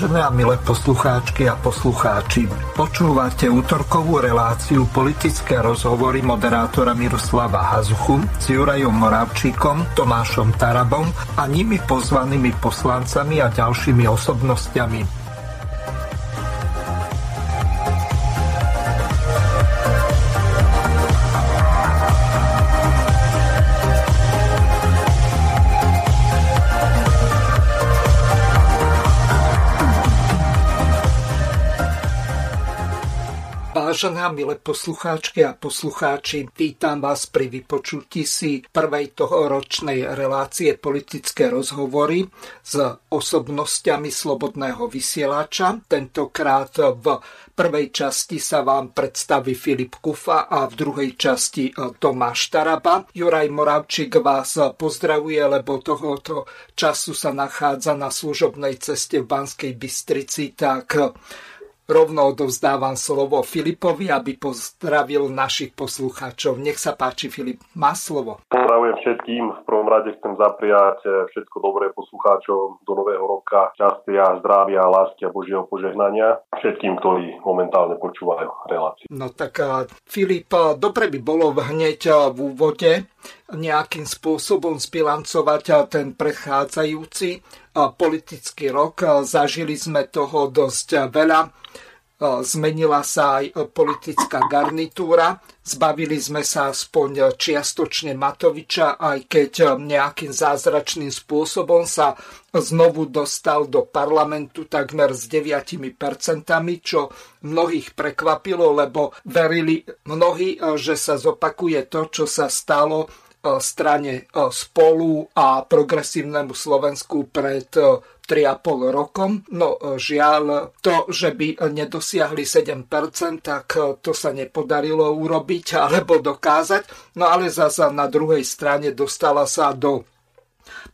Vážené a milé poslucháčky a poslucháči, počúvate útorkovú reláciu politické rozhovory moderátora Miroslava Hazuchu s Jurajom Moravčíkom, Tomášom Tarabom a nimi pozvanými poslancami a ďalšími osobnostiami. Vážené a milé poslucháčky a poslucháči, vítam vás pri vypočutí si prvej tohoročnej relácie politické rozhovory s osobnostiami Slobodného vysielača. Tentokrát v prvej časti sa vám predstaví Filip Kufa a v druhej časti Tomáš Taraba. Juraj Moravčík vás pozdravuje, lebo tohoto času sa nachádza na služobnej ceste v Banskej Bystrici, tak Rovno odovzdávam slovo Filipovi, aby pozdravil našich poslucháčov. Nech sa páči, Filip, má slovo. Pozdravujem všetkým. V prvom rade chcem zapriať eh, všetko dobré poslucháčov do nového roka. Šťastia, zdravia, lásky a Božieho požehnania. Všetkým, ktorí momentálne počúvajú reláciu. No tak eh, Filip, eh, dobre by bolo hneď v úvode nejakým spôsobom spilancovať ten predchádzajúci politický rok. Zažili sme toho dosť veľa zmenila sa aj politická garnitúra. Zbavili sme sa aspoň čiastočne Matoviča, aj keď nejakým zázračným spôsobom sa znovu dostal do parlamentu takmer s 9%, čo mnohých prekvapilo, lebo verili mnohí, že sa zopakuje to, čo sa stalo strane spolu a progresívnemu Slovensku pred 3,5 rokom. No žiaľ, to, že by nedosiahli 7%, tak to sa nepodarilo urobiť alebo dokázať. No ale zasa na druhej strane dostala sa do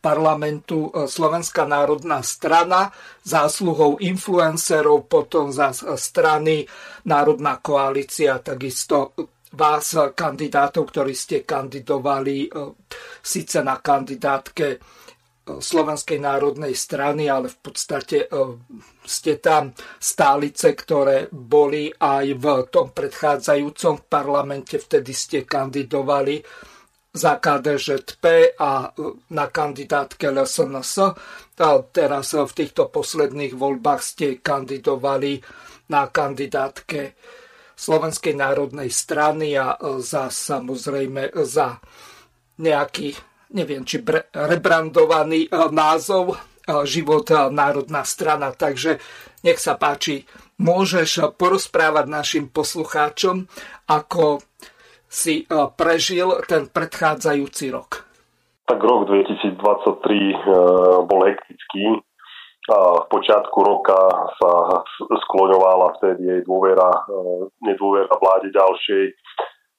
parlamentu Slovenská národná strana zásluhou influencerov, potom za strany Národná koalícia, takisto vás kandidátov, ktorí ste kandidovali síce na kandidátke Slovenskej národnej strany, ale v podstate e, ste tam stálice, ktoré boli aj v tom predchádzajúcom parlamente, vtedy ste kandidovali za KDŽP a e, na kandidátke LSNS. A teraz v týchto posledných voľbách ste kandidovali na kandidátke Slovenskej národnej strany a e, za samozrejme za nejaký neviem, či bre, rebrandovaný e, názov e, Život národná strana. Takže nech sa páči, môžeš porozprávať našim poslucháčom, ako si prežil ten predchádzajúci rok. Tak rok 2023 bol hektický. V počiatku roka sa skloňovala vtedy jej dôvera, nedôvera vláde ďalšej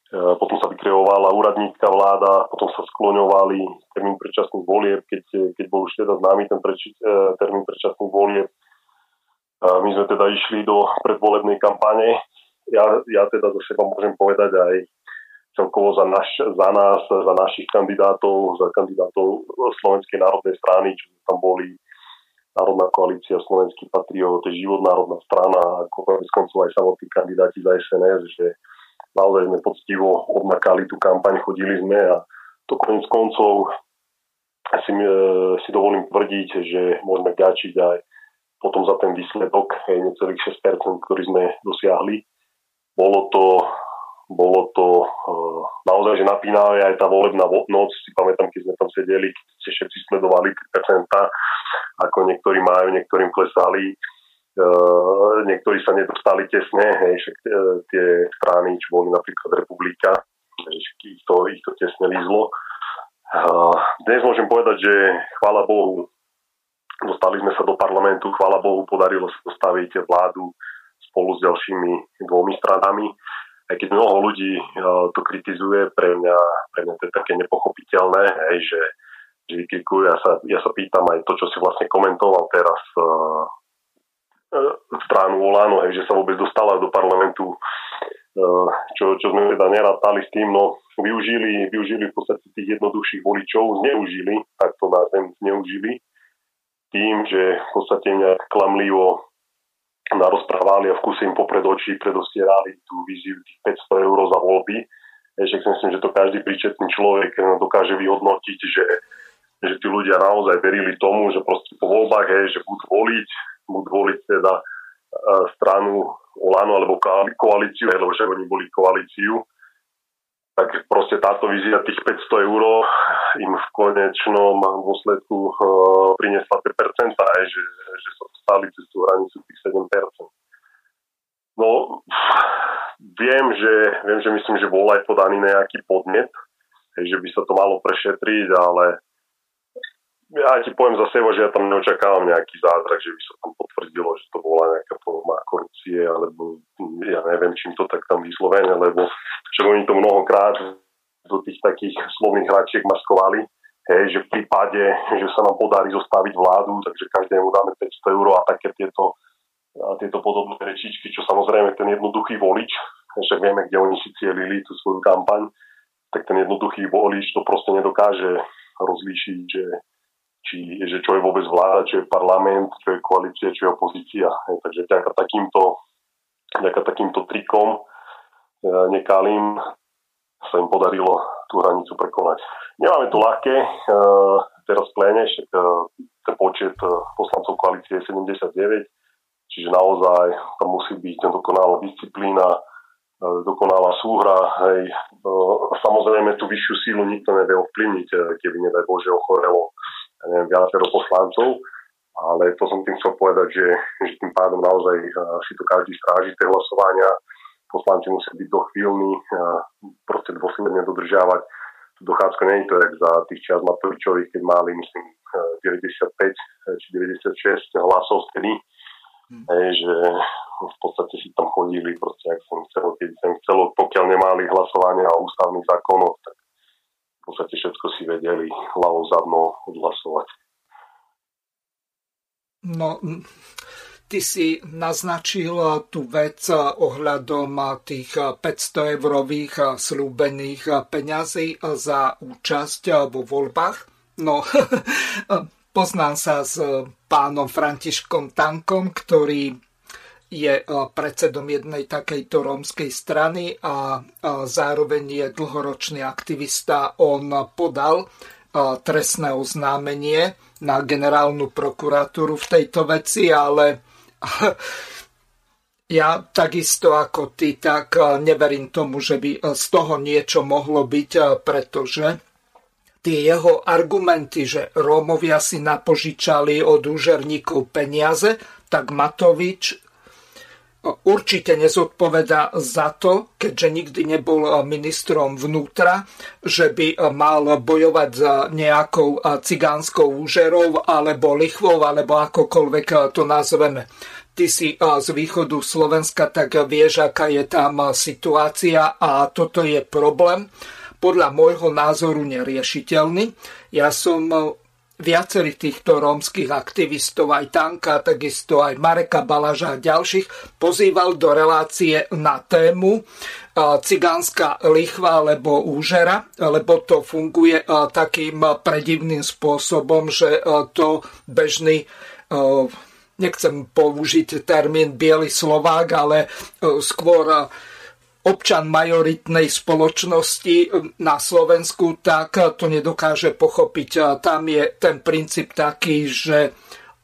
E, potom sa vykreovala úradnícka vláda, potom sa skloňovali termín predčasných volieb, keď, keď bol už teda známy ten preč, e, termín predčasných volieb. My sme teda išli do predvolebnej kampane. Ja, ja teda za seba môžem povedať aj celkovo za, naš, za nás, za našich kandidátov, za kandidátov Slovenskej národnej strany, čo tam boli Národná koalícia, Slovenský patriot, Život národná strana, ako koncov aj samotní kandidáti za SNS, že naozaj sme poctivo odmakali tú kampaň, chodili sme a to konec koncov si, e, si dovolím tvrdiť, že môžeme ďačiť aj potom za ten výsledok, necelých 6%, ktorý sme dosiahli. Bolo to, bolo to uh, naozaj, že napínavé aj tá volebná noc. Si pamätám, keď sme tam sedeli, keď ste všetci sledovali 3%, ako niektorí majú, niektorým klesali Eh, niektorí sa nedostali tesne, hej, však tie, tie strany, čo boli napríklad Republika, ich to, ich to tesne lízlo. Dnes môžem povedať, že chvála Bohu, dostali sme sa do parlamentu, chvála Bohu, podarilo sa dostaviť vládu spolu s ďalšími dvomi stranami. Aj keď mnoho ľudí eh, to kritizuje, pre mňa, pre mňa to je také nepochopiteľné, hej, že, že vykrikujú. Ja sa, ja sa pýtam aj to, čo si vlastne komentoval teraz E, stranu Olano, hej, že sa vôbec dostala do parlamentu, e, čo, čo sme teda nerátali s tým, no využili, využili v podstate tých jednoduchších voličov, zneužili, tak to názvem, zneužili tým, že v podstate nejak klamlivo narozprávali a v kuse im popred očí predostierali tú víziu tých 500 eur za voľby. Ešte si myslím, že to každý príčetný človek dokáže vyhodnotiť, že, že tí ľudia naozaj verili tomu, že proste po voľbách, hej, že budú voliť, budú voliť teda e, stranu Olano alebo koalíciu, lebo že oni boli koalíciu tak proste táto vízia tých 500 eur im v konečnom dôsledku uh, priniesla tie percentá, aj, že, že sa stali cez tú hranicu tých 7%. No, viem, že, viem, že myslím, že bol aj podaný nejaký podnet, že by sa to malo prešetriť, ale ja ti poviem za seba, že ja tam neočakávam nejaký zázrak, že by sa tam potvrdilo, že to bola nejaká forma korupcie, alebo ja neviem, čím to tak tam vyslovene, lebo že oni to mnohokrát do tých takých slovných hračiek maskovali, hej, že v prípade, že sa nám podarí zostaviť vládu, takže každému dáme 500 eur a také tieto, a tieto podobné rečičky, čo samozrejme ten jednoduchý volič, že vieme, kde oni si cielili tú svoju kampaň, tak ten jednoduchý volič to proste nedokáže rozlíšiť, že či, že čo je vôbec vláda, čo je parlament, čo je koalícia, čo je opozícia. Takže vďaka takýmto, vďaka takýmto trikom e, nekalým sa im podarilo tú hranicu prekonať. Nemáme to ľahké, e, teraz pléne, však e, ten počet poslancov koalície je 79, čiže naozaj tam musí byť dokonalá disciplína, dokonalá súhra. Hej. Samozrejme tú vyššiu sílu nikto nevie ovplyvniť, keby nedaj Bože ochorelo neviem, viacero poslancov, ale to som tým chcel povedať, že, že tým pádom naozaj si to každý stráži tie hlasovania, poslanci musia byť dochvíľní, proste dôsledne dodržiavať tú dochádzku. Nie je to jak za tých čas Matovičových, keď mali, myslím, 95 či 96 hlasov vtedy, hmm. že v podstate si tam chodili, proste, ak som chcel, keď som chcel, pokiaľ nemali hlasovania o ústavných zákonoch, tak podstate všetko si vedeli hlavou zadnou odhlasovať. No, ty si naznačil tú vec ohľadom tých 500 eurových slúbených peňazí za účasť vo voľbách. No, poznám sa s pánom Františkom Tankom, ktorý je predsedom jednej takejto rómskej strany a zároveň je dlhoročný aktivista. On podal trestné oznámenie na generálnu prokuratúru v tejto veci, ale ja takisto ako ty, tak neverím tomu, že by z toho niečo mohlo byť, pretože tie jeho argumenty, že Rómovia si napožičali od úžerníkov peniaze, tak Matovič určite nezodpoveda za to, keďže nikdy nebol ministrom vnútra, že by mal bojovať za nejakou cigánskou úžerou alebo lichvou, alebo akokoľvek to nazveme. Ty si z východu Slovenska, tak vieš, aká je tam situácia a toto je problém podľa môjho názoru neriešiteľný. Ja som viacerých týchto rómskych aktivistov, aj Tanka, takisto aj Mareka Balaža a ďalších, pozýval do relácie na tému cigánska lichva alebo úžera, lebo to funguje takým predivným spôsobom, že to bežný nechcem použiť termín biely Slovák, ale skôr občan majoritnej spoločnosti na Slovensku, tak to nedokáže pochopiť. Tam je ten princíp taký, že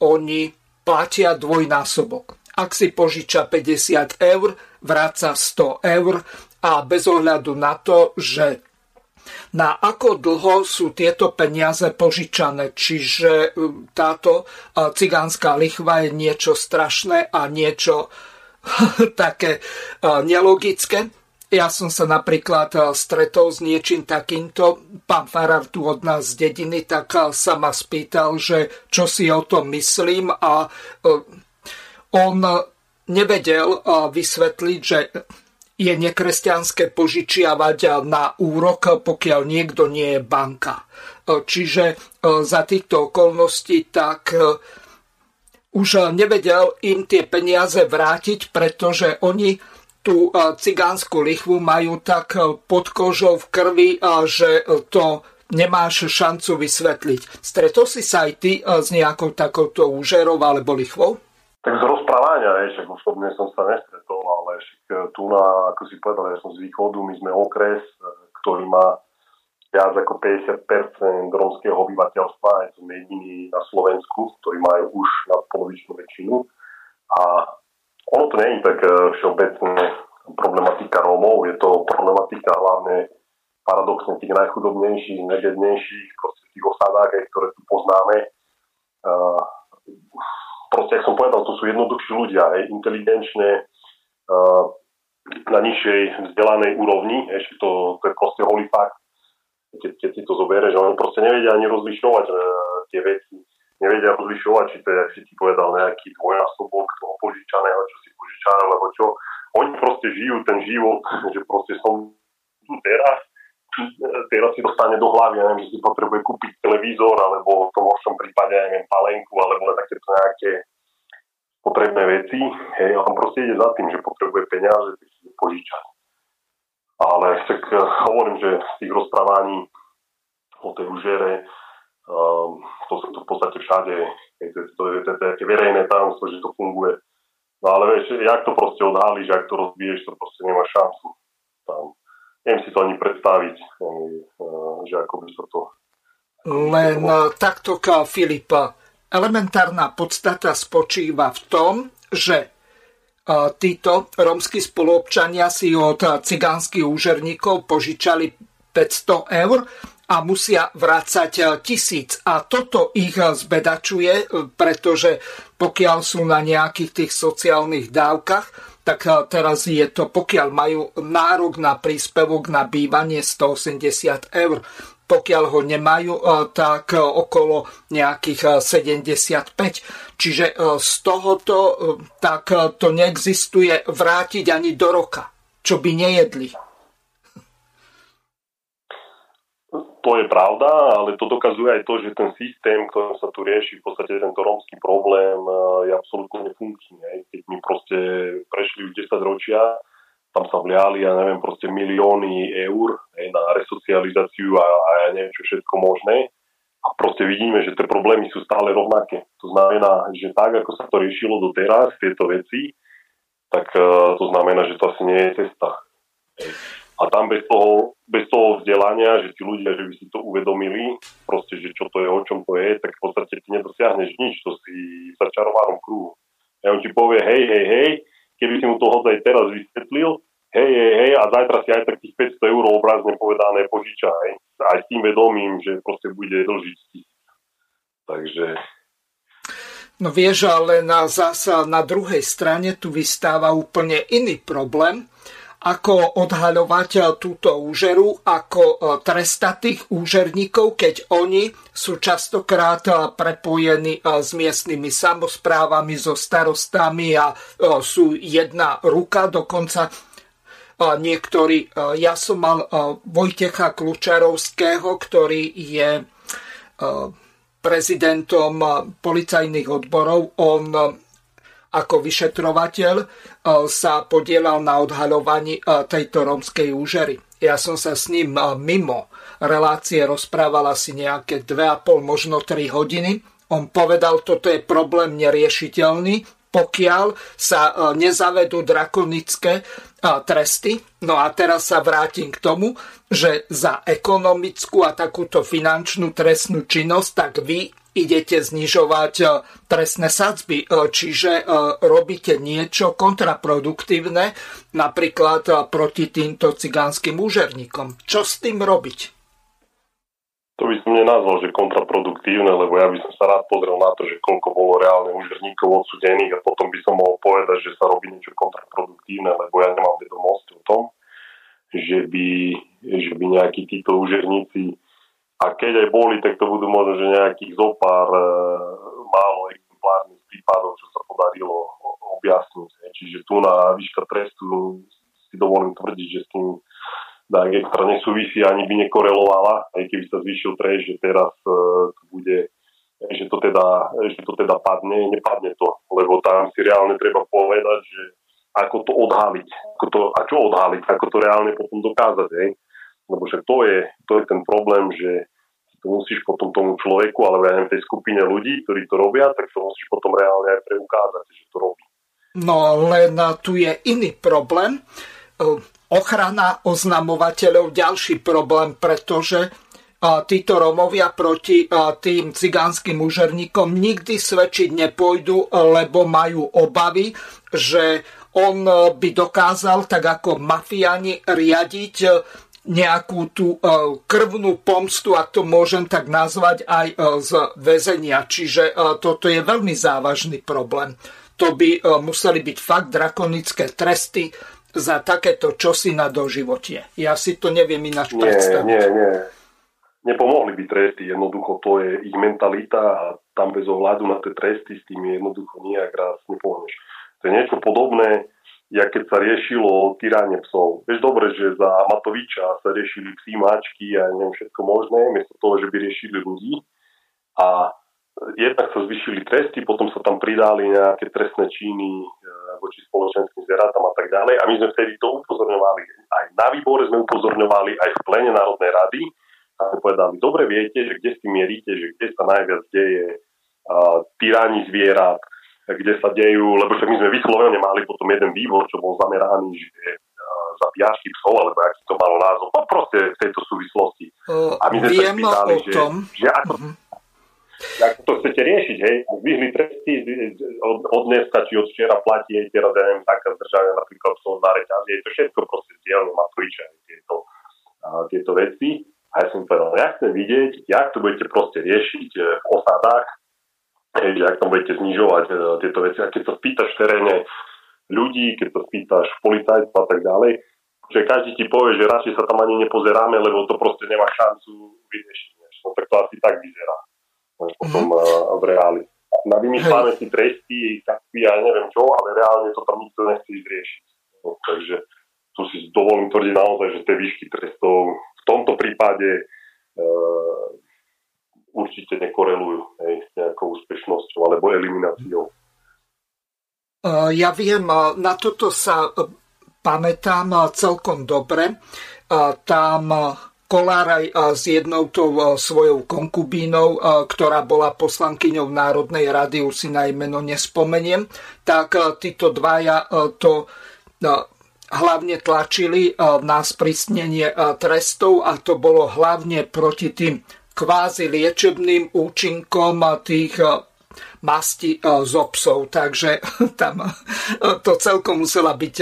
oni platia dvojnásobok. Ak si požiča 50 eur, vráca 100 eur a bez ohľadu na to, že na ako dlho sú tieto peniaze požičané. Čiže táto cigánska lichva je niečo strašné a niečo také nelogické. Ja som sa napríklad stretol s niečím takýmto. Pán Farar tu od nás z dediny tak sa ma spýtal, že čo si o tom myslím a on nevedel vysvetliť, že je nekresťanské požičiavať na úrok, pokiaľ niekto nie je banka. Čiže za týchto okolností tak už eh, nevedel im tie peniaze vrátiť, pretože oni tú eh, cigánsku lichvu majú tak eh, pod kožou v krvi, že to nemáš šancu vysvetliť. Stretol si sa aj ty s nejakou takouto úžerou alebo lichvou? Tak z rozprávania, však osobne som sa nestretol, ale tu na, ako si povedal, ja som z východu, my sme okres, ktorý má viac ako 50% rómskeho obyvateľstva, je to jediný na Slovensku, ktorý majú už nadpolovičnú väčšinu. A ono to nie je tak všeobecne problematika Rómov, je to problematika hlavne paradoxne tých najchudobnejších, najbednejších, proste tých osadách, ktoré tu poznáme. Uh, proste, ako som povedal, to sú jednoduchší ľudia, aj inteligenčne, uh, na nižšej vzdelanej úrovni, ešte to, to je proste holý fakt, keď, keď si to zoberie, že oni proste nevedia ani rozlišovať uh, tie veci, nevedia rozlišovať, či to je, si ti povedal, nejaký dvojnásobok toho požičaného, čo si požičané, alebo čo. Oni proste žijú ten život, že proste som tu teraz, teraz si dostane do hlavy, ja neviem, že si potrebuje kúpiť televízor, alebo v tom horšom prípade, ja neviem, palenku, alebo takéto nejaké potrebné veci. Hej, on proste ide za tým, že potrebuje peniaze, tak si požičať. Ale tak uh, hovorím, že z tých rozprávaní o tej užere, um, to sú to v podstate všade, to, je, také verejné tajomstvo, že to funguje. No ale vieš, jak to proste odhalíš, jak to rozbiješ, to proste nemá šancu. Tam neviem si to ani predstaviť, že ako by sa to... Len takto, Filipa, elementárna podstata spočíva v tom, že títo rómsky spoluobčania si od cigánskych úžerníkov požičali 500 eur a musia vrácať tisíc. A toto ich zbedačuje, pretože pokiaľ sú na nejakých tých sociálnych dávkach, tak teraz je to, pokiaľ majú nárok na príspevok na bývanie 180 eur, pokiaľ ho nemajú, eh, tak eh, okolo nejakých 75. Čiže z tohoto tak to neexistuje vrátiť ani do roka, čo by nejedli. To je pravda, ale to dokazuje aj to, že ten systém, ktorým sa tu rieši, v podstate tento rómsky problém je absolútne nefunkčný. Keď my proste prešli už 10 ročia, tam sa vliali, ja neviem, proste milióny eur aj na resocializáciu a, a ja neviem, čo všetko možné. A proste vidíme, že tie problémy sú stále rovnaké. To znamená, že tak, ako sa to riešilo doteraz, tieto veci, tak uh, to znamená, že to asi nie je cesta. A tam bez toho, bez toho vzdelania, že tí ľudia, že by si to uvedomili, proste, že čo to je, o čom to je, tak v podstate ty nedosiahneš nič, to si v začarovanom kruhu. A on ti povie, hej, hej, hej, keby si mu to aj teraz vysvetlil, hej, hej, hej, a zajtra si aj tak tých 500 eur obrazne povedané požiča, hej, aj s tým vedomím, že proste bude dlžiť. Takže No vieš, ale na, zasa na druhej strane tu vystáva úplne iný problém, ako odhaľovať e, túto úžeru, ako e, trestať tých úžerníkov, keď oni sú častokrát e, prepojení s miestnymi samozprávami, so starostami a sú jedna ruka, dokonca niektorí. Ja som mal Vojtecha Klučarovského, ktorý je prezidentom policajných odborov. On ako vyšetrovateľ e, sa podielal na odhaľovaní e, tejto rómskej úžery. Ja som sa s ním e, mimo relácie rozprával asi nejaké 2,5, možno 3 hodiny. On povedal, toto je problém neriešiteľný, pokiaľ sa nezavedú drakonické tresty. No a teraz sa vrátim k tomu, že za ekonomickú a takúto finančnú trestnú činnosť, tak vy idete znižovať e, trestné sadzby, e, čiže e, robíte niečo kontraproduktívne, napríklad proti týmto cigánskym úžerníkom. Čo s tým robiť? To by som nenazval, že kontraproduktívne, lebo ja by som sa rád pozrel na to, že koľko bolo reálne úžerníkov odsudených a potom by som mohol povedať, že sa robí niečo kontraproduktívne, lebo ja nemám vedomosť o tom, že by, že by nejakí títo úžerníci a keď aj boli, tak to budú možno, že nejakých zopár e, málo exemplárnych prípadov, čo sa podarilo objasniť. Čiže tu na výška trestu si dovolím tvrdiť, že s tým tak extra nesúvisí, ani by nekorelovala, aj keby sa zvýšil trest, že teraz e, to bude že to, teda, že to teda padne, nepadne to, lebo tam si reálne treba povedať, že ako to odhaliť, ako to, a čo odhaliť, ako to reálne potom dokázať, hej? lebo však to je, to je ten problém, že to musíš potom tomu človeku, alebo ja neviem, tej skupine ľudí, ktorí to robia, tak to musíš potom reálne aj preukázať, že to robí. No len tu je iný problém. Ochrana oznamovateľov, ďalší problém, pretože títo Romovia proti tým cigánskym úžerníkom nikdy svedčiť nepôjdu, lebo majú obavy, že on by dokázal, tak ako mafiáni, riadiť nejakú tú krvnú pomstu, ak to môžem tak nazvať, aj z väzenia. Čiže toto je veľmi závažný problém. To by museli byť fakt drakonické tresty za takéto čosi na doživotie. Ja si to neviem ináč nie, predstaviť. Nie, nie, nepomohli by tresty, jednoducho to je ich mentalita a tam bez ohľadu na tie tresty s tým jednoducho nejak raz nepohneš. To je niečo podobné, ja keď sa riešilo týranie psov. Vieš dobre, že za Matoviča sa riešili psí, mačky a neviem všetko možné, miesto toho, že by riešili ľudí. A jednak sa zvyšili tresty, potom sa tam pridali nejaké trestné činy e, voči spoločenským zvieratám a tak ďalej. A my sme vtedy to upozorňovali. Aj na výbore sme upozorňovali, aj v plene Národnej rady a povedali, dobre viete, že kde s tým mieríte, že kde sa najviac deje uh, tyrání zvierat, kde sa dejú, lebo však my sme vyslovene mali potom jeden výbor, čo bol zameraný, že uh, za piašky psov, alebo aký to malo názov, no proste v tejto súvislosti. Uh, a my sme sa spýtali, že, že ako, uh-huh. ako to chcete riešiť, hej? Vyhli tresty od, od dneska, či od včera platí, hej, teraz, ja neviem, taká zdržania napríklad psov na reťazi, je to všetko proste zdieľne Matoviča, tieto, uh, tieto veci. A ja som povedal, ja chcem vidieť, jak to budete proste riešiť e, v osadách, že ak tam budete znižovať e, tieto veci. A keď sa spýtaš v teréne ľudí, keď sa spýtaš policajtov a tak ďalej, že každý ti povie, že radšej sa tam ani nepozeráme, lebo to proste nemá šancu vyriešiť. No tak to asi tak vyzerá. Potom mm-hmm. v reáli. Na vymyslené si tresty, taký, ja neviem čo, ale reálne to tam nikto nechce riešiť. No, takže tu si dovolím tvrdiť naozaj, že tie výšky trestov v tomto prípade e, určite nekorelujú hej, s nejakou úspešnosťou alebo elimináciou. E, ja viem, e, na toto sa e, pamätám celkom dobre. Tam Kolár aj s jednou tou svojou konkubínou, ktorá bola poslankyňou Národnej rady, už si na meno nespomeniem, tak títo dvaja to hlavne tlačili na sprísnenie trestov a to bolo hlavne proti tým kvázi liečebným účinkom tých eh, masti z psov. Takže tam to celkom musela byť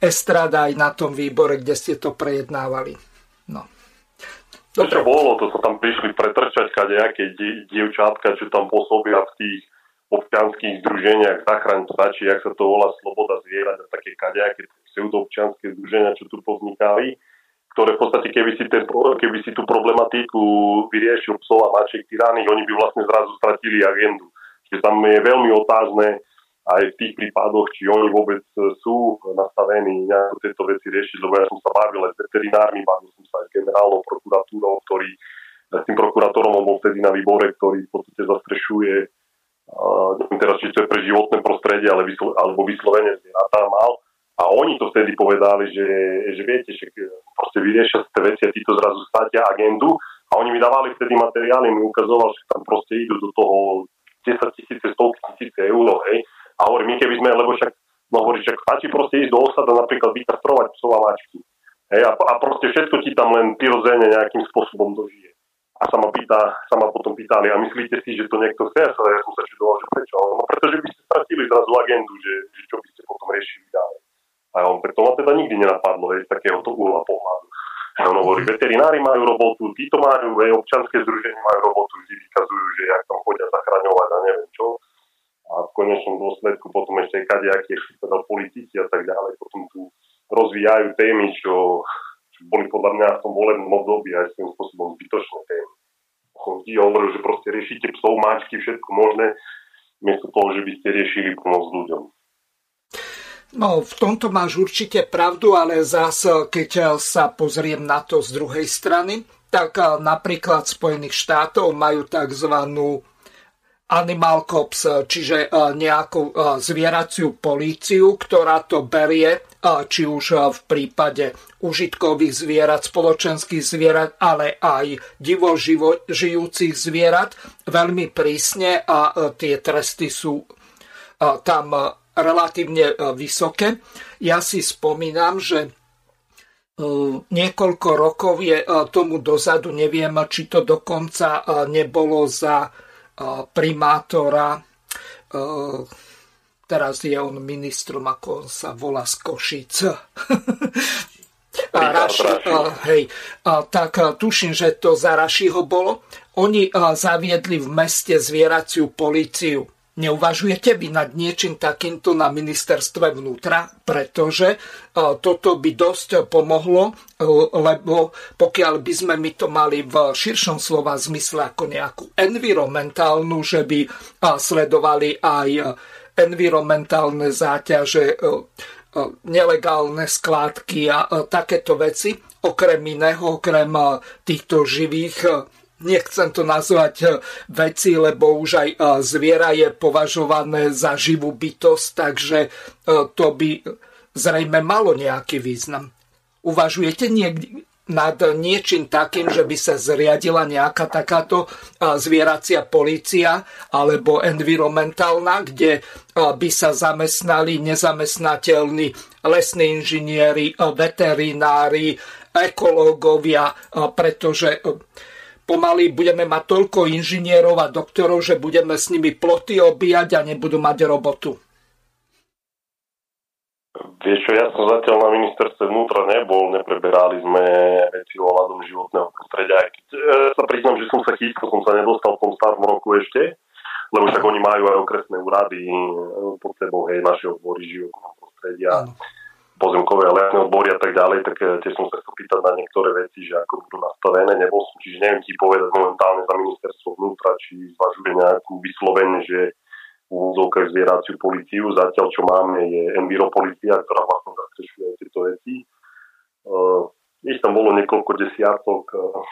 estrada aj na tom výbore, kde ste to prejednávali. No. To, čo bolo, to sa tam prišli pretrčať nejaké dievčátka, čo tam pôsobia v tých občianských združeniach Zachraň ptačí, jak sa to volá Sloboda zvierať a také kadejaké pseudoobčianské združenia, čo tu povznikali, ktoré v podstate, keby si, ten, keby si tú problematiku vyriešil psov a mačiek tyraných, oni by vlastne zrazu stratili agendu. Čiže tam je veľmi otázne aj v tých prípadoch, či oni vôbec sú nastavení nejaké tieto veci riešiť, lebo ja som sa bavil aj s veterinármi, bavil som sa aj s generálnou prokuratúrou, ktorý s tým prokurátorom bol vtedy na výbore, ktorý v podstate zastrešuje uh, neviem teraz, či to je pre životné prostredie, ale vyslo, alebo vyslovene zvieratá mal a oni to vtedy povedali, že, že viete, že proste vyriešia tie veci a títo zrazu státia agendu. A oni mi dávali vtedy materiály, mi ukazoval, že tam proste idú do toho 10 tisíce, 100 tisíce eur, hej. A hovorí, my keby sme, lebo však, no hovorí, však stačí proste ísť do osada napríklad vykastrovať psov a mačky. Hej, a, a proste všetko ti tam len prirodzene nejakým spôsobom dožije. A sa ma, pýta, sa ma potom pýtali, a myslíte si, že to niekto chce? Ja som sa čudoval, že prečo? No pretože by ste stratili zrazu agendu, že, že čo by ste potom riešili ďalej. A on, preto ma teda nikdy nenapadlo, z takéhoto uhla pohľadu. A on hovorí, veterinári majú robotu, títo majú, aj občanské združenie majú robotu, vždy vykazujú, že jak tam chodia zachraňovať a neviem čo. A v konečnom dôsledku potom ešte kadejaké teda politici a tak ďalej, potom tu rozvíjajú témy, čo, čo boli podľa mňa v tom volebnom období aj svojím spôsobom zbytočné témy. Vždy hovoril, že proste riešite psov, máčky, všetko možné, miesto toho, že by ste riešili pomoc ľuďom. No, v tomto máš určite pravdu, ale zás, keď sa pozriem na to z druhej strany, tak napríklad Spojených štátov majú tzv. Animal Cops, čiže nejakú zvieraciu políciu, ktorá to berie, či už v prípade užitkových zvierat, spoločenských zvierat, ale aj divo žijúcich zvierat veľmi prísne a tie tresty sú tam relatívne vysoké. Ja si spomínam, že niekoľko rokov je tomu dozadu, neviem, či to dokonca nebolo za primátora teraz je on ministrom, ako on sa volá z Košic. a Raši, hej, a, tak a, tuším, že to za Rašiho bolo. Oni a, zaviedli v meste zvieraciu policiu. Neuvažujete vy nad niečím takýmto na ministerstve vnútra? Pretože a, toto by dosť pomohlo, a, lebo pokiaľ by sme my to mali v širšom slova zmysle ako nejakú environmentálnu, že by a, sledovali aj environmentálne záťaže, nelegálne skládky a takéto veci. Okrem iného, okrem týchto živých, nechcem to nazvať veci, lebo už aj zviera je považované za živú bytosť, takže to by zrejme malo nejaký význam. Uvažujete niekde, nad niečím takým, že by sa zriadila nejaká takáto zvieracia policia alebo environmentálna, kde by sa zamestnali nezamestnateľní lesní inžinieri, veterinári, ekológovia, pretože pomaly budeme mať toľko inžinierov a doktorov, že budeme s nimi ploty obíjať a nebudú mať robotu. Vieš čo, ja som zatiaľ na ministerstve vnútra nebol, nepreberali sme veci o hľadom životného prostredia. Aj keď e, sa priznám, že som sa chýskal, som sa nedostal v tom starom roku ešte, lebo však oni majú aj okresné úrady e, pod sebou, hej, naše odbory životného prostredia, pozemkové a lesné odbory a tak ďalej, tak e, tiež som sa chcel pýtať na niektoré veci, že ako budú nastavené, nebol som, čiže neviem ti povedať momentálne za ministerstvo vnútra, či zvažuje nejakú vyslovene, že úvodzovkách zvieraciu policiu. Zatiaľ, čo máme, je enviropolicia, ktorá vlastne zastrešuje tieto veci. Uh, ich tam bolo niekoľko desiatok uh,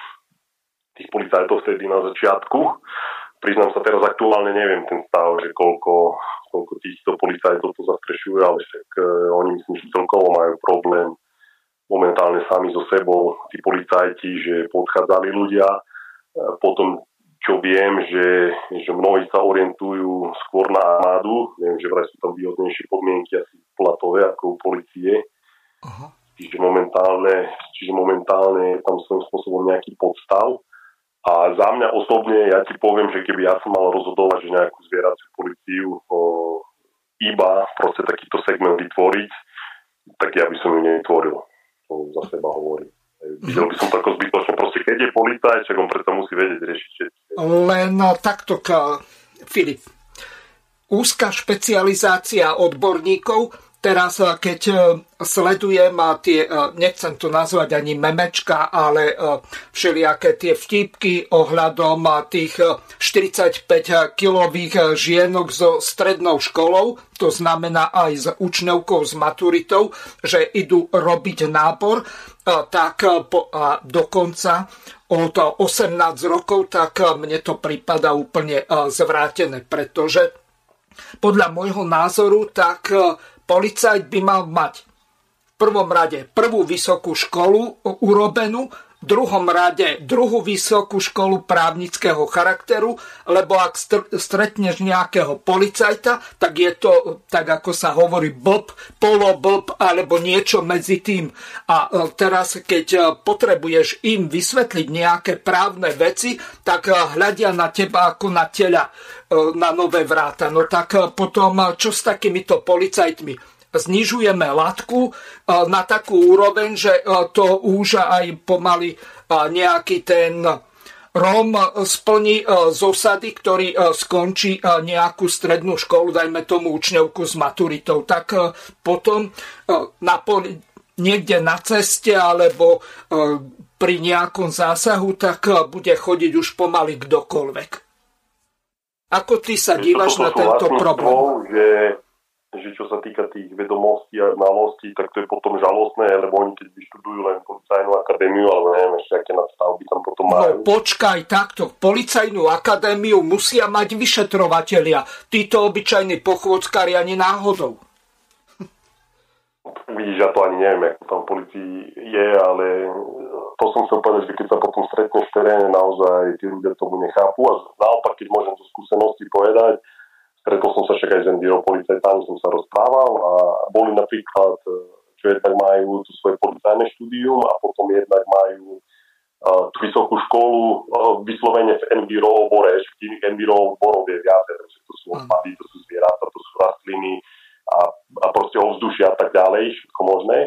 tých policajtov vtedy na začiatku. Priznám sa teraz aktuálne neviem ten stav, že koľko, koľko týchto policajtov to zastrešuje, ale však uh, oni myslím, že celkovo majú problém momentálne sami so sebou, tí policajti, že podchádzali ľudia, potom čo viem, že, že mnohí sa orientujú skôr na armádu. Viem, že vraj sú tam výhodnejšie podmienky asi platové ako u policie. Aha. Čiže momentálne, čiže momentálne je tam svojím spôsobom nejaký podstav. A za mňa osobne, ja ti poviem, že keby ja som mal rozhodovať, že nejakú zvieraciu policiu o, iba proste takýto segment vytvoriť, tak ja by som ju nevytvoril. To za seba hovorím. Videl by som to ako zbytočne. Proste keď je policajt, čak on preto musí vedieť riešiť Len no, takto, Filip. Úzka špecializácia odborníkov Teraz, eh, keď eh, sledujem tie, eh, nechcem to nazvať ani memečka, ale všelijaké tie vtipky ohľadom tých 45-kilových žienok so strednou školou, to znamená aj s učňovkou, s maturitou, že idú robiť nábor, tak po, a dokonca od 18 rokov, tak mne to prípada úplne zvrátené, pretože podľa môjho názoru, tak policajt by mal mať v prvom rade prvú vysokú školu urobenú, v druhom rade druhú vysokú školu právnického charakteru, lebo ak stretneš nejakého policajta, tak je to, tak ako sa hovorí, blb, poloblb alebo niečo medzi tým. A e, teraz, keď e, potrebuješ im vysvetliť nejaké právne veci, tak e, hľadia na teba ako na tela na nové vráta. No tak potom, čo s takýmito policajtmi? Znižujeme latku e, na takú úroveň, že e, to už aj pomaly e, nejaký ten Rom splní z osady, ktorý skončí nejakú strednú školu, dajme tomu učňovku s maturitou, tak potom na poli, niekde na ceste alebo pri nejakom zásahu, tak bude chodiť už pomaly kdokoľvek. Ako ty sa dívaš na tento problém? Že že čo sa týka tých vedomostí a znalostí, tak to je potom žalostné, lebo oni keď vyštudujú len policajnú akadémiu, alebo neviem ešte, aké nadstavby tam potom no, majú. No počkaj, takto, policajnú akadémiu musia mať vyšetrovatelia. Títo obyčajní pochôdzkari ani náhodou. Vidíš, ja to ani neviem, ako tam policii je, ale to som chcel povedať, že keď sa potom stretneš v teréne, naozaj tí ľudia tomu nechápu a naopak, keď môžem zo skúsenosti povedať, Stretol som sa však aj s Enviro policajtami, som sa rozprával a boli napríklad, e, čo jednak majú tu svoje policajné štúdium a potom jednak majú uh, tú vysokú školu uh, vyslovene v Enviro obore, ešte tých Enviro oborov je viacej, takže to sú odpady, to sú zvieratá, to sú rastliny a, a proste ovzdušia a tak ďalej, všetko možné.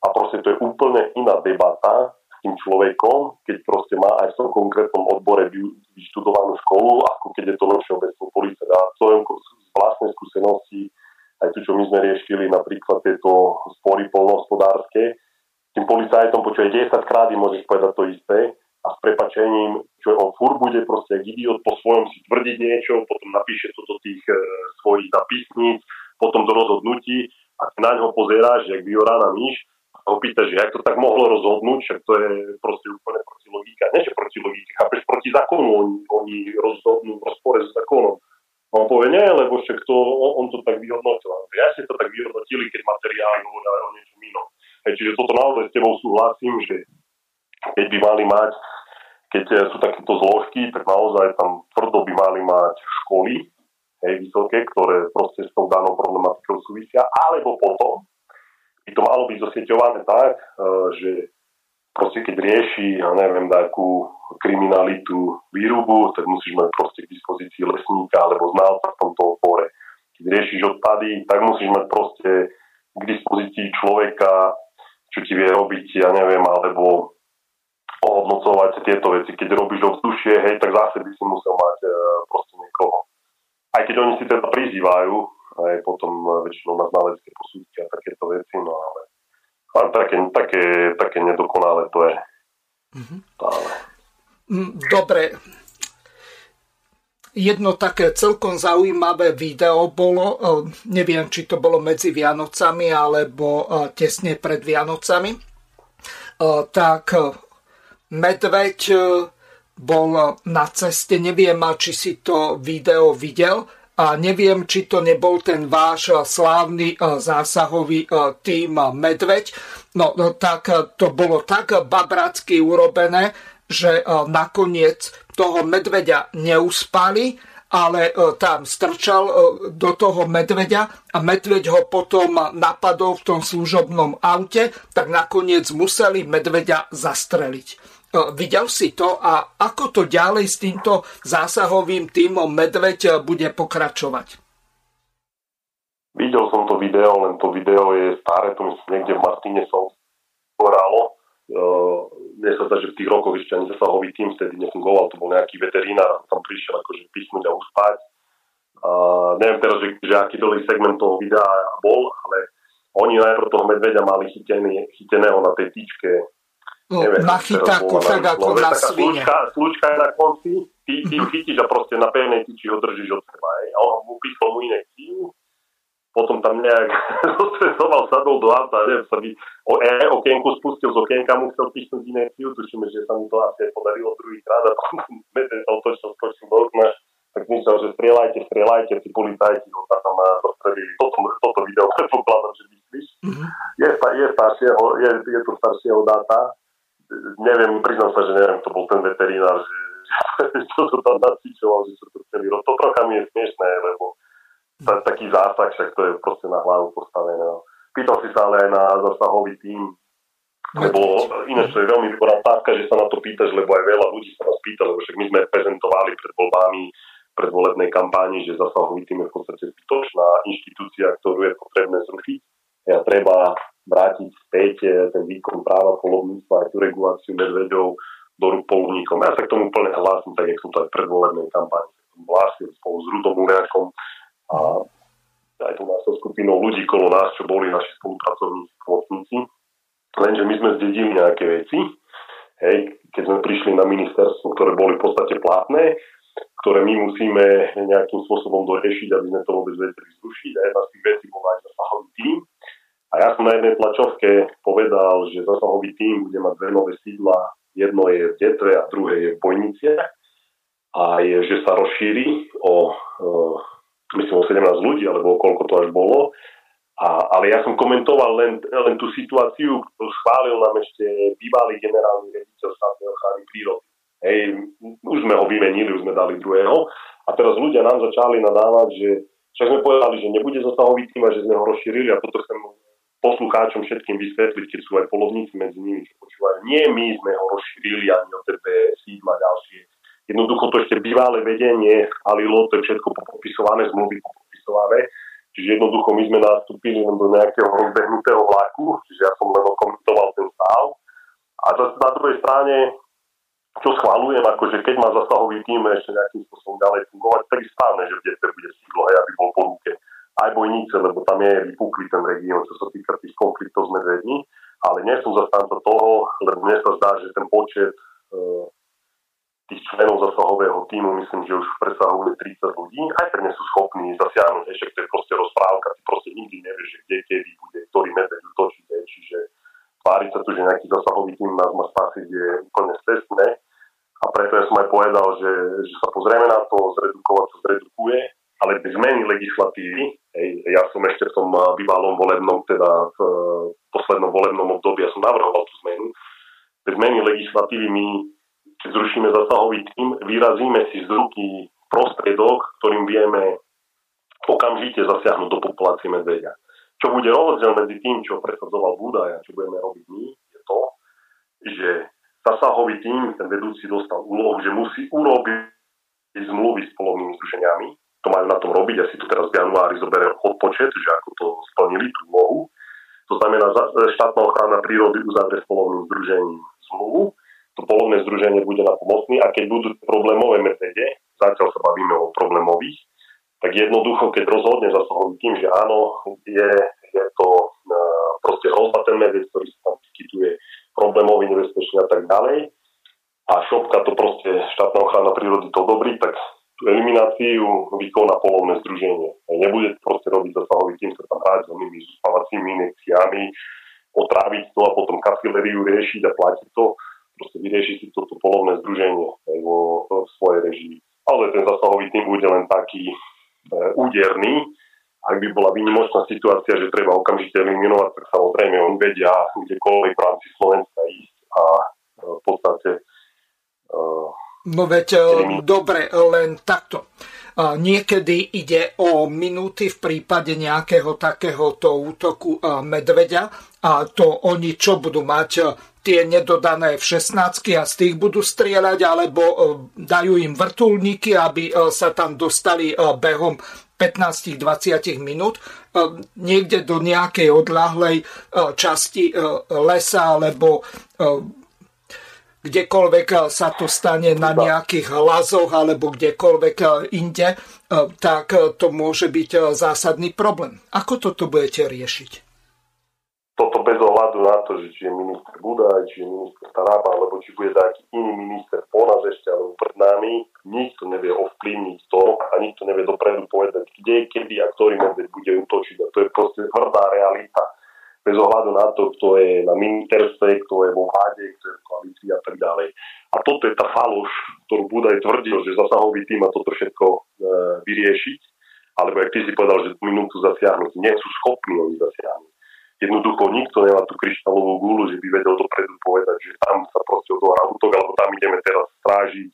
A proste to je úplne iná debata tým človekom, keď proste má aj v tom konkrétnom odbore vyštudovanú školu, ako keď je to len všeobecný policajt. A to je z vlastnej skúsenosti, aj tu, čo my sme riešili, napríklad tieto spory polnohospodárske, tým policajtom počuje 10 krát môžeš povedať to isté a s prepačením, čo on fur bude proste idiot po svojom si tvrdiť niečo, potom napíše to do tých e, svojich zapisníc, potom do rozhodnutí a na ňo pozeráš, jak vyorána myš a ho pýtaš, že jak to tak mohlo rozhodnúť, však to je proste úplne proti logike. Nie, že proti logike, chápeš, proti zákonu oni, oni rozhodnú v rozpore s zákonom. A on povie, nie, lebo však to, on to tak vyhodnotil. Ja si to tak vyhodnotili, keď materiály hovoria o niečom inom. Hej, čiže toto naozaj s tebou súhlasím, že keď by mali mať, keď sú takéto zložky, tak naozaj tam tvrdo by mali mať školy, hej, vysoké, ktoré proste s tou danou problematikou súvisia, alebo potom by to malo byť zosieťované tak, e, že proste keď rieši, ja neviem, takú kriminalitu výrubu, tak musíš mať proste k dispozícii lesníka alebo znalca v tomto opore. Keď riešiš odpady, tak musíš mať proste k dispozícii človeka, čo ti vie robiť, ja neviem, alebo ohodnocovať tieto veci. Keď robíš ovzdušie, hej, tak zase by si musel mať e, proste niekoho. Aj keď oni si teda prizývajú, aj potom väčšinou na znalecké posúdky a takéto veci, no ale, ale také, také, také nedokonalé to je. Mm-hmm. Dobre. Jedno také celkom zaujímavé video bolo, e, neviem, či to bolo medzi Vianocami alebo e, tesne pred Vianocami, tak medveď bol na ceste, neviem, či si to video videl, a neviem, či to nebol ten váš slávny e, zásahový e, tým Medveď. No, no tak e, to bolo tak babracky urobené, že nakoniec toho medveďa neuspali, ale tam strčal do toho medveďa a medveď ho potom napadol v tom služobnom aute, tak nakoniec museli medveďa zastreliť. E, videl si to a ako to ďalej s týmto zásahovým týmom Medveď e, bude pokračovať? Videl som to video, len to video je staré, to myslím niekde v Martine som horálo. Uh, mne sa že v tých rokoch ešte ani zasahový tým vtedy nefungoval, to bol nejaký veterinár, tam prišiel akože písnuť a uspať. Uh, neviem teraz, že, že aký dlhý segment toho videa bol, ale oni najprv toho medveďa mali chytený, chyteného na tej tyčke No, neviem, na chytáku, tak ako na svine. Slučka je na konci, ty, ty ju chytíš a proste na pevnej tyči ho držíš od seba. Aj. A on mu písol mu inekciu, potom tam nejak zostresoval, sadol do auta, neviem, sa by o e, okienku spustil, z okienka mu chcel písnuť inekciu, tušíme, že sa mu to asi podarilo druhý krát a potom medveď sa otočil, skočil do okna, tak myslel, že strieľajte, strieľajte, tí policajti ho tam zastrelili. Toto, toto video predpokladám, že myslíš. Mm-hmm. Je, je, staršieho, je, je to staršieho dáta, neviem, priznám sa, že neviem, to bol ten veterinár, že, že čo to tam nacvičoval, že čo to celý rok. To trocha mi je smiešné, lebo ta, taký zásah, však to je proste na hlavu postavené. No. Pýtal si sa ale aj na zasahový tým, lebo ináč to je veľmi dobrá otázka, že sa na to pýtaš, lebo aj veľa ľudí sa nás pýta, lebo však my sme prezentovali pred voľbami, pred volebnej kampáni, že zasahový tým je v podstate zbytočná inštitúcia, ktorú je potrebné zrušiť. Ja treba vrátiť späť eh, ten výkon práva polovníctva aj tú reguláciu medveďov do rúk polovníkom. Ja sa k tomu úplne hlásim, tak jak som to aj v predvolebnej kampani hlásil spolu s Rudom Uriakom a aj tu nás skupinou ľudí kolo nás, čo boli naši spolupracovníci, pomocníci. Lenže my sme zdedili nejaké veci, hej, keď sme prišli na ministerstvo, ktoré boli v podstate platné, ktoré my musíme nejakým spôsobom doriešiť, aby sme to vôbec vedeli zrušiť. A jedna z tých vecí bola aj zasahový tým. A ja som na jednej tlačovke povedal, že zasahový tým bude mať dve nové sídla. Jedno je v Detve a druhé je v Bojniciach. A je, že sa rozšíri o, uh, myslím, o 17 ľudí, alebo koľko to až bolo. A, ale ja som komentoval len, len tú situáciu, ktorú schválil nám ešte bývalý generálny rediteľ štátnej ochrany prírody. Hej, už sme ho vymenili, už sme dali druhého. A teraz ľudia nám začali nadávať, že však sme povedali, že nebude zasahový tým a že sme ho rozšírili a toto chcem poslucháčom všetkým vysvetliť, keď sú aj polovníci medzi nimi, čo počúvajú. Nie my sme ho rozšírili ani o tebe sídla ďalšie. Jednoducho to ešte bývalé vedenie schválilo, to je všetko popisované, zmluvy popisované. Čiže jednoducho my sme nastúpili do nejakého rozbehnutého vlaku, čiže ja som len komentoval ten stav. A zase na druhej strane čo schválujem, akože keď má zasahový tým ešte nejakým spôsobom ďalej fungovať, tak je správne, že v bude sídlo, hej, aby bol po ruke aj bojnice, lebo tam je vypuklý ten región, čo sa týka tých konfliktov s medvedmi, ale nie som zastanca toho, lebo mne sa zdá, že ten počet e, tých členov zasahového týmu, myslím, že už presahuje 30 ľudí, aj pre sú schopní zasiahnuť, ešte to je proste rozprávka, ty proste nikdy nevieš, že kde, kedy bude, ktorý medveď utočí, čiže tváriť sa tu, že nejaký zasahový tým nás má spasiť je úplne cestné. A preto ja som aj povedal, že, že sa pozrieme na to, zredukovať sa zredukuje, ale zmeny legislatívy, hej, ja som ešte v tom bývalom volebnom, teda v poslednom volebnom období, ja som navrhoval tú zmenu, zmeny legislatívy my, zrušíme zasahový tým, vyrazíme si z ruky prostriedok, ktorým vieme okamžite zasiahnuť do populácie medvedia. Čo bude rozdiel medzi tým, čo presadzoval Budaj a čo budeme robiť my, je to, že zasahový tým, ten vedúci dostal úlohu, že musí urobiť zmluvy s polovnými združeniami. To majú na tom robiť, asi to teraz v januári zoberiem odpočet, že ako to splnili tú úlohu. To znamená, štátna ochrana prírody uzavrie s polovným združením zmluvu, to polovné združenie bude na pomocný a keď budú problémové medvede, zatiaľ sa bavíme o problémových, tak jednoducho, keď rozhodne zasahový tým, že áno, je, je to uh, proste hrozba ten medveď, ktorý sa tam vyskytuje, problémový, nebezpečný a tak ďalej, a šopka to proste štátna ochrana prírody to dobrí, tak elimináciu vykoná polovné združenie. Nebude proste robiť zasahový tým, sa tam hrať s onými zúspavacími inekciami, otráviť to a potom kafileriu riešiť a platiť to. Proste vyrieši si toto polovné združenie vo, vo svojej režii. Ale ten zasahový tým bude len taký E, úderný. Ak by bola výnimočná situácia, že treba okamžite eliminovať, tak samozrejme oni vedia kdekoľvek v rámci Slovenska ísť a e, v podstate e, No veď dobre, len takto. Niekedy ide o minúty v prípade nejakého takéhoto útoku medveďa a to oni čo budú mať tie nedodané v 16 a z tých budú strieľať, alebo e, dajú im vrtulníky, aby e, sa tam dostali e, behom 15-20 minút niekde do nejakej odlahlej časti lesa alebo kdekoľvek sa to stane na nejakých lazoch alebo kdekoľvek inde, tak to môže byť zásadný problém. Ako toto budete riešiť? toto bez ohľadu na to, že či je minister Budaj, či je minister Taraba, alebo či bude nejaký iný minister po nás ešte, alebo pred nami, nikto nevie ovplyvniť to a nikto nevie dopredu povedať, kde, kedy a ktorý medveď bude útočiť. A to je proste tvrdá realita. Bez ohľadu na to, kto je na ministerstve, kto je vo vláde, kto je v koalícii a tak ďalej. A toto je tá faloš, ktorú Budaj tvrdil, že zasahový tým a toto všetko e, vyriešiť. Alebo ak ty si povedal, že minútu zasiahnuť, nie sú schopní oni zasiahnuť jednoducho nikto nemá tú kryštálovú gulu, že by vedel dopredu povedať, že tam sa proste odohrá útok, alebo tam ideme teraz strážiť,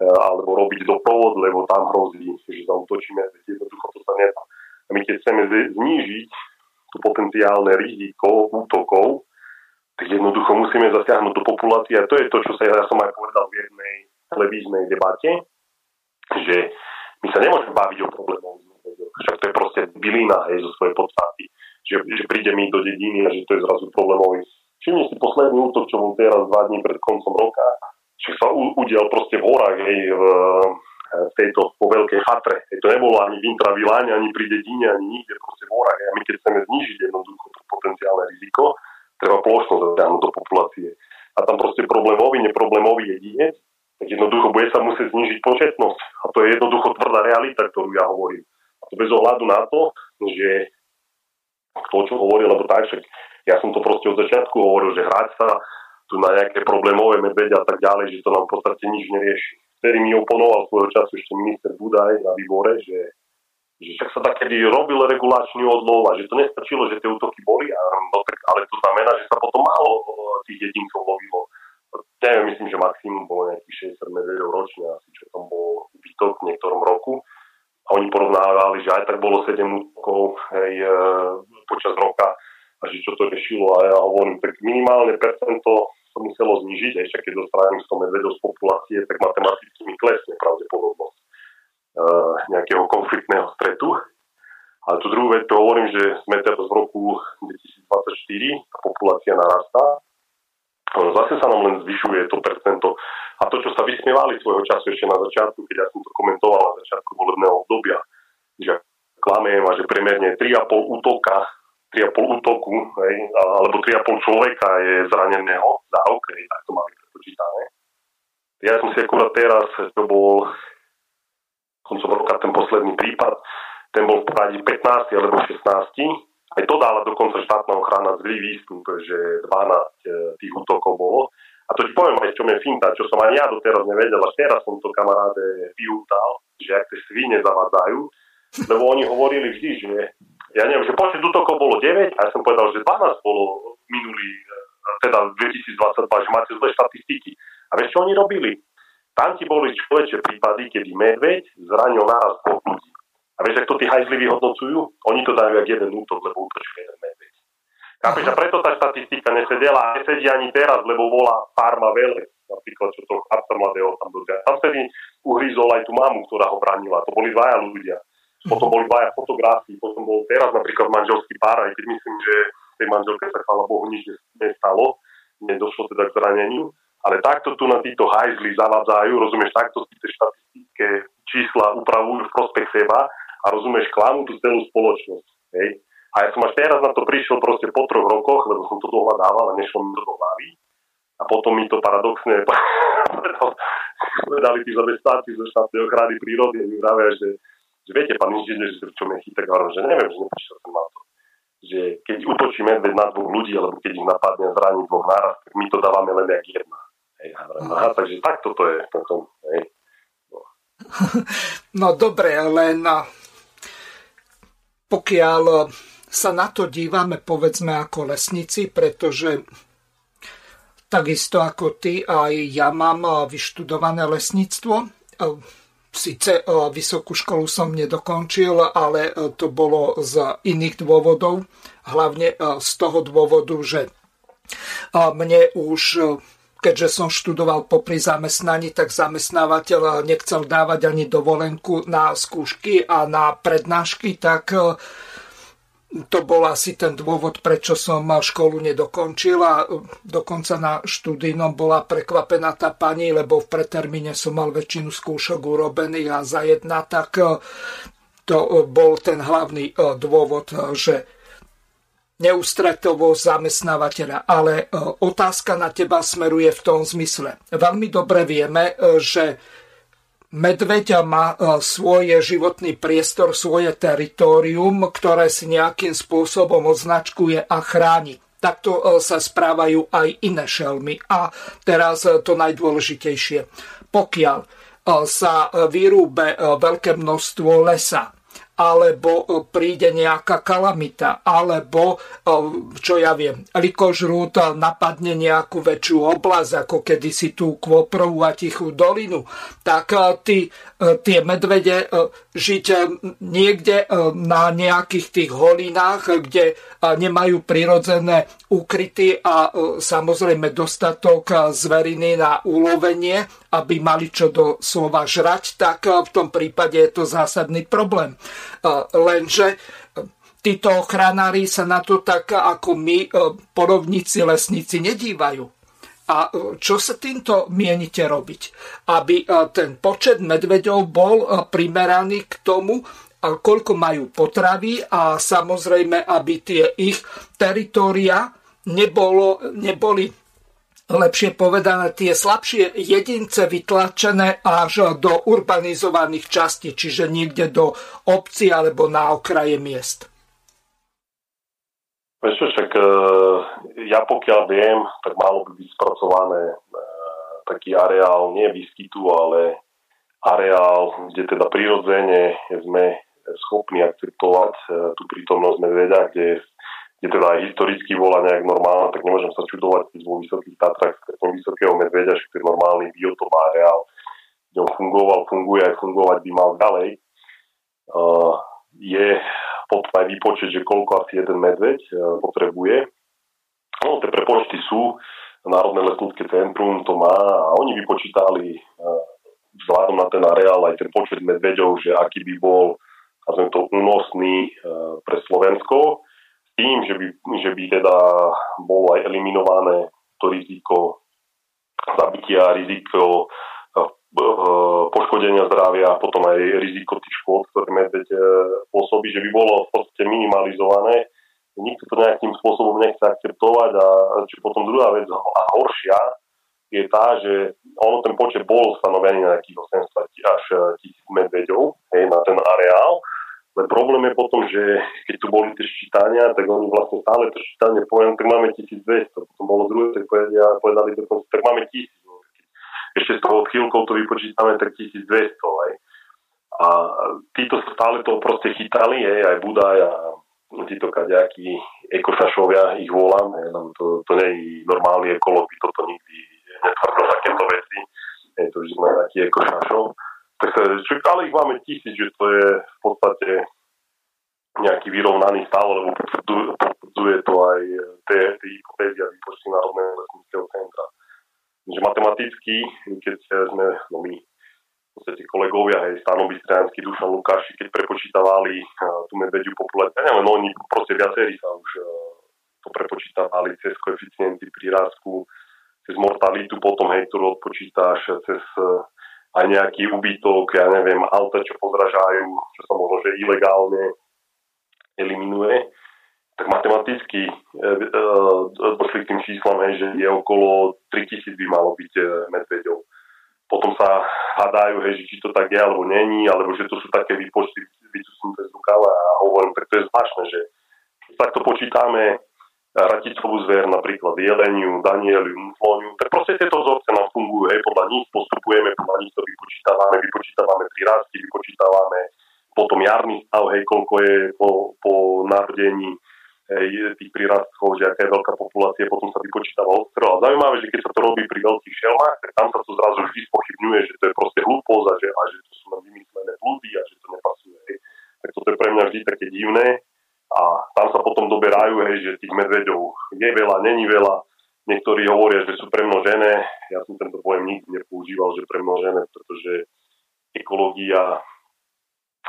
e, alebo robiť doprovod, lebo tam hrozí, že zautočíme, jednoducho to sa nedá. A my keď chceme znížiť potenciálne riziko útokov, tak jednoducho musíme zasiahnuť do populácie. A to je to, čo sa ja som aj povedal v jednej televíznej debate, že my sa nemôžeme baviť o problémoch. Však to je proste bylina hej, zo svojej podstaty že, že príde mi do dediny a že to je zrazu problémový. Všimni si posledný útok, čo bol teraz dva dní pred koncom roka, že sa udial proste v horách, hej, v, v tejto po veľkej. Hej, to nebolo ani v intraviláne, ani pri dedine, ani nikde, proste v horách. A my keď chceme znižiť jednoducho to potenciálne riziko, treba plošno zasiahnuť do populácie. A tam proste problémový, neproblémový jedinec tak jednoducho bude sa musieť znižiť početnosť. A to je jednoducho tvrdá realita, ktorú ja hovorím. A to bez ohľadu na to, že to, čo hovoril, lebo tak, však ja som to proste od začiatku hovoril, že hrať sa tu na nejaké problémové medvede a tak ďalej, že to nám v podstate nič nerieši. Vtedy mi oponoval svojho času ešte minister Budaj na výbore, že, že však sa takedy robil regulačný odlov a že to nestačilo, že tie útoky boli, a, no, tak, ale to znamená, že sa potom málo tých jedincov lovilo neviem, myslím, že maximum bolo nejakých 60 medvedov ročne, asi čo tam bol výtok v niektorom roku. A oni porovnávali, že aj tak bolo 7 útokov hej, e, počas roka a že čo to riešilo. A ja hovorím, tak minimálne percento sa muselo znižiť, však keď dostraním 100 medvedov z populácie, tak matematicky mi klesne pravdepodobnosť e, nejakého konfliktného stretu. Ale tú druhú vec to hovorím, že sme teraz v roku 2024, tá populácia narastá zase sa nám len zvyšuje to percento. A to, čo sa vysmievali svojho času ešte na začiatku, keď ja som to komentoval na začiatku volebného obdobia, že klamiem a že priemerne 3,5 útoka 3,5 útoku, hej, alebo 3,5 človeka je zraneného za hej, tak to máme prepočítané. Ja som si akurát teraz, to bol koncom roka ten posledný prípad, ten bol v poradí 15 alebo 16 aj to dala dokonca štátna ochrana zlý výstup, že 12 e, tých útokov bolo. A to ti poviem aj, čo mi finta, čo som ani ja doteraz nevedel, až teraz som to kamaráde vyútal, že ak tie svine zavádzajú, lebo oni hovorili vždy, že ja neviem, že počet útokov bolo 9 a ja som povedal, že 12 bolo minulý, e, teda 2022, že máte zlé štatistiky. A vieš, čo oni robili? Tam ti boli človeče prípady, kedy medveď zranil naraz dvoch ľudí. A vieš, ak to tí hajzli vyhodnocujú? Oni to dajú jak jeden útok, lebo útočí jeden medveď. Chápeš? A preto tá štatistika nesedela a nesedí ani teraz, lebo volá farma vele, napríklad čo toho chlapca mladého tam dozia. Tam vtedy uhrízol aj tú mamu, ktorá ho bránila. To boli dvaja ľudia. Potom boli dvaja fotografii, potom bol teraz napríklad manželský pár, aj keď myslím, že tej manželke sa chvála Bohu nič nestalo, nedošlo teda k zraneniu. Ale takto tu na títo hajzli zavádzajú, rozumieš, takto si tie štatistické čísla upravujú v prospech seba a rozumieš, klamú tú celú spoločnosť. Hej? A ja som až teraz na to prišiel proste po troch rokoch, lebo som to dohľadával a nešlo mi do hlavy. A potom mi to paradoxne povedali tí zamestnanci zo štátnej ochrany prírody mi vravia, že, že viete, pán inžinier, že čo mi chyták, že neviem, že neprišiel som na to. Že keď utočí medveď na dvoch ľudí, alebo keď ich napadne a zraní dvoch náraz, tak my to dávame len jak jedna. Hej, aha, takže takto to je potom. Hej. No. no dobre, len pokiaľ sa na to dívame povedzme ako lesníci, pretože takisto ako ty, aj ja mám vyštudované lesníctvo. Sice vysokú školu som nedokončil, ale to bolo z iných dôvodov. Hlavne z toho dôvodu, že mne už keďže som študoval popri zamestnaní, tak zamestnávateľ nechcel dávať ani dovolenku na skúšky a na prednášky, tak e, to bol asi ten dôvod, prečo som školu nedokončil a e, dokonca na študijnom bola prekvapená tá pani, lebo v pretermíne som mal väčšinu skúšok urobených a za jedna, tak e, to bol ten hlavný dôvod, že neústretovosť zamestnávateľa. Ale e, otázka na teba smeruje v tom zmysle. Veľmi dobre vieme, e, že medveď má e, svoj životný priestor, svoje teritorium, ktoré si nejakým spôsobom označkuje a chráni. Takto sa správajú aj iné šelmy. A teraz to najdôležitejšie. Pokiaľ sa vyrúbe veľké množstvo lesa, alebo e, príde nejaká kalamita, alebo, e, čo ja viem, likožrút napadne nejakú väčšiu oblasť, ako kedysi tú Kvoprovú a Tichú dolinu, tak e, tí, tie medvede žiť niekde na nejakých tých holinách, kde nemajú prirodzené úkryty a samozrejme dostatok zveriny na ulovenie, aby mali čo do slova žrať, tak v tom prípade je to zásadný problém. Lenže títo ochranári sa na to tak ako my, porovníci lesníci, nedívajú. A čo sa týmto mienite robiť? Aby ten počet medveďov bol primeraný k tomu, koľko majú potravy a samozrejme, aby tie ich teritoria nebolo, neboli lepšie povedané, tie slabšie jedince vytlačené až do urbanizovaných častí, čiže niekde do obci alebo na okraje miest. Vieš však e, ja pokiaľ viem, tak malo by byť spracované e, taký areál nie výskytu, ale areál, kde teda prirodzene sme schopní akceptovať e, tú prítomnosť medveďa, kde kde teda aj historicky bola nejak normálna, tak nemôžem sa čudovať, keď vo Vysokých Tatrách stretnem vysokého medveďa, že to je normálny biotop areál, kde on fungoval, funguje aj fungovať by mal ďalej. Uh, je potom aj výpočet, že koľko asi jeden medveď uh, potrebuje. No, tie prepočty sú, Národné lesnícke centrum to má a oni vypočítali uh, vzhľadom na ten areál aj ten počet medveďov, že aký by bol to únosný uh, pre Slovensko tým, že by, že by teda bolo aj eliminované to riziko zabitia, riziko eh, poškodenia zdravia a potom aj riziko tých škôd, ktoré medveď pôsobí, že by bolo v podstate minimalizované. Nikto to nejakým spôsobom nechce akceptovať a čo potom druhá vec a horšia je tá, že ono ten počet bol stanovený na nejakých 800 až 1000 medveďov hej, na ten areál len problém je potom, že keď tu boli tie ščítania, tak oni vlastne stále to ščítanie poviem, tak máme 1200. Potom bolo druhé, tak povedali, povedali dokonca, tak máme 1000. Ešte z toho chvíľkou to vypočítame, tak 1200. Aj. A títo stále to proste chytali, aj, aj Budaj a títo kaďakí ekošašovia, ich volám, aj, to, to nie je normálny ekolog, by toto nikdy netvrdil takéto veci. Je to vždy taký ekošašov tak čo, ale ich máme tisíc, že to je v podstate nejaký vyrovnaný stav, lebo potvrdzuje to aj tie, tie hypotézy a výpočty Národného lesníckého centra. Že matematicky, keď sme, no my, podstate kolegovia, hej, Stano Bystriansky, Dušan Lukáši, keď prepočítavali uh, tú medvediu populáciu, neviem, no oni proste viacerí sa už uh, to prepočítavali cez koeficienty prírastku, cez mortalitu, potom hej, ktorú odpočítáš cez uh, aj nejaký ubytok, ja neviem, auta, čo pozražajú, čo sa možno, že ilegálne eliminuje, tak matematicky e, e, došli k tým číslam, hej, že je okolo 3000 by malo byť e, medveďov. Potom sa hadajú, hej, že či to tak je alebo není, alebo že to sú také výpočty vycúcnuté z rukava a hovorím, tak je zvláštne, že takto počítame raticovú zver, napríklad jeleniu, danieliu, mufloniu, tak proste tieto vzorce nám fungujú, hej, podľa nich postupujeme, podľa nich to vypočítavame, vypočítavame prirásty, vypočítavame potom jarný stav, hej, koľko je po, po narodení hej, tých prirastkov, že aká je veľká populácia, potom sa vypočítava odstrel. A zaujímavé, že keď sa to robí pri veľkých šelmách, tak tam sa to zrazu vždy spochybňuje, že to je proste hlúposť a že, a že to sú len vymyslené blúdy a že to nepasuje. Hej. Tak toto je pre mňa vždy také divné a tam sa potom doberajú, hej, že tých medveďov je veľa, není veľa. Niektorí hovoria, že sú premnožené. Ja som tento pojem nikdy nepoužíval, že premnožené, pretože ekológia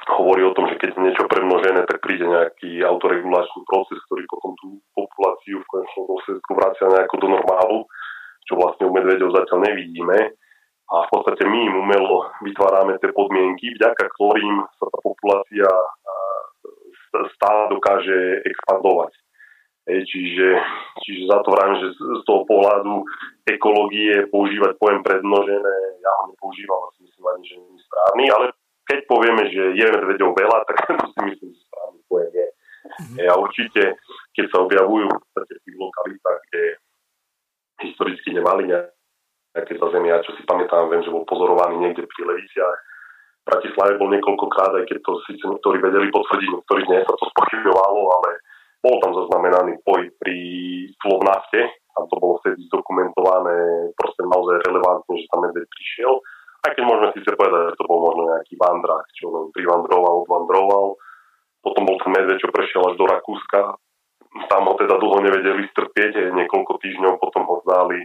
hovorí o tom, že keď je niečo premnožené, tak príde nejaký autoregulačný proces, ktorý potom tú populáciu v konečnom dôsledku vracia nejako do normálu, čo vlastne u medveďov zatiaľ nevidíme. A v podstate my im umelo vytvárame tie podmienky, vďaka ktorým sa tá populácia stále dokáže expandovať. Hej, čiže, čiže za to vrajím, že z, z toho pohľadu ekológie používať pojem predmnožené, ja ho nepoužívam, asi myslím ani, že nie je správny, ale keď povieme, že je medveďov veľa, tak to si myslím, že správny pojem je. Mm-hmm. A určite, keď sa objavujú v tých lokalitách, kde historicky nemali nejaké zazemia, čo si pamätám, viem, že bol pozorovaný niekde pri Leviciach, Bratislave bol niekoľkokrát, aj keď to síce niektorí vedeli potvrdiť, niektorí nie sa to spochybňovalo, ale bol tam zaznamenaný boj pri Slovnafte, tam to bolo vtedy zdokumentované proste naozaj relevantne, že tam medveď prišiel. Aj keď môžeme síce povedať, že to bol možno nejaký vandrák, čo len privandroval, odvandroval. Potom bol ten medveď, čo prešiel až do Rakúska. Tam ho teda dlho nevedeli strpieť, niekoľko týždňov potom ho dali,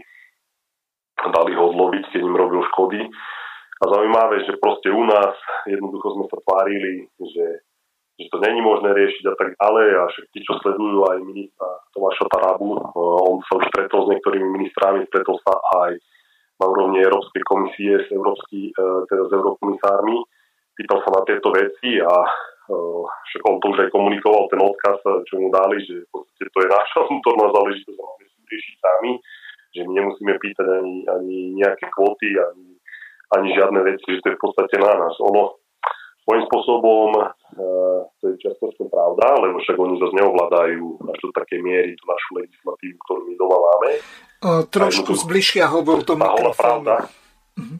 dali ho odloviť, keď im robil škody. A zaujímavé, že proste u nás jednoducho sme sa tvárili, že, že to není možné riešiť a tak ďalej. A však čo sledujú aj ministra Tomáša Tarabu, eh, on sa už stretol s niektorými ministrami, stretol sa aj na úrovni Európskej komisie s, európsky, eh, teda s eurokomisármi, pýtal sa na tieto veci a eh, však on to už aj komunikoval, ten odkaz, čo mu dali, že v podstate to je naša vnútorná záležitosť a máme si riešiť sami. že my nemusíme pýtať ani, ani nejaké kvóty, ani, ani žiadne veci, že to je v podstate na nás. Ono svojím spôsobom e, to je čiastočne pravda, lebo však oni zase neovládajú až do také miery tú našu legislatívu, ktorú my doma máme. O, trošku zbližšia hovor to mikrofónu. Pravda. Mm-hmm.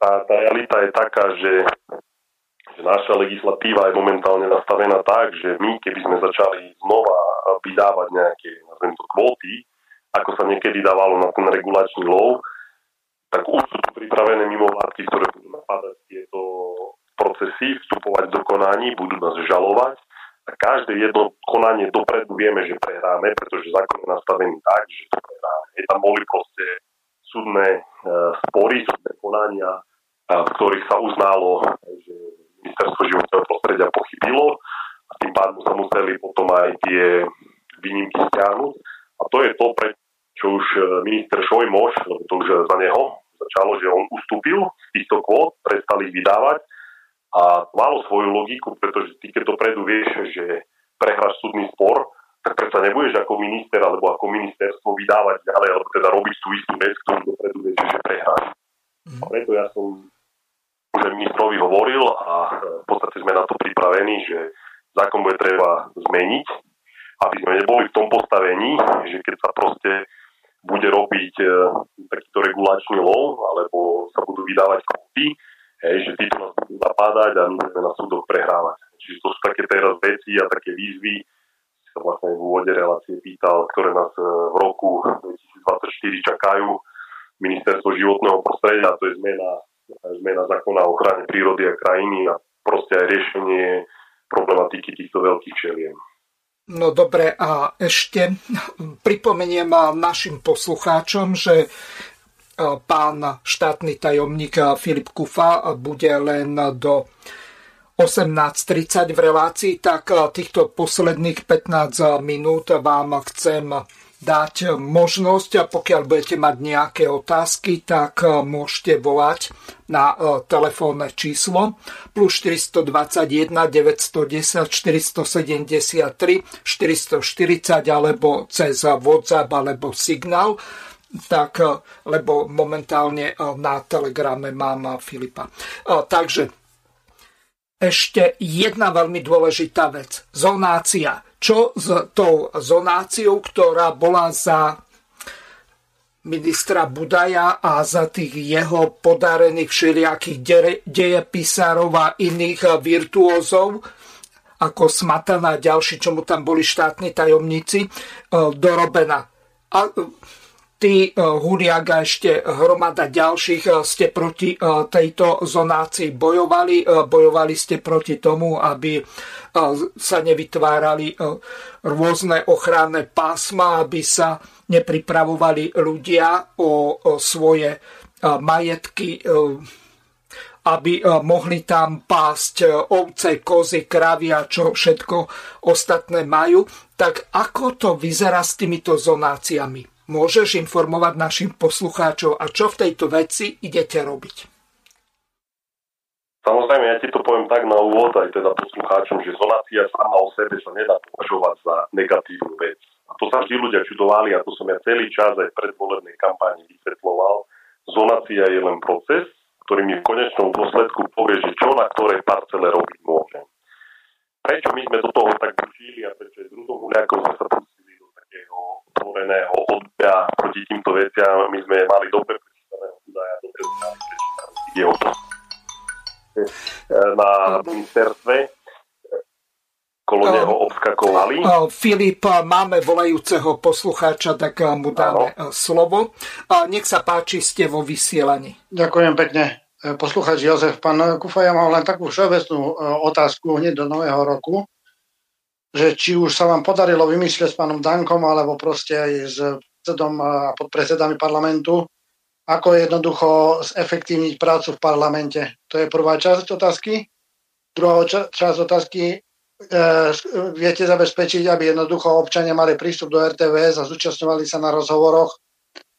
Tá, tá realita je taká, že, že naša legislatíva je momentálne nastavená tak, že my, keby sme začali znova vydávať nejaké, nazvem to, kvóty, ako sa niekedy dávalo na ten regulačný lov, tak už sú pripravené mimovládky, ktoré budú napadať tieto procesy, vstupovať do konaní, budú nás žalovať a každé jedno konanie dopredu vieme, že prehráme, pretože zákon je nastavený tak, že to prehráme. Je tam boli proste súdne e, spory, súdne konania, e, v ktorých sa uznalo, že ministerstvo životného prostredia pochybilo a tým pádom sa museli potom aj tie výnimky stiahnuť. A to je to, pre čo už e, minister Šojmoš, lebo to už za neho začalo, že on ustúpil z týchto kvót, prestali vydávať a malo svoju logiku, pretože ty keď dopredu vieš, že prehráš súdny spor, tak predsa nebudeš ako minister alebo ako ministerstvo vydávať ďalej, alebo teda robiť tú istú vec, ktorú dopredu vieš, že prehráš. Mm. A preto ja som už ministrovi hovoril a v podstate sme na to pripravení, že zákon bude treba zmeniť, aby sme neboli v tom postavení, že keď sa proste bude robiť e, takýto regulačný lov, alebo sa budú vydávať kvóty, hej, že títo nás budú zapádať a my budeme na súdoch prehrávať. Čiže to sú také teraz veci a také výzvy, sa vlastne v úvode relácie pýtal, ktoré nás e, v roku 2024 čakajú. Ministerstvo životného prostredia, to je zmena, zmena zákona o ochrane prírody a krajiny a proste aj riešenie problematiky týchto veľkých čelien. No dobre, a ešte pripomeniem našim poslucháčom, že e, pán štátny tajomník Filip Kufa bude len do 18.30 v relácii, tak týchto posledných 15 minút vám chcem dať možnosť, a pokiaľ budete mať nejaké otázky, tak e, môžete volať na e, telefónne číslo plus 421 910 473 440 alebo cez WhatsApp alebo Signál tak, e, lebo momentálne na telegrame mám Filipa. Takže ešte jedna veľmi dôležitá vec. Zonácia čo s tou zonáciou, ktorá bola za ministra Budaja a za tých jeho podarených všelijakých dejepisárov a iných virtuózov, ako Smatana a ďalší, čo mu tam boli štátni tajomníci, e, dorobená. A ty, e, Huliak a ešte hromada ďalších e, ste proti tejto zonácii bojovali. Bojovali ste proti tomu, aby sa nevytvárali e, rôzne ochranné pásma, aby sa nepripravovali ľudia o svoje e, majetky, e, aby mohli tam pásť ovce, kozy, kravy a čo všetko ostatné majú. Tak ako to vyzerá s týmito zonáciami? Môžeš informovať našim poslucháčov a čo v tejto veci idete robiť? Samozrejme, ja ti to poviem tak na úvod, aj teda poslucháčom, že zonácia sama o sebe sa nedá považovať za negatívnu vec. A to sa vždy ľudia čudovali a to som ja celý čas aj v predvolebnej kampani vysvetloval. Zonácia je len proces, ktorý mi v konečnom dôsledku povie, že čo na ktorej parcele robiť môžem. Prečo my sme do toho tak učili a prečo druhou Huliakom sme sa pustili do takého otvoreného odbia proti týmto veciam. My sme mali dobre prečítaného údaja, dobre prečítaného na ministerstve kolo neho obskakovali. Filip, máme volajúceho poslucháča, tak mu dáme ano. slovo. Nech sa páči, ste vo vysielaní. Ďakujem pekne. Poslucháč Jozef, pán Kufa, ja mám len takú všeobecnú e, otázku hneď do nového roku, že či už sa vám podarilo vymyslieť s pánom Dankom, alebo proste aj s predsedom a podpredsedami parlamentu, ako jednoducho zefektívniť prácu v parlamente. To je prvá časť otázky. Druhá časť otázky, e, viete zabezpečiť, aby jednoducho občania mali prístup do RTVS a zúčastňovali sa na rozhovoroch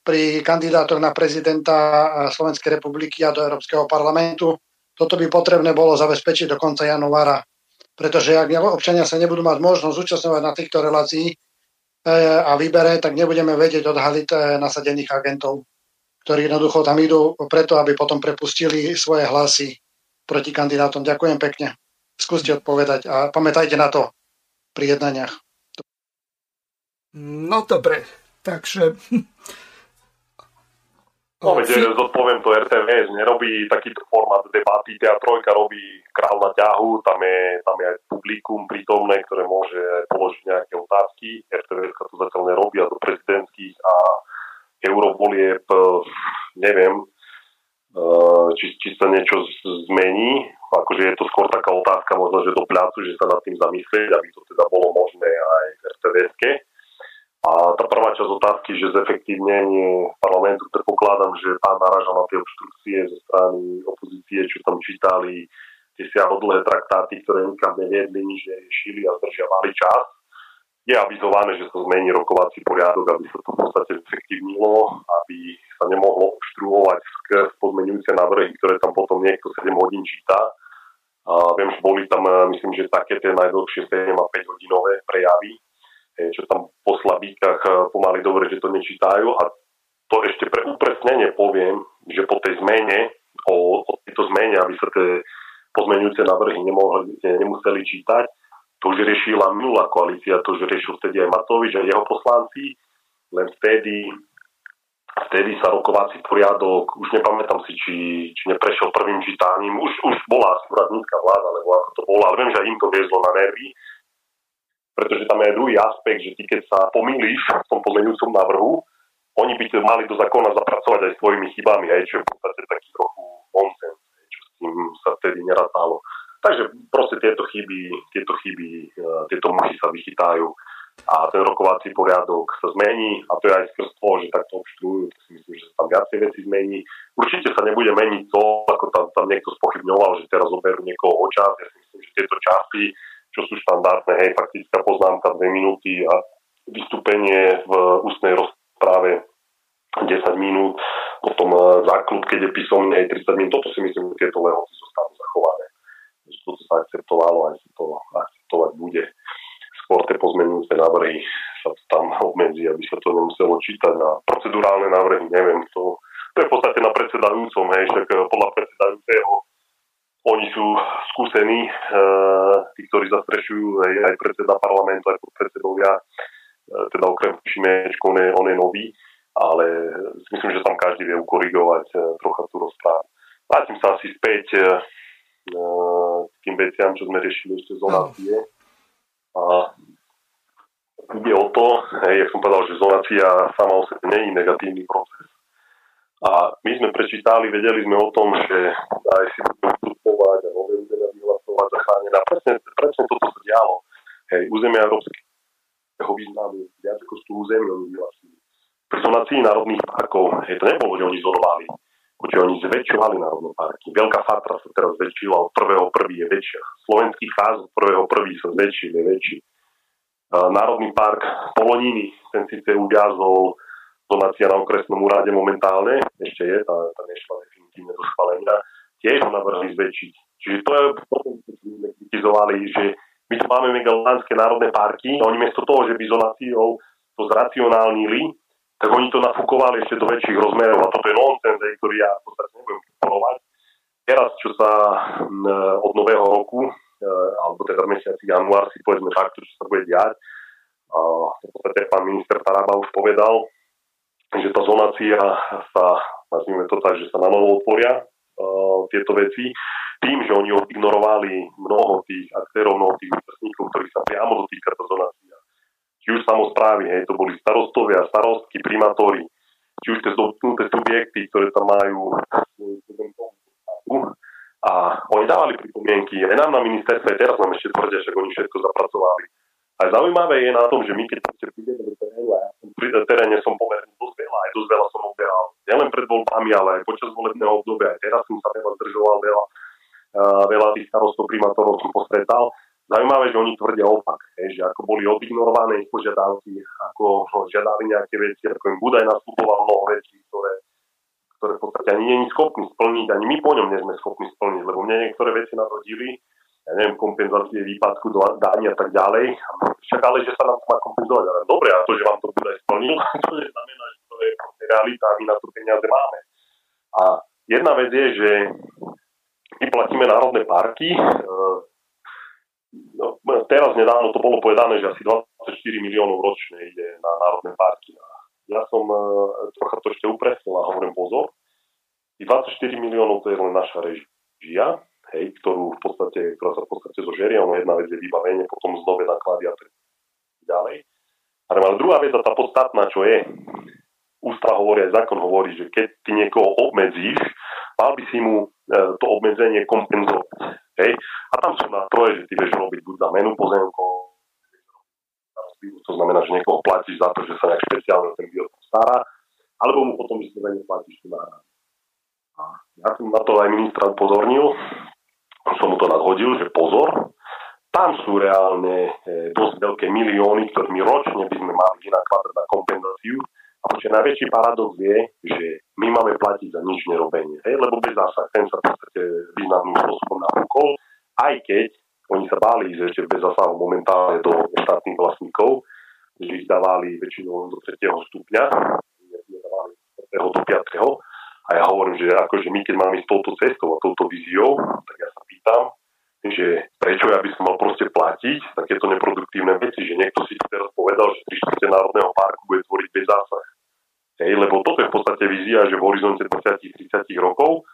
pri kandidátoch na prezidenta Slovenskej republiky a do Európskeho parlamentu. Toto by potrebné bolo zabezpečiť do konca januára, pretože ak občania sa nebudú mať možnosť zúčastňovať na týchto relácií, a vybere, tak nebudeme vedieť odhaliť e, nasadených agentov, ktorí jednoducho tam idú preto, aby potom prepustili svoje hlasy proti kandidátom. Ďakujem pekne. Skúste odpovedať a pamätajte na to pri jednaniach. No dobre, takže No veď zodpoviem to RTVS, nerobí takýto format debaty, TA3 robí král na ťahu, tam je, tam je aj publikum prítomné, ktoré môže položiť nejaké otázky. RTVS to zatiaľ nerobí a do prezidentských a eurovolieb neviem, eh, či, či sa niečo zmení. Akože je to skôr taká otázka možno, že do pľacu, že sa nad tým zamyslieť, aby to teda bolo možné aj v RTVS-ke. A tá prvá časť otázky, že zefektívnenie parlamentu, predpokladám, že pán naražal na tie obštrukcie zo strany opozície, čo tam čítali, tie siahodlhé traktáty, ktoré nikam neviedli, nič neriešili a zdržiavali čas. Je avizované, že sa zmení rokovací poriadok, aby sa to v podstate zefektívnilo, aby sa nemohlo obštruovať skrz podmenujúce návrhy, ktoré tam potom niekto 7 hodín číta. A viem, že boli tam, myslím, že také tie najdlhšie 7 a 5 hodinové prejavy, čo tam po slabíkach eh, pomaly dobre, že to nečítajú. A to ešte pre upresnenie poviem, že po tej zmene, o, o tejto zmene, aby sa tie pozmenujúce návrhy nemohli, nemuseli čítať, to už riešila minulá koalícia, to už riešil vtedy aj Matovič a jeho poslanci, len vtedy vtedy sa rokovací poriadok, už nepamätám si, či, či neprešiel prvým čítaním, už, už bola súradnícka vláda, alebo ako to bolo, ale viem, že im to viezlo na nervy, pretože tam je druhý aspekt, že ty keď sa pomýliš v tom pozmeňujúcom návrhu, oni by to mali do zákona zapracovať aj svojimi chybami, aj čo je v podstate taký trochu nonsens, čo s tým sa vtedy nerátalo. Takže proste tieto chyby, tieto chyby, e, tieto muži sa vychytajú a ten rokovací poriadok sa zmení a to je aj skrz toho, že takto obštruujú, to si myslím, že sa tam viacej veci zmení. Určite sa nebude meniť to, ako tam, tam niekto spochybňoval, že teraz zoberú niekoho o čas. Ja si myslím, že tieto časy čo sú štandardné, hej, faktická poznámka 2 minúty a vystúpenie v ústnej rozpráve 10 minút, potom e, záklub, keď je písomne aj 30 minút, toto si myslím, že tieto lehoty zostanú zachované. Že toto sa akceptovalo, aj sa to akceptovať bude. Skôr tie pozmenujúce návrhy sa tam obmedzí, aby sa to nemuselo čítať. A procedurálne návrhy, neviem, to, to je v podstate na predsedajúcom, hej, však e, podľa predsedajúceho oni sú skúsení, eh, tí, ktorí zastrešujú aj, aj predseda parlamentu, aj predsedovia, eh, teda okrem Šimečko, on je, on je nový, ale myslím, že tam každý vie ukorigovať eh, trocha tú rozprávu. Vrátim sa asi späť k tým veciam, čo sme riešili ešte z zonácie. A ide o to, hej, jak som povedal, že zonácia sama o sebe nie je negatívny proces. A my sme prečítali, vedeli sme o tom, že aj si vystupovať a nové územia vyhlasovať za chránené. A presne, presne toto sa dialo. Hej, územia európskeho významu, viac ako 100 území vyhlasili. Pri zonácii národných parkov, hej, to nebolo, že oni zonovali, že oni zväčšovali národné parky. Veľká Fatra sa teraz zväčšila, od prvého prvý je väčšia. Slovenský fáz od prvého prvý sa zväčšil, je väčší. Národný park Poloniny, ten síce uviazol zonácia na okresnom úrade momentálne, ešte je, tá, tá nešla definitívne do schválenia, tiež navrhli zväčšiť. Čiže to je potom, sme kritizovali, že my tu máme megalánske národné parky a oni miesto toho, že by zonáciou to zracionálnili, tak oni to nafúkovali ešte do väčších rozmerov a toto je nonsens, ktorý ja v podstate nebudem podporovať. Teraz, čo sa od nového roku, e, alebo teda v mesiaci január si povedzme takto, čo sa bude diať, v podstate pán minister Taraba už povedal, že tá zonácia sa, nazvime to tak, že sa na novo otvoria tieto veci, tým, že oni ignorovali mnoho tých aktérov, mnoho tých účastníkov, ktorých sa priamo dotýka tá zonácia. Či už samozprávy, hej, to boli starostovia, starostky, primátori, či už tie dotknuté subjekty, ktoré tam majú a oni dávali pripomienky aj nám na ministerstve, teraz nám ešte tvrdia, že oni všetko zapracovali. A zaujímavé je na tom, že my keď prídeme do terénu, a ja som pri teréne som pomerne dosť veľa, aj dosť veľa som obehal, nielen pred voľbami, ale aj počas volebného obdobia, aj teraz som sa veľa zdržoval, veľa, uh, veľa tých starostov, primátorov som postretal. Zaujímavé, že oni tvrdia opak, že ako boli odignorované ich požiadavky, ako žiadali nejaké veci, ako im Budaj nastupoval mnoho vecí, ktoré, ktoré v podstate ani nie je schopný splniť, ani my po ňom nie sme schopní splniť, lebo mne niektoré veci nadhodili, ja neviem, kompenzácie výpadku do daní a tak ďalej. Však ale, že sa nám to má kompenzovať. Ale dobre, a to, že vám to bude splnil, to neznamená, že to je realita a my na to peniaze máme. A jedna vec je, že my platíme národné parky. E, no, teraz nedávno to bolo povedané, že asi 24 miliónov ročne ide na národné parky. Ja som e, trocha to ešte upresnil a hovorím pozor. 24 miliónov to je len naša režia, hej, ktorú v podstate, ktorá sa v podstate zožerie, ono jedna vec je vybavenie, potom znové náklady a tak ďalej. Ale druhá vec, a tá podstatná, čo je, ústa hovorí, aj zákon hovorí, že keď ty niekoho obmedzíš, mal by si mu e, to obmedzenie kompenzovať. Hej? A tam sú nástroje, že ty vieš robiť buď za menu pozemkov, to znamená, že niekoho platíš za to, že sa nejak špeciálne ten biotop stará, alebo mu potom vyslovene platíš tú náhradu. Ja som na to aj ministra upozornil, som mu to nadhodil, že pozor, tam sú reálne e, dosť veľké milióny, ktorými ročne by sme mali vynakladať na kompenzáciu. A počkej, najväčší paradox je, že my máme platiť za nič nerobenie, hej? lebo bez zásah ten sa podstate významným spôsobom napúkol, aj keď oni sa báli, že ešte bez zásahu momentálne do štátnych vlastníkov, že ich dávali väčšinou do 3. stupňa, nedávali do 5. A ja hovorím, že akože my keď máme ísť touto cestou a touto víziou, tak ja sa pýtam, že prečo ja by som mal proste platiť takéto neproduktívne veci, že niekto si teraz povedal, že 3% národného parku bude tvoriť bez zásah. Hej, lebo toto je v podstate vízia, že v horizonte 20-30 rokov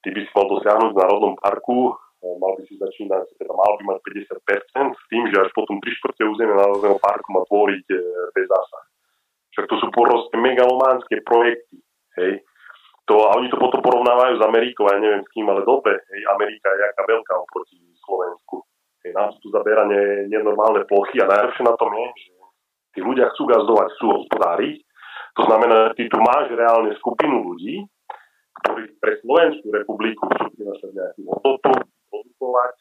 ty by si mal dosiahnuť v národnom parku, eh, mal by si začínať, teda mal by mať 50% s tým, že až potom 3 čtvrte územia národného parku má tvoriť eh, bez zásah. Však to sú proste megalománske projekty. Hej to, a oni to potom porovnávajú s Amerikou, ja neviem s kým, ale dobre, hej, Amerika je jaká veľká oproti Slovensku. Hej, nám sú tu zaberané nenormálne plochy a najlepšie na tom je, že tí ľudia chcú gazdovať, chcú hospodáriť. To znamená, že ty tu máš reálne skupinu ľudí, ktorí pre Slovenskú republiku chcú prinašať nejakú hodnotu, produkovať,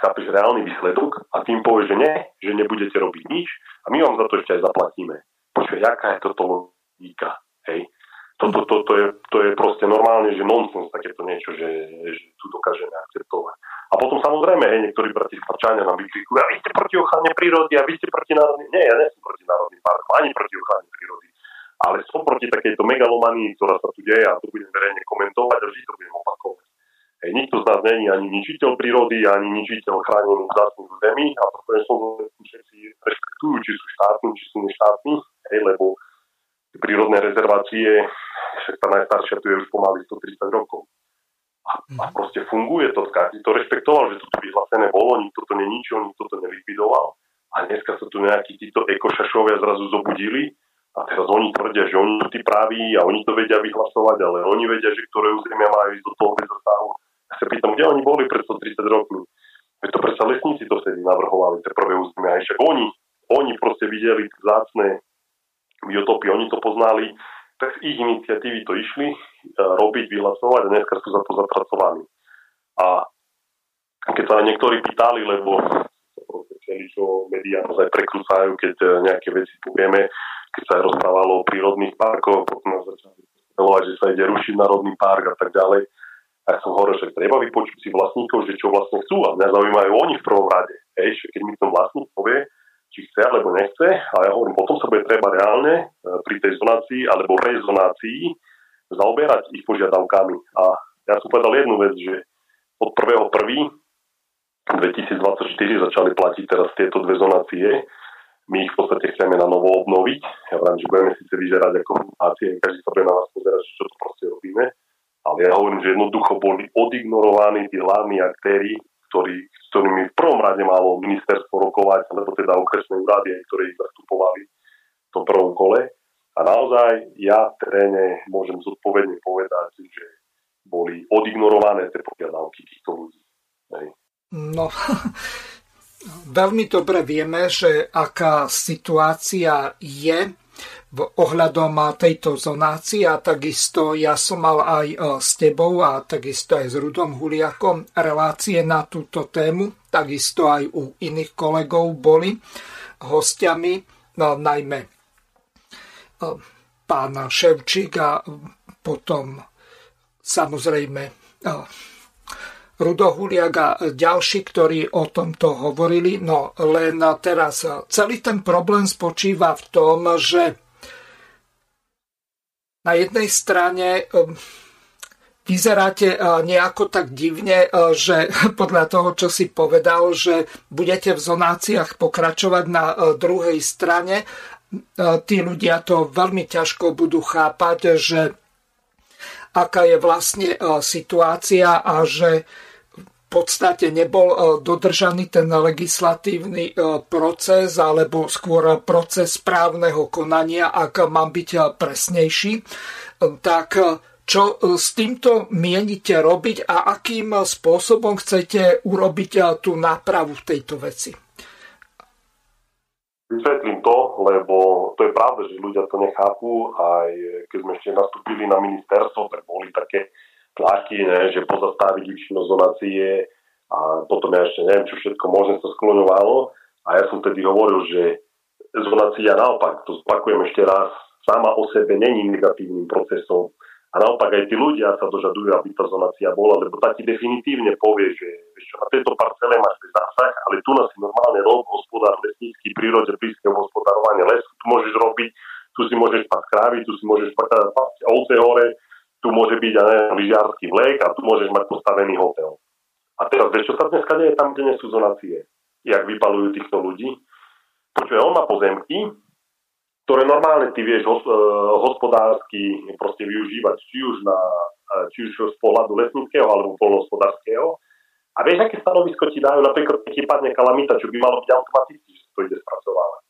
chápeš reálny výsledok a tým povie, že nie, že nebudete robiť nič a my vám za to ešte aj zaplatíme. Počkaj, aká je toto logika? Hej? Toto to, to, je, to je proste normálne, že nonsens takéto niečo, že, že tu dokážeme akceptovať. A potom samozrejme, hej, niektorí bratislavčania nám vykrikujú, a vy ste proti ochrane prírody a vy ste proti národným... Nie, ja nie som proti národným parkom, ani proti ochrane prírody. Ale som proti takejto megalomanii, ktorá sa tu deje a to budem verejne komentovať a vždy to budem opakovať. Hej, nikto z nás není ani ničiteľ prírody, ani ničiteľ chránených vzácných zemi a to som všetci rešpektujú, či sú štátni, či sú neštátni, hej, lebo prírodné rezervácie, však tá najstaršia tu je už pomaly 130 rokov. A, a mhm. proste funguje to, každý to rešpektoval, že toto vyhlásené bolo, nikto to neničil, nikto to nelikvidoval. A dneska sa tu nejakí títo ekošašovia zrazu zobudili a teraz oni tvrdia, že oni sú tí praví a oni to vedia vyhlasovať, ale oni vedia, že ktoré územia majú ísť do toho bez zasahu. Ja sa pýtam, kde oni boli pred 130 rokmi? Veď to predsa lesníci to vtedy navrhovali, tie prvé územia. A však oni, oni proste videli vzácne biotopy, oni to poznali, tak z ich iniciatívy to išli e, robiť, vyhlasovať a dneska sú za to zapracovaní. A keď sa niektorí pýtali, lebo proste čo médiá naozaj prekrúcajú, keď e, nejaké veci povieme, keď sa aj rozprávalo o prírodných parkoch, potom nás začali že sa ide rušiť národný park a tak ďalej. A ja som hovoril, že treba vypočuť si vlastníkov, že čo vlastne chcú. A mňa zaujímajú oni v prvom rade. Hej, keď mi ten vlastník povie, či chce alebo nechce, ale ja hovorím, potom sa bude treba reálne e, pri tej zonácii alebo rezonácii zaoberať ich požiadavkami. A ja som povedal jednu vec, že od 1.1.2024 začali platiť teraz tieto dve zonácie. My ich v podstate chceme na novo obnoviť. Ja viem, že budeme síce vyžerať ako komunikácie, každý sa bude na nás pozerať, čo to proste robíme. Ale ja hovorím, že jednoducho boli odignorovaní tí hlavní aktéry ktorý, ktorými v prvom rade malo ministerstvo rokovať, alebo teda okresné úrady, ktoré ich zastupovali v tom prvom kole. A naozaj ja v teréne môžem zodpovedne povedať, že boli odignorované tie požiadavky týchto ľudí. Hej. No, veľmi dobre vieme, že aká situácia je v ohľadom tejto zonácie a takisto ja som mal aj e, s tebou a takisto aj s Rudom Huliakom relácie na túto tému, takisto aj u iných kolegov boli hostiami, no, najmä e, pána Ševčík a potom samozrejme e, Rudohuliak a ďalší, ktorí o tomto hovorili. No len teraz celý ten problém spočíva v tom, že na jednej strane um, vyzeráte uh, nejako tak divne, uh, že podľa toho, čo si povedal, že budete v zonáciách pokračovať na uh, druhej strane, tí ľudia to veľmi ťažko budú chápať, že aká je vlastne situácia a že podstate nebol e, dodržaný ten legislatívny e, proces alebo skôr proces správneho konania, ak mám byť e, presnejší. Tak čo s týmto mienite robiť a akým spôsobom chcete urobiť tú nápravu v tejto veci? Vysvetlím to, lebo to je pravda, že ľudia to nechápu. Aj keď sme ešte nastúpili na ministerstvo, tak boli také tlaky, ne, že pozastaviť účinnosť zonácie a potom ja ešte neviem, čo všetko možné sa skloňovalo. A ja som tedy hovoril, že zonácia naopak, to spakujem ešte raz, sama o sebe není negatívnym procesom. A naopak aj tí ľudia sa dožadujú, aby tá zonácia bola, lebo taký definitívne povie, že ešte na tejto parcele máš bez zásah, ale tu nás si normálne rob, hospodár lesnícky, prírode, blízkeho hospodárovania lesu, tu môžeš robiť, tu si môžeš spať krávy, tu si môžeš spať ovce hore, tu môže byť aj lyžiarsky vlek a tu môžeš mať postavený hotel. A teraz, vieš, čo sa dneska deje tam, kde nie sú zonácie? Jak vypalujú týchto ľudí? Počuje, on má pozemky, ktoré normálne ty vieš e, hospodársky proste využívať, či už, na, e, či už z pohľadu lesníckého alebo polnohospodárskeho. A vieš, aké stanovisko ti dajú, napríklad keď ti padne kalamita, čo by malo byť automaticky, že to ide spracovávať.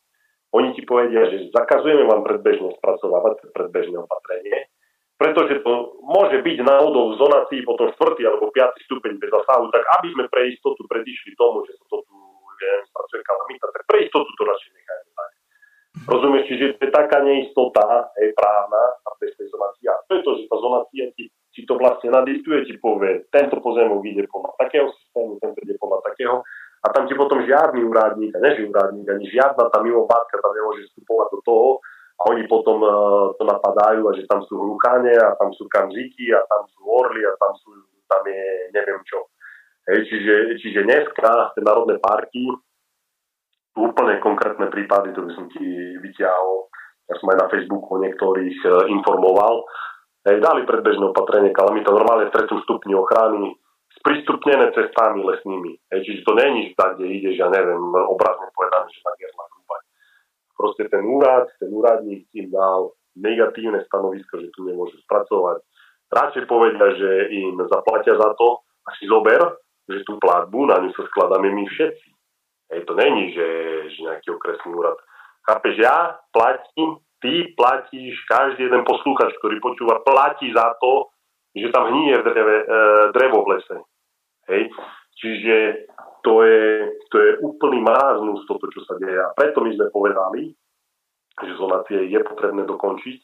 Oni ti povedia, že zakazujeme vám predbežne spracovávať predbežné opatrenie, pretože to môže byť náhodou v zonácii potom 4. alebo 5. stupeň bez zasahu, tak aby sme pre istotu predišli tomu, že sa to tu neviem, spracuje kalamita, tak pre istotu to radšej nechajme tak. Rozumieš, čiže to je taká neistota, hej, právna a bez tej zonácie. A to je to, že tá zonácia ti, ti to vlastne nadiktuje, ti povie, tento pozemok ide podľa takého systému, tento ide podľa takého. A tam ti potom žiadny úradník, a neži úradník, ani žiadna tá mimovládka tam nemôže vstupovať do toho, a oni potom uh, to napadajú a že tam sú hluchane a tam sú kamžiky a tam sú orly a tam, sú, tam je neviem čo. Hej, čiže, čiže dneska tie národné parky, úplne konkrétne prípady, to by som ti vyťahol, ja som aj na Facebooku niektorých uh, informoval, hej, dali predbežné opatrenie kalamita normálne v tretom stupni ochrany, sprístupnené cestami lesnými. Hej, čiže to není, tam, kde ideš, ja neviem, obrazne povedané, že na Gerlach proste ten úrad, ten úradník im dal negatívne stanovisko, že tu nemôžu spracovať. Radšej povedia, že im zaplatia za to a si zober, že tú platbu na ňu sa skladáme my všetci. Hej, to není, že, že nejaký okresný úrad. Chápeš, ja platím, ty platíš, každý jeden poslúchač, ktorý počúva, platí za to, že tam hníje dreve, e, drevo v lese. Hej? Čiže to je, to je úplný marazmus toto, čo sa deje. A preto my sme povedali, že zonácie je potrebné dokončiť,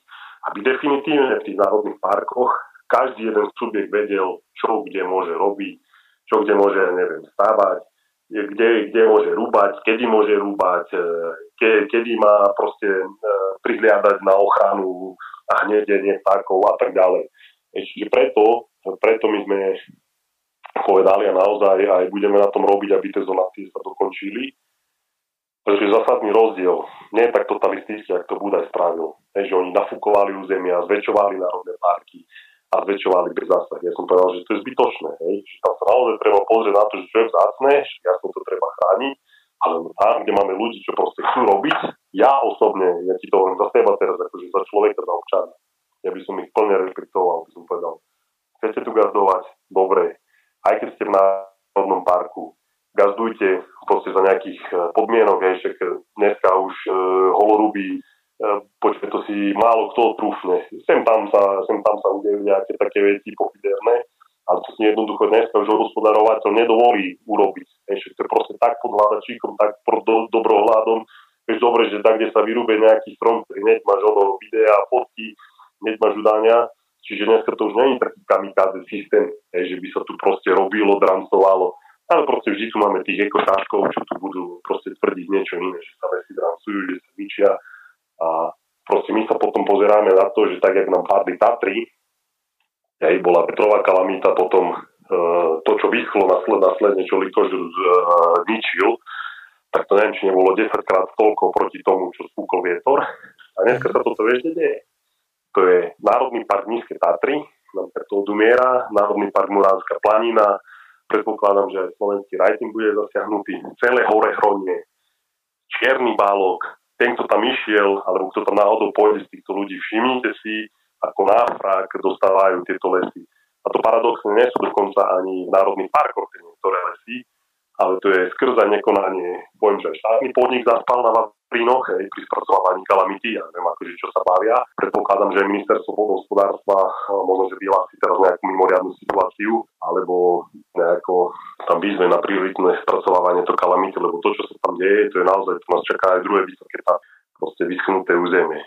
aby definitívne v tých národných parkoch každý jeden subjekt vedel, čo kde môže robiť, čo kde môže, neviem, stávať, kde, kde môže rúbať, kedy môže rúbať, e, ke, kedy má proste e, prihliadať na ochranu a hnedenie vtákov a tak ďalej. Čiže preto, preto my sme povedali a naozaj aj budeme na tom robiť, aby tie zonácie sa dokončili. Pretože zásadný rozdiel nie je tak totalistický, ako to Budaj spravil. Je, že oni nafúkovali územia, zväčšovali národné parky a zväčšovali bez zásah. Ja som povedal, že to je zbytočné. Hej? Že tam sa naozaj treba pozrieť na to, že čo je vzácne, jasno to treba chrániť, ale tam, kde máme ľudí, čo proste chcú robiť, ja osobne, ja ti to hovorím za seba teraz, akože za človeka, za občana, ja by som ich plne rešpektoval, by som povedal, chcete tu gardovať, dobre, aj keď ste v národnom parku, gazdujte proste za nejakých e, podmienok, hej, však dneska už e, holoruby, e, počkaj, to si málo kto trúfne. Sem tam sa, sem tam sa udejú nejaké také veci pofiderné, ale to si jednoducho dneska už hospodárovateľ nedovolí urobiť. Však to je proste tak pod hľadačíkom, tak pod do, dobrohľadom, Vieš dobre, že tak, kde sa vyrúbe nejaký strom, ktorý hneď máš ono videa, fotky, hneď máš udania, Čiže dneska to už není taký kamikaze systém, že by sa tu proste robilo, drancovalo. Ale proste vždy tu máme tých ekotáškov, čo tu budú proste tvrdiť niečo iné, že sa veci drancujú, že sa ničia. A proste my sa potom pozeráme na to, že tak, jak nám padli Tatry, hej, bola Petrová kalamita, potom to, čo vyschlo následne, čo Likoš zničil, tak to neviem, či nebolo 10 krát toľko proti tomu, čo spúkol vietor. A dneska sa toto vieš, deje. To je Národný park Nízke Tatry, napríklad to odumiera, Národný park Muránska planina, predpokladám, že aj slovenský rajting bude zasiahnutý, celé hore hronie, čierny bálok, ten, kto tam išiel, alebo kto tam náhodou pôjde z týchto ľudí, všimnite si, ako náfrak dostávajú tieto lesy. A to paradoxne nie sú dokonca ani v národných parkoch, niektoré lesy, ale to je skrza nekonanie, poviem, že štátny podnik zaspal na Vavrínoch hej, pri spracovávaní kalamity, ja neviem, akože, čo sa bavia. Predpokladám, že ministerstvo hospodárstva možno, že vyhlási teraz nejakú mimoriadnu situáciu, alebo nejako tam výzve na prioritné spracovávanie to kalamity, lebo to, čo sa tam deje, to je naozaj, to nás čaká aj druhé vysoké proste vyschnuté územie.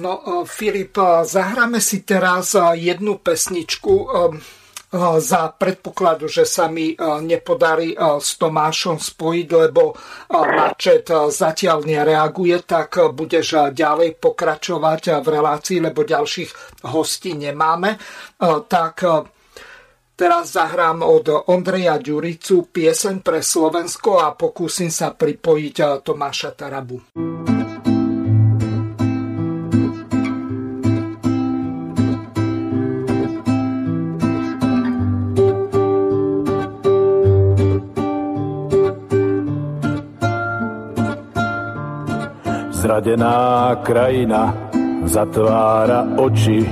No, Filip, zahráme si teraz jednu pesničku za predpokladu, že sa mi nepodarí s Tomášom spojiť, lebo načet zatiaľ nereaguje, tak budeš ďalej pokračovať v relácii, lebo ďalších hostí nemáme. Tak teraz zahrám od Ondreja Ďuricu pieseň pre Slovensko a pokúsim sa pripojiť Tomáša Tarabu. Zradená krajina zatvára oči,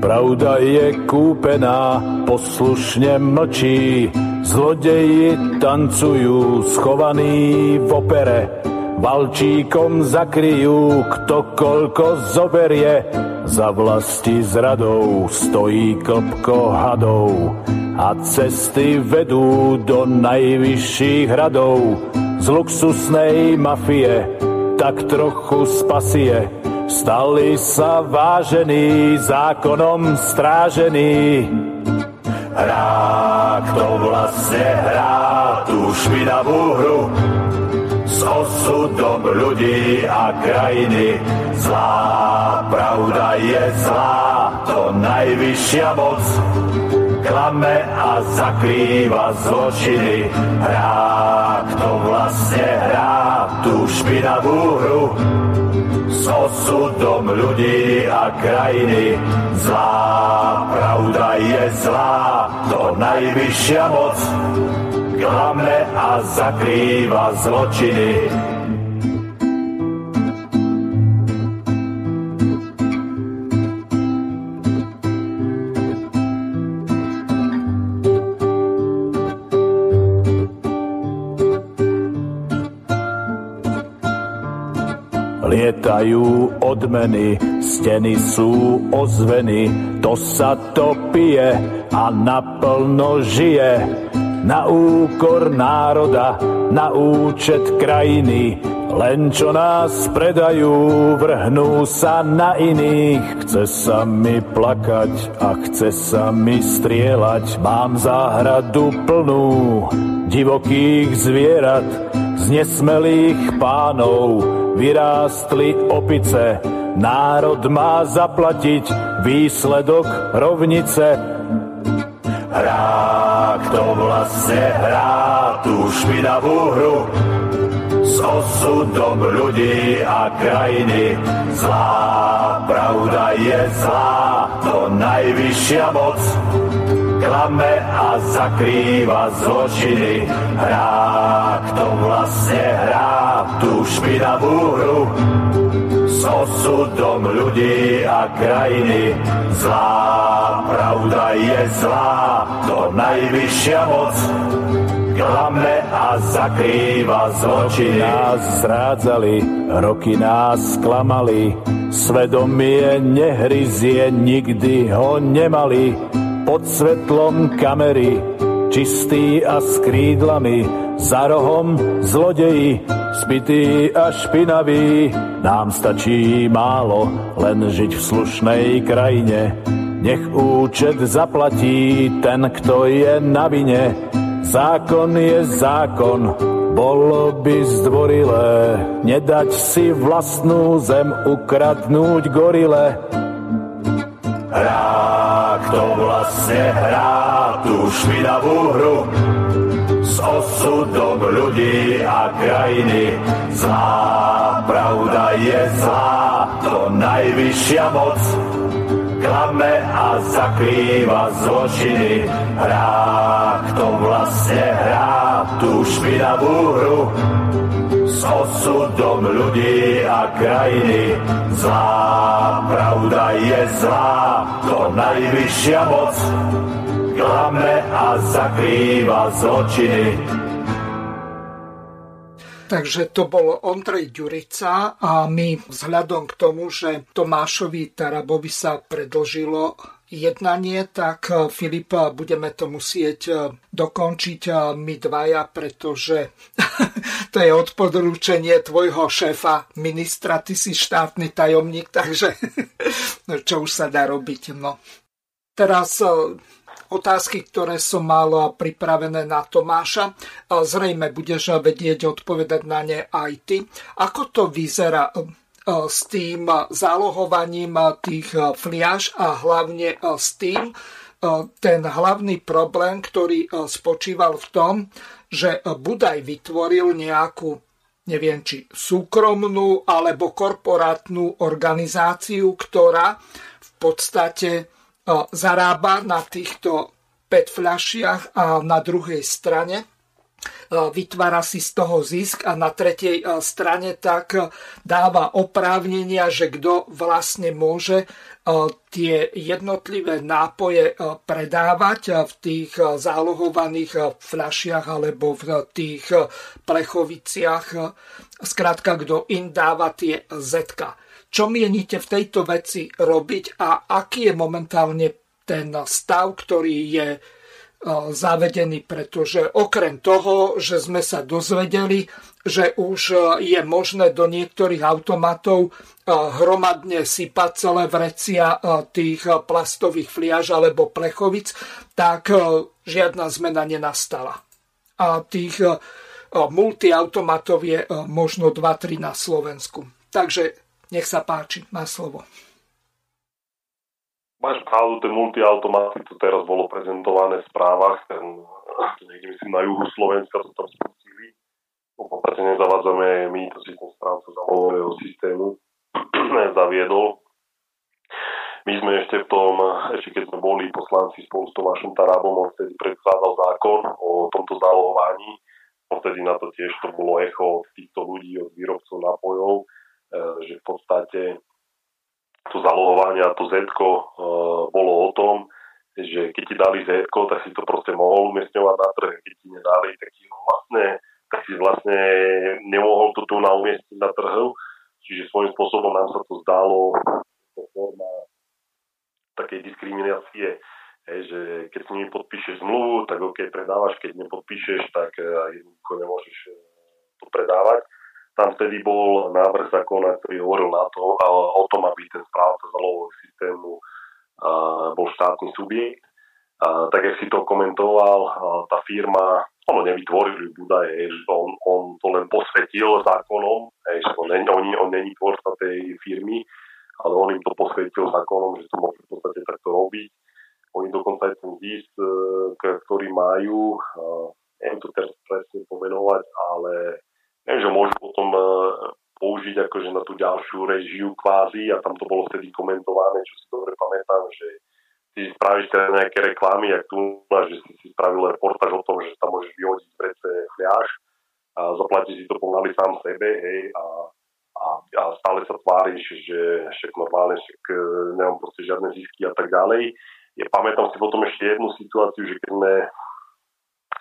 pravda je kúpená, poslušne mlčí. Zlodeji tancujú schovaní v opere, valčíkom zakryjú, kto koľko zoberie. Za vlasti zradou stojí klpko hadov a cesty vedú do najvyšších hradov z luxusnej mafie tak trochu spasie. Stali sa vážení, zákonom strážení. Hrá, kto vlastne hrá tú špinavú hru s osudom ľudí a krajiny. Zlá pravda je zlá, to najvyššia moc klame a zakrýva zločiny. Hrá, kto vlastne hrá tú špinavú hru s osudom ľudí a krajiny. Zlá pravda je zlá, to najvyššia moc klame a zakrýva zločiny. Lietajú odmeny, steny sú ozveny, to sa to pije a naplno žije. Na úkor národa, na účet krajiny, len čo nás predajú, vrhnú sa na iných. Chce sa mi plakať a chce sa mi strieľať. Mám záhradu plnú divokých zvierat, z nesmelých pánov vyrástli opice. Národ má zaplatiť výsledok rovnice. Hrá, kto vlastne hrá tú špinavú hru s osudom ľudí a krajiny. Zlá pravda je zlá, to najvyššia moc klame a zakrýva zločiny. Hrá, kto vlastne hrá tú špinavú hru s osudom ľudí a krajiny. Zlá pravda je zlá, to najvyššia moc klame a zakrýva zločiny. Nás zrádzali, roky nás klamali, svedomie nehryzie, nikdy ho nemali pod svetlom kamery, čistý a s krídlami, za rohom zlodeji, spitý a špinavý. Nám stačí málo, len žiť v slušnej krajine. Nech účet zaplatí ten, kto je na vine. Zákon je zákon, bolo by zdvorilé nedať si vlastnú zem ukradnúť gorile. Hrák kto vlastne hrá tú špinavú hru s osudom ľudí a krajiny. Zlá pravda je zlá, to najvyššia moc klame a zakrýva zločiny. Hrá, kto vlastne hrá tú špinavú hru s osudom ľudí a krajiny. Zlá pravda je zlá, to najvyššia moc klame a zakrýva zločiny. Takže to bol Ondrej Ďurica a my vzhľadom k tomu, že Tomášovi Tarabovi sa predlžilo jednanie, tak eh, Filipa, budeme to musieť eh, dokončiť eh, my dvaja, pretože to je odporúčanie tvojho šéfa, ministra, ty si štátny tajomník, takže čo už sa dá robiť. No. Teraz otázky, ktoré som mal pripravené na Tomáša. Zrejme budeš vedieť odpovedať na ne aj ty. Ako to vyzerá s tým zálohovaním tých fliaž a hlavne s tým, e, ten hlavný problém, ktorý e, spočíval v tom, že Budaj vytvoril nejakú neviem, či súkromnú alebo korporátnu organizáciu, ktorá v podstate zarába na týchto PET fľašiach a na druhej strane vytvára si z toho zisk a na tretej strane tak dáva oprávnenia, že kto vlastne môže tie jednotlivé nápoje predávať v tých zálohovaných fľašiach alebo v tých plechoviciach. Skrátka, kto im dáva tie zetka. Čo mienite v tejto veci robiť a aký je momentálne ten stav, ktorý je e, zavedený, pretože okrem toho, že sme sa dozvedeli, že už je možné do niektorých automatov hromadne sypať celé vrecia tých plastových fliaž alebo plechovic, tak žiadna zmena nenastala. A tých multiautomatov je možno 2-3 na Slovensku. Takže nech sa páči, má slovo. Máš pravdu, ten multiautomaty, to teraz bolo prezentované v správach, ten, niekde myslím na juhu Slovenska to tam spustili. V podstate nezavádzame my to systém správcu zálohového systému zaviedol. My sme ešte v tom, ešte keď sme boli poslanci spolu s Tomášom Tarabom, on vtedy predkladal zákon o tomto zálohovaní. Vtedy na to tiež to bolo echo od týchto ľudí, od výrobcov nápojov E, že v podstate to zalohovanie a to Z e, bolo o tom, že keď ti dali Z, tak si to proste mohol umiestňovať na trh, keď ti nedali, tak si vlastne, tak si vlastne nemohol to tu na na trhu. Čiže svojím spôsobom nám sa to zdalo forma takej diskriminácie, že keď s nimi podpíšeš zmluvu, tak OK, predávaš, keď nepodpíšeš, tak e, jednoducho nemôžeš to predávať tam vtedy bol návrh zákona, ktorý hovoril na to, o tom, aby ten správca zálohového systému bol štátny subjekt. Tak, jak si to komentoval, tá firma, ono nevytvorili údaje, že on, on to len posvetil zákonom, že on, on, on není tvorca tej firmy, ale on im to posvetil zákonom, že to môže v podstate takto robiť. Oni dokonca aj ten zisk, e, ktorý majú, neviem to teraz presne pomenovať, ale že môžu potom uh, použiť akože na tú ďalšiu režiu kvázi a tam to bolo vtedy komentované, čo si dobre pamätám, že si spravíš teda nejaké reklamy, ak tu že si si spravil reportáž o tom, že tam môžeš vyhodiť z vrece fľaš a zaplatíš si to pomaly sám sebe, hej, a, a, a stále sa tváriš, že však normálne, však e, nemám proste žiadne zisky a tak ďalej. Ja pamätám si potom ešte jednu situáciu, že keď sme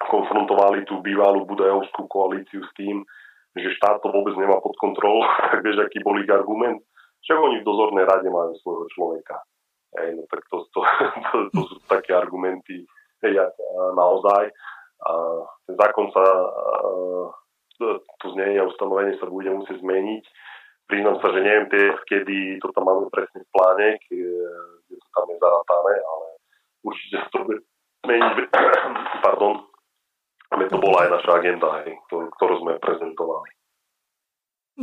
konfrontovali tú bývalú budajovskú koalíciu s tým, že štát to vôbec nemá pod kontrolou, vieš, aký bol ich argument. Však oni v dozornej rade majú svojho človeka. Hej, no tak to, to, to, to sú také argumenty, hej, naozaj. A ten zákon sa, to znenie a ustanovenie sa bude musieť zmeniť. Priznám sa, že neviem tie, kedy to tam máme presne v pláne, kde to tam je zarátané, ale určite sa to bude zmeniť. Pardon, ale to bola aj naša agenda, hej, ktorú, sme prezentovali.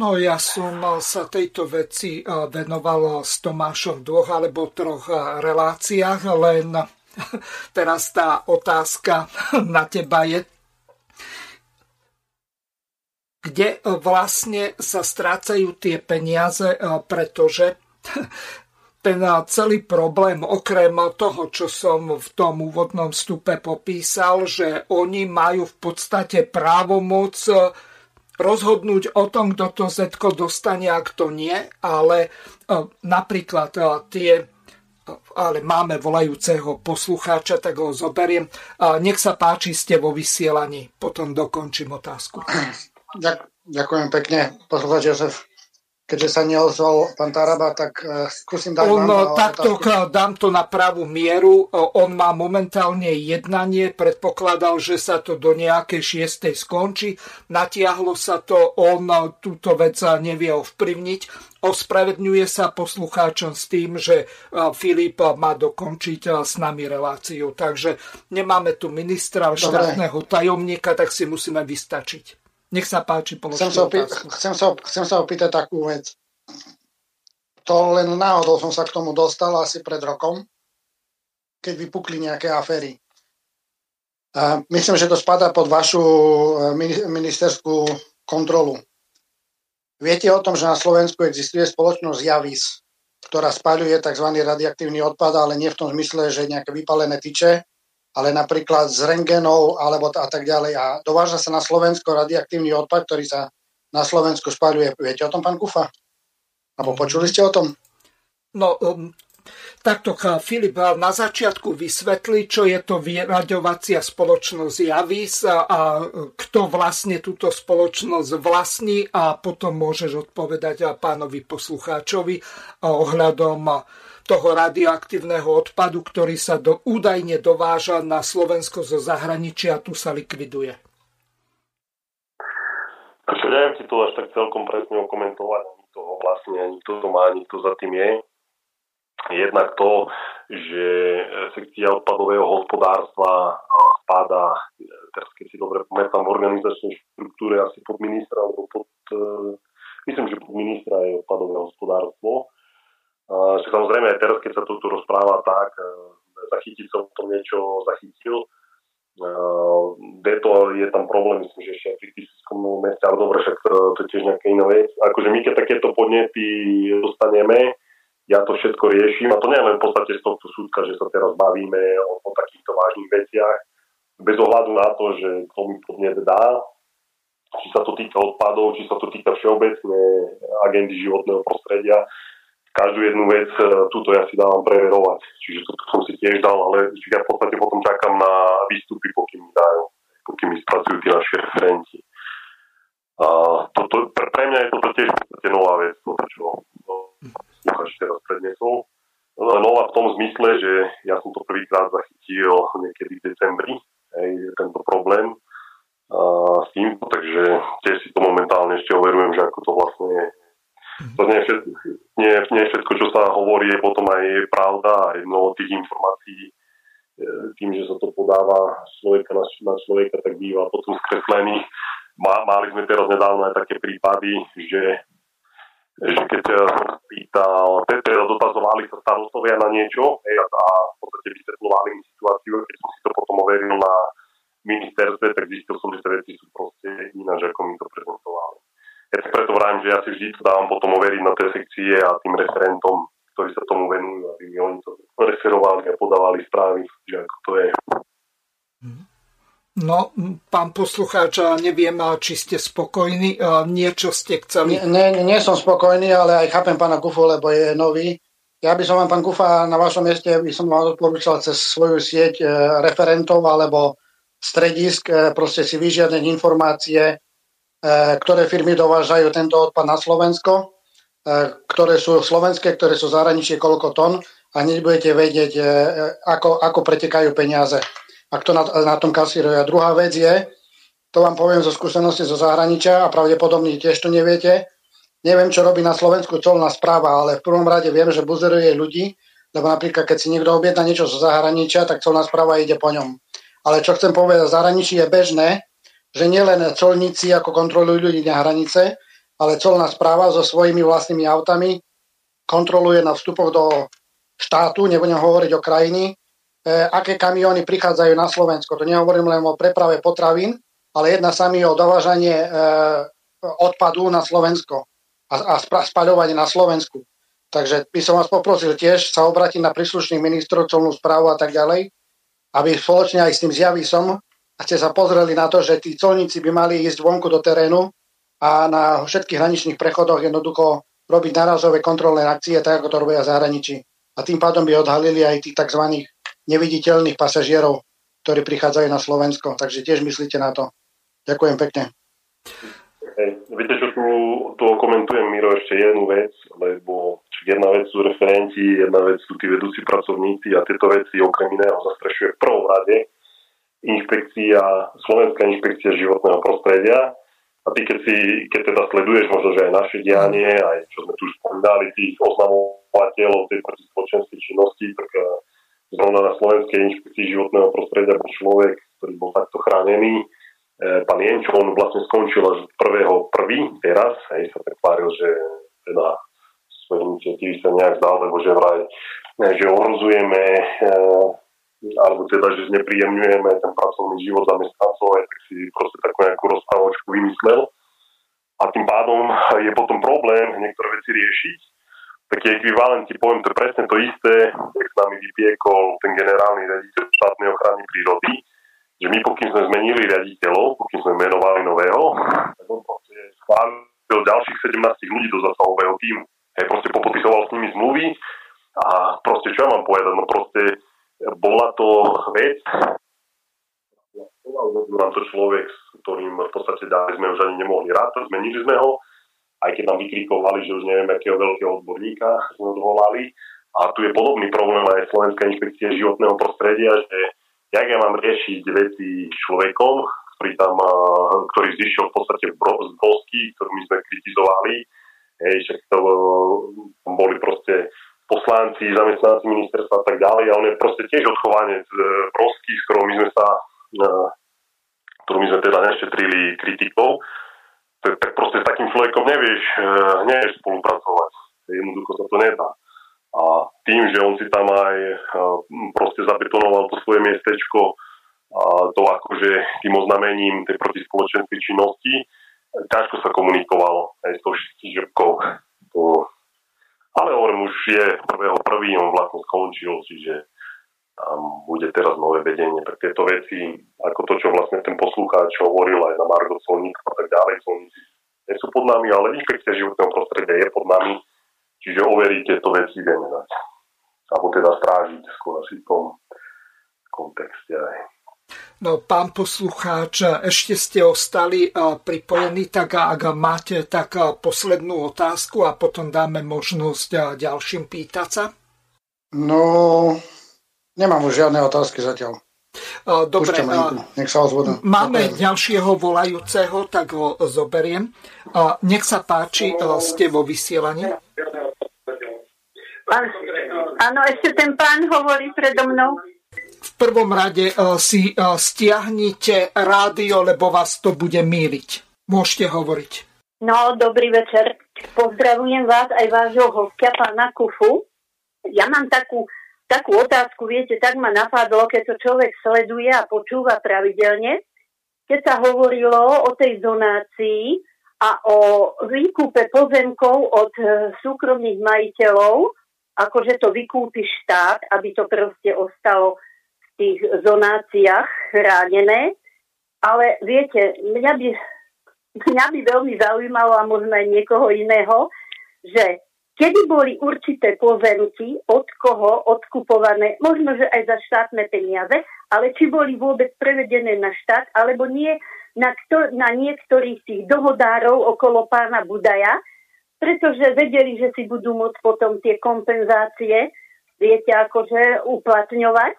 No ja som sa tejto veci venoval s Tomášom v dvoch alebo troch reláciách, len teraz tá otázka na teba je, kde vlastne sa strácajú tie peniaze, pretože ten celý problém, okrem toho, čo som v tom úvodnom vstupe popísal, že oni majú v podstate právomoc rozhodnúť o tom, kto to Z dostane a kto nie, ale e, napríklad e, tie ale máme volajúceho poslucháča, tak ho zoberiem. Nech sa páči, ste vo vysielaní. Potom dokončím otázku. Ďakujem pekne, poslucháč Jozef keďže sa neozval pán Taraba, tak uh, skúsim dať on, vám takto otázku. dám to na pravú mieru. On má momentálne jednanie, predpokladal, že sa to do nejakej šiestej skončí. Natiahlo sa to, on túto vec nevie ovplyvniť. Ospravedňuje sa poslucháčom s tým, že Filip má dokončiť s nami reláciu. Takže nemáme tu ministra Dobre. štátneho tajomníka, tak si musíme vystačiť. Nech sa páči, chcem sa, opý- chcem, sa, chcem sa opýtať takú vec. To len náhodou som sa k tomu dostal asi pred rokom, keď vypukli nejaké aféry. A myslím, že to spadá pod vašu e, ministerskú kontrolu. Viete o tom, že na Slovensku existuje spoločnosť Javis, ktorá spaľuje tzv. radioaktívny odpad, ale nie v tom zmysle, že nejaké vypalené tyče, ale napríklad z rengenov alebo a tak ďalej. A dováža sa na Slovensko radioaktívny odpad, ktorý sa na Slovensku spaľuje. Viete o tom, pán Kufa? Alebo počuli ste o tom? No, um, takto Filip na začiatku vysvetli, čo je to vyraďovacia spoločnosť Javis a, a kto vlastne túto spoločnosť vlastní a potom môžeš odpovedať pánovi poslucháčovi ohľadom toho radioaktívneho odpadu, ktorý sa do, údajne dováža na Slovensko zo zahraničia a tu sa likviduje. Takže neviem si to až tak celkom presne okomentovať, ani toho vlastne, ani kto to má, ani kto za tým je. Jednak to, že sekcia odpadového hospodárstva spadá, teraz keď si dobre pamätám, v organizačnej štruktúre asi pod ministra, alebo pod, e, myslím, že pod ministra je odpadové hospodárstvo že samozrejme aj teraz, keď sa tu, tu rozpráva tak, e, zachytiť som to niečo zachytil. Deto je tam problém, myslím, že ešte pri fyzickom meste, ale dobre, však to, to je tiež nejaká iná vec. Akože my keď takéto podnety dostaneme, ja to všetko riešim a to nie je len v podstate z tohto súdka, že sa teraz bavíme o, o takýchto vážnych veciach, bez ohľadu na to, že kto mi podnet dá, či sa to týka odpadov, či sa to týka všeobecne agendy životného prostredia, každú jednu vec, e, túto ja si dávam preverovať. Čiže toto som si tiež dal, ale ja v podstate potom čakám na výstupy, pokým mi dajú, pokým mi spracujú tí naši referenti. A toto, pre, mňa je toto tiež podstate nová vec, toto čo Lukáš teraz prednesol. Nová v tom zmysle, že ja som to prvýkrát zachytil niekedy v decembri, hej, tento problém a s týmto, takže tiež si to momentálne ešte overujem, že ako to vlastne je to nie, všetko, nie, nie všetko, čo sa hovorí, je potom aj pravda, aj mnoho tých informácií e, tým, že sa to podáva človeka na, na človeka, tak býva potom skreslený. Mali sme teraz nedávno aj také prípady, že, že keď som pýtal, teda dotazovali sa starostovia na niečo hej, a v podstate vysvetľovali mi situáciu, keď som si to potom overil na ministerstve, tak zistil som, že tie veci sú proste ináč, ako mi to prezentovali. Ja si preto vrajím, že ja si vždy to dávam potom overiť na tie sekcie a tým referentom, ktorí sa tomu venujú, aby mi oni to referovali a podávali správy, že ako to je. No, pán poslucháč, neviem, či ste spokojní, niečo ste chceli? Nie, nie, nie som spokojný, ale aj chápem pána Kufu, lebo je nový. Ja by som vám, pán Kufa, na vašom mieste by som vám odporúčal cez svoju sieť e, referentov alebo stredisk e, proste si vyžiadať informácie ktoré firmy dovážajú tento odpad na Slovensko, e, ktoré sú slovenské, ktoré sú zahraničie, koľko tón a hneď budete vedieť, e, ako, ako pretekajú peniaze a kto na, na tom kasíruje. A druhá vec je, to vám poviem zo skúsenosti zo zahraničia a pravdepodobne tiež to neviete, neviem, čo robí na Slovensku colná správa, ale v prvom rade viem, že buzeruje ľudí, lebo napríklad, keď si niekto objedná niečo zo zahraničia, tak colná správa ide po ňom. Ale čo chcem povedať, zahraničí je bežné, že nielen colníci ako kontrolujú ľudí na hranice, ale colná správa so svojimi vlastnými autami kontroluje na vstupoch do štátu, nebudem hovoriť o krajiny, e, aké kamióny prichádzajú na Slovensko. To nehovorím len o preprave potravín, ale jedna sa mi o dovážanie e, odpadu na Slovensko a, a spaľovanie na Slovensku. Takže by som vás poprosil tiež sa obrátiť na príslušných ministrov, colnú správu a tak ďalej, aby spoločne aj s tým zjavisom a ste sa pozreli na to, že tí colníci by mali ísť vonku do terénu a na všetkých hraničných prechodoch jednoducho robiť narazové kontrolné akcie, tak ako to robia zahraničí. A tým pádom by odhalili aj tých tzv. neviditeľných pasažierov, ktorí prichádzajú na Slovensko. Takže tiež myslíte na to. Ďakujem pekne. Hej, viete, čo tu, tu komentujem, Miro, ešte jednu vec, lebo jedna vec sú referenti, jedna vec sú tí vedúci pracovníci a tieto veci okrem iného zastrešuje v prvom rade inšpekcia, Slovenská inšpekcia životného prostredia, a ty, keď, si, keď teda sleduješ možno, že aj naše dianie, aj čo sme tu už spomínali, tých oznamovateľov tej protispoločenskej činnosti, tak eh, zrovna na Slovenskej inšpekcii životného prostredia bol človek, ktorý bol takto chránený. E, pán Jenčo, on vlastne skončil až prvého prvý teraz, hej, sa tak tváril, že teda svoje iniciatívy sa nejak zdal, lebo že vraj, že ohrozujeme e, alebo teda, že znepríjemňujeme ten pracovný život zamestnancov, aj tak si proste takú nejakú rozprávočku vymyslel. A tým pádom je potom problém niektoré veci riešiť. Taký ekvivalent ti poviem, to je presne to isté, jak s nami vypiekol ten generálny riaditeľ štátnej ochrany prírody, že my pokým sme zmenili riaditeľov, pokým sme menovali nového, tak on proste ďalších 17 ľudí do zasahového týmu. Hej, proste popodpisoval s nimi zmluvy a proste čo ja mám povedať, no proste bola to vec, nám to človek, s ktorým v podstate dali sme už ani nemohli rád, zmenili sme ho, aj keď nám vykrikovali, že už neviem, akého veľkého odborníka sme odvolali. A tu je podobný problém aj Slovenská inšpekcia životného prostredia, že jak ja mám riešiť veci človekom, ktorý tam, ktorý zišiel v podstate z Bosky, ktorú my sme kritizovali, hej, však to boli proste poslanci, zamestnanci ministerstva a tak ďalej a on je proste tiež odchovanec e, Prosky, s ktorou my sme sa e, ktorú my sme teda nešetrili kritikou, tak, proste s takým človekom nevieš, e, nevieš spolupracovať. Jednoducho sa to nedá. A tým, že on si tam aj proste zabetonoval to svoje miestečko a to akože tým oznamením tej protispoločenskej činnosti, ťažko sa komunikovalo aj s tou žrbkou. To, ale hovorím, už je prvého prvý, on vlastne skončil, čiže tam bude teraz nové vedenie pre tieto veci, ako to, čo vlastne ten poslucháč hovoril aj na Margo Solník a tak ďalej. Solníci nie sú pod nami, ale inšpekcia životného prostredia je pod nami, čiže overiť tieto veci vieme dať. Alebo teda strážiť skôr asi v tom kontexte aj. No, pán poslucháč, ešte ste ostali pripojení, tak ak máte tak poslednú otázku a potom dáme možnosť ďalším pýtať sa. No, nemám už žiadne otázky zatiaľ. Dobre, nech sa ozvodnú. Máme Dobre. ďalšieho volajúceho, tak ho zoberiem. Nech sa páči, ste vo vysielaní. Áno, ešte ten pán hovorí predo mnou v prvom rade e, si e, stiahnite rádio, lebo vás to bude míliť. Môžete hovoriť. No, dobrý večer. Pozdravujem vás aj vášho hostia, pána Kufu. Ja mám takú, takú otázku, viete, tak ma napadlo, keď to človek sleduje a počúva pravidelne, keď sa hovorilo o tej zonácii a o výkupe pozemkov od e, súkromných majiteľov, akože to vykúpi štát, aby to proste ostalo tých zonáciách chránené, ale viete, mňa by, mňa by veľmi zaujímalo a možno aj niekoho iného, že kedy boli určité pozemky, od koho odkupované, možno, že aj za štátne peniaze, ale či boli vôbec prevedené na štát, alebo nie na, kto, na niektorých tých dohodárov okolo pána Budaja, pretože vedeli, že si budú môcť potom tie kompenzácie, viete, akože uplatňovať.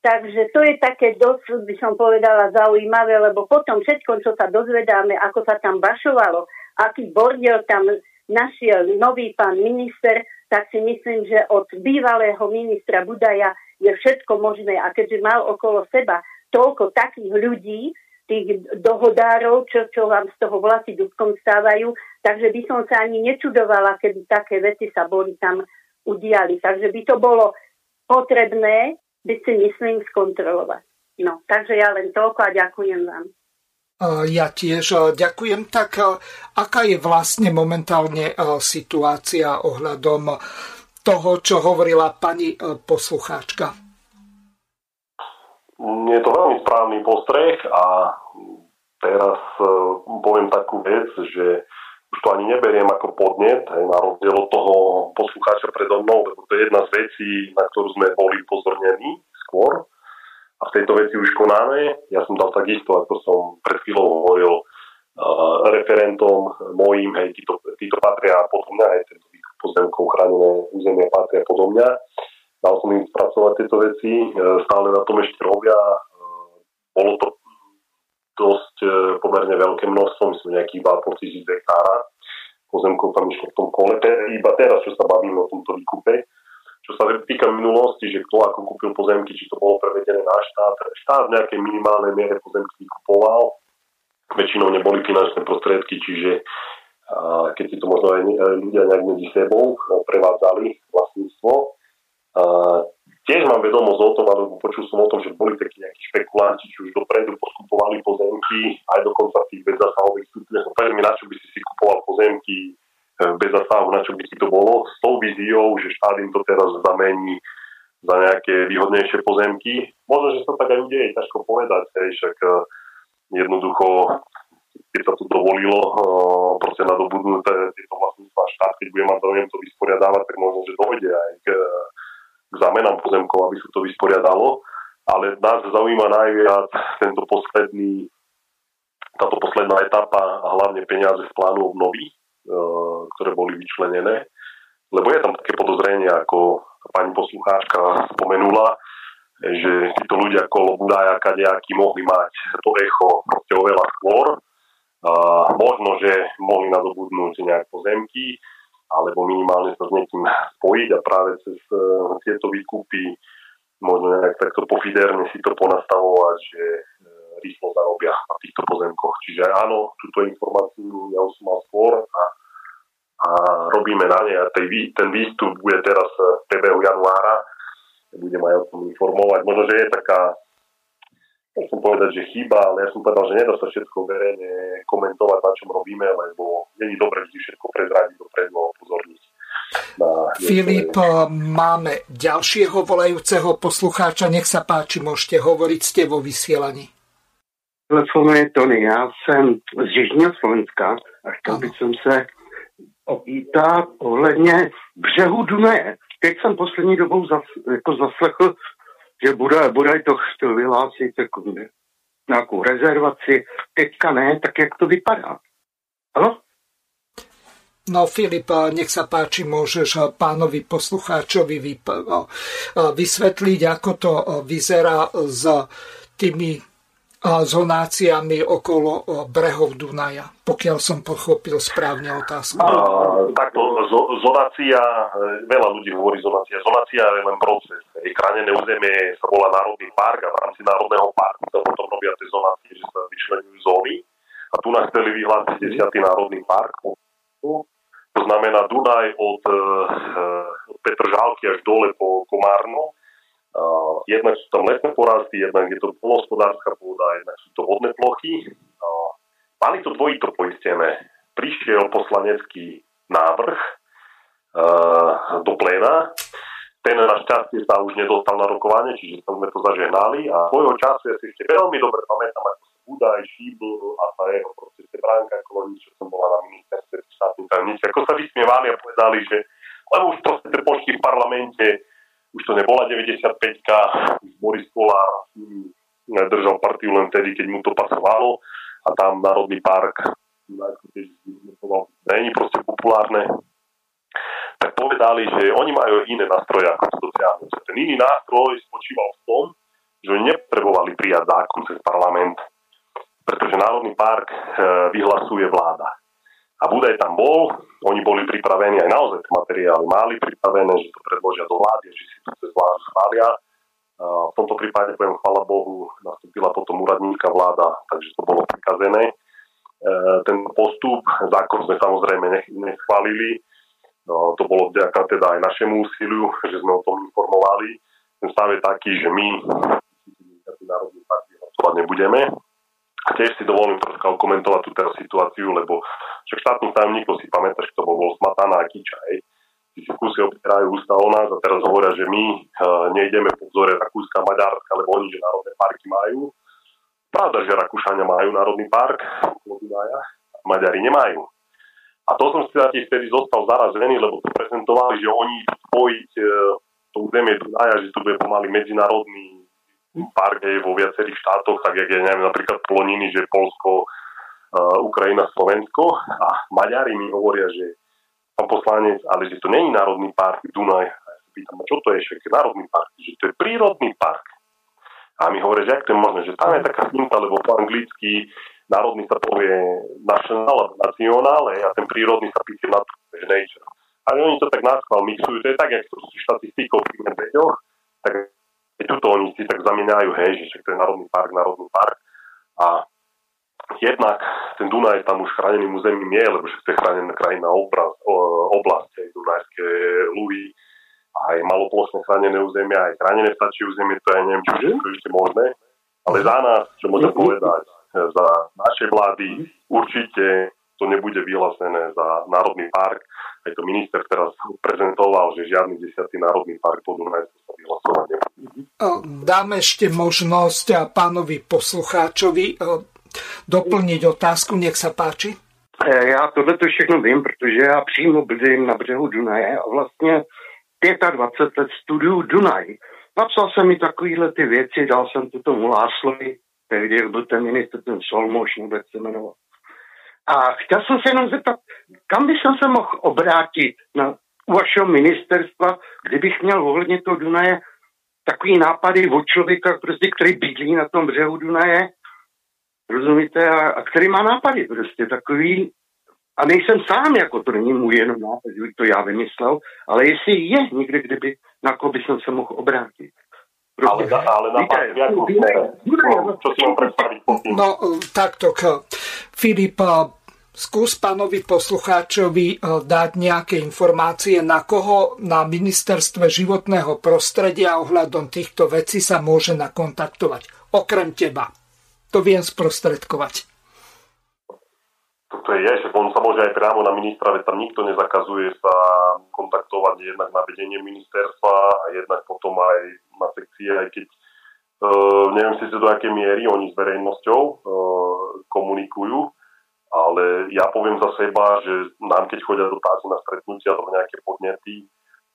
Takže to je také dosť, by som povedala, zaujímavé, lebo potom všetko, čo sa dozvedáme, ako sa tam bašovalo, aký bordel tam našiel nový pán minister, tak si myslím, že od bývalého ministra Budaja je všetko možné. A keďže mal okolo seba toľko takých ľudí, tých dohodárov, čo, čo vám z toho vlasy duskom stávajú. Takže by som sa ani nečudovala, keby také veci sa boli tam udiali. Takže by to bolo potrebné, by si myslím, skontrolovať. No, takže ja len toľko a ďakujem vám. Ja tiež ďakujem. Tak aká je vlastne momentálne situácia ohľadom toho, čo hovorila pani poslucháčka? Je to veľmi správny postreh a teraz poviem takú vec, že už to ani neberiem ako podnet, aj na rozdiel od toho poslucháča predo mnou, lebo to je jedna z vecí, na ktorú sme boli pozornení skôr a v tejto veci už konáme. Ja som dal takisto, ako som pred chvíľou hovoril, uh, referentom mojim, hej, títo, títo patria podľa mňa, aj tento pozemkov chránené územie patria podľa mňa. Dal som im spracovať tieto veci, uh, stále na tom ešte robia. Uh, bolo to dosť uh, pomerne veľké množstvo, myslím nejakých 2,5 tisíc hektára pozemkov tam išlo v tom kole. Iba teraz, čo sa bavíme o tomto výkupe, čo sa týka minulosti, že kto ako kúpil pozemky, či to bolo prevedené na štát. Štát v nejakej minimálnej miere pozemky vykupoval, väčšinou neboli finančné prostriedky, čiže a keď si to možno aj ľudia nejak medzi sebou prevádzali vlastníctvo. A tiež mám vedomosť o tom, alebo počul som o tom, že boli takí nejakí špekulanti, či už dopredu poskupovali pozemky, aj dokonca v tých bezzasahových stupňoch. No mi, na čo by si si kupoval pozemky bez zasahu, na čo by si to bolo, s tou víziou, že štát im to teraz zamení za nejaké výhodnejšie pozemky. Možno, že sa tak aj udeje, ťažko povedať, hej, však uh, jednoducho, keď sa to dovolilo uh, proste nadobudnuté tieto vlastníctva štát, keď bude mať záujem to vysporiadávať, tak možno, že dojde aj k, k zámenám pozemkov, aby sa to vysporiadalo. Ale nás zaujíma najviac tento posledný, táto posledná etapa a hlavne peniaze z plánu obnovy, Eh, ktoré boli vyčlenené. Lebo je tam také podozrenie, ako pani poslucháčka spomenula, že títo ľudia okolo Budaja kadejakí mohli mať to echo proste oveľa skôr. A možno, že mohli nadobudnúť nejak pozemky, alebo minimálne sa s niekým spojiť a práve cez uh, tieto výkupy možno nejak takto pofiderne si to ponastavovať, že uh, rýchlo zarobia na týchto pozemkoch. Čiže áno, túto informáciu ja už som mal skôr a a robíme na ne a tej, ten výstup bude teraz v priebehu januára. Budem aj o tom informovať. Možno, že je taká, ja som povedať, že chyba, ale ja som povedal, že nedá sa všetko verejne komentovať, na čom robíme, lebo není dobre vždy všetko prezradiť dopredu a upozorniť. Filip, máme ďalšieho volajúceho poslucháča. Nech sa páči, môžete hovoriť, ste vo vysielaní. Telefonuje Tony, já jsem z Jižního Slovenska a chtěl bych se opýtat ohledně břehu Dunaje. Teď jsem poslední dobou zas, jako zaslechl, že bude, bude to chtěl vyhlásit jako nějakou rezervaci. Teďka ne, tak jak to vypadá? Ano? No Filip, nech sa páči, môžeš pánovi poslucháčovi vysvetliť, ako to vyzerá s tými zonáciami okolo brehov Dunaja, pokiaľ som pochopil správne otázku. A, takto, zonácia, veľa ľudí hovorí zonácia. Zonácia je len proces. Chránené územie sa volá Národný park a v rámci Národného parku sa potom robia tie zonácie, že sa vyčlenujú zóny. A tu nás chceli vyhlásiť 10. Národný park. To znamená Dunaj od, e, od Petržálky až dole po Komárno jednak sú tam lesné porasty, jednak je to polospodárska pôda, jednak sú to vodné plochy. Uh, mali to dvojito poistené. Prišiel poslanecký návrh uh, do pléna. Ten našťastie sa už nedostal na rokovanie, čiže sme to zažehnali a svojho času ja si ešte veľmi dobre pamätám, ako sa Budaj, Šíbl a sa jeho proste Bránka Kolonič, čo som bola na ministerstve štátnej tajomnice, ako sa vysmievali a povedali, že lebo už proste tie počty v parlamente už to nebola 95-ka, Boris Kolár držal partiu len vtedy, keď mu to pasovalo a tam Národný park není proste populárne, tak povedali, že oni majú iné nástroje, ako to dosiahnuť. Ten iný nástroj spočíval v tom, že oni nepotrebovali prijať zákon cez parlament, pretože Národný park eh, vyhlasuje vláda. A Budaj tam bol, oni boli pripravení aj naozaj materiály mali pripravené, že to predložia do vlády, že si to cez vládu schvália. v tomto prípade, poviem, chvala Bohu, nastúpila potom úradníka vláda, takže to bolo prikazené. Ten postup, zákon sme samozrejme neschválili, no, to bolo vďaka teda aj našemu úsiliu, že sme o tom informovali. Ten stav je taký, že my národný party hlasovať nebudeme. A tiež si dovolím troška komentovať tú teraz situáciu, lebo však štátnych tajomníkov si pamätáš, kto bol, bol Smatana a Kiča, hej si si kusy opierajú ústa o nás a teraz hovoria, že my uh, nejdeme po vzore Rakúska Maďarska, lebo oni, že národné parky majú. Pravda, že Rakúšania majú národný park, Dunaja, a Maďari nemajú. A to som si tiež vtedy zostal zarazený, lebo to prezentovali, že oni spojiť uh, to územie Dunaja, že tu bude pomaly medzinárodný park aj vo viacerých štátoch, tak jak je, neviem, napríklad Ploniny, že Polsko, uh, Ukrajina, Slovensko a Maďari mi hovoria, že pán poslanec, ale že to není národný park Dunaj. A ja sa pýtam, čo to je, však národný park, že to je prírodný park. A mi hovorí, že ak to je možné, že tam je taká finta, lebo po anglicky národný sa povie national, nacionál, a ten prírodný sa píše na že nature. A oni to tak náskval mixujú, to je tak, jak sú štatistikou pri medveďoch, tak tuto oni si tak zamieňajú, hej, že to je národný park, národný park. A jednak ten Dunaj tam už chráneným územím je, lebo to je chránená krajina obraz, oblasť, aj Dunajské luhy, aj maloplošné chránené územia, aj chránené vtačie územie, to ja neviem, či všetko ešte možné. Ale za nás, čo môžem povedať, za našej vlády určite to nebude vyhlásené za Národný park. Aj to minister teraz prezentoval, že žiadny desiatý Národný park po Dunajsku sa vyhlasovať nebude. Dáme ešte možnosť pánovi poslucháčovi doplniť otázku, nech sa páči. E, já tohle to všechno vím, protože já přímo bydlím na břehu Dunaje a vlastně 25 let studiu Dunaj. Napsal jsem mi takovýhle ty věci, dal jsem to tomu Láslovi, tehdy byl ten ministr, ten Solmoš, nebo jak se jmenoval. A chtěl jsem se jenom zeptat, kam bych se mohl obrátit na, u vašeho ministerstva, kdybych měl ohledně toho Dunaje takový nápady od člověka, prostě, který bydlí na tom břehu Dunaje rozumíte, a, a který má nápady prostě takový, a nejsem sám, jako to není můj jenom nápad, že to já vymyslel, ale jestli je někde, kdyby, na koho by jsem se mohl obrátit. Prostě, ale, ale na víte, jako, no, čo si mám predstaviť No, takto, Filip, skús pánovi poslucháčovi dať nejaké informácie, na koho na ministerstve životného prostredia ohľadom týchto vecí sa môže nakontaktovať, okrem teba. To viem sprostredkovať. To je, že on sa môže aj priamo na ministra, veď tam nikto nezakazuje sa kontaktovať jednak na vedenie ministerstva a jednak potom aj na sekcie, aj keď uh, neviem si do akej miery oni s verejnosťou uh, komunikujú, ale ja poviem za seba, že nám keď chodia dotázy na stretnutia alebo nejaké podnety,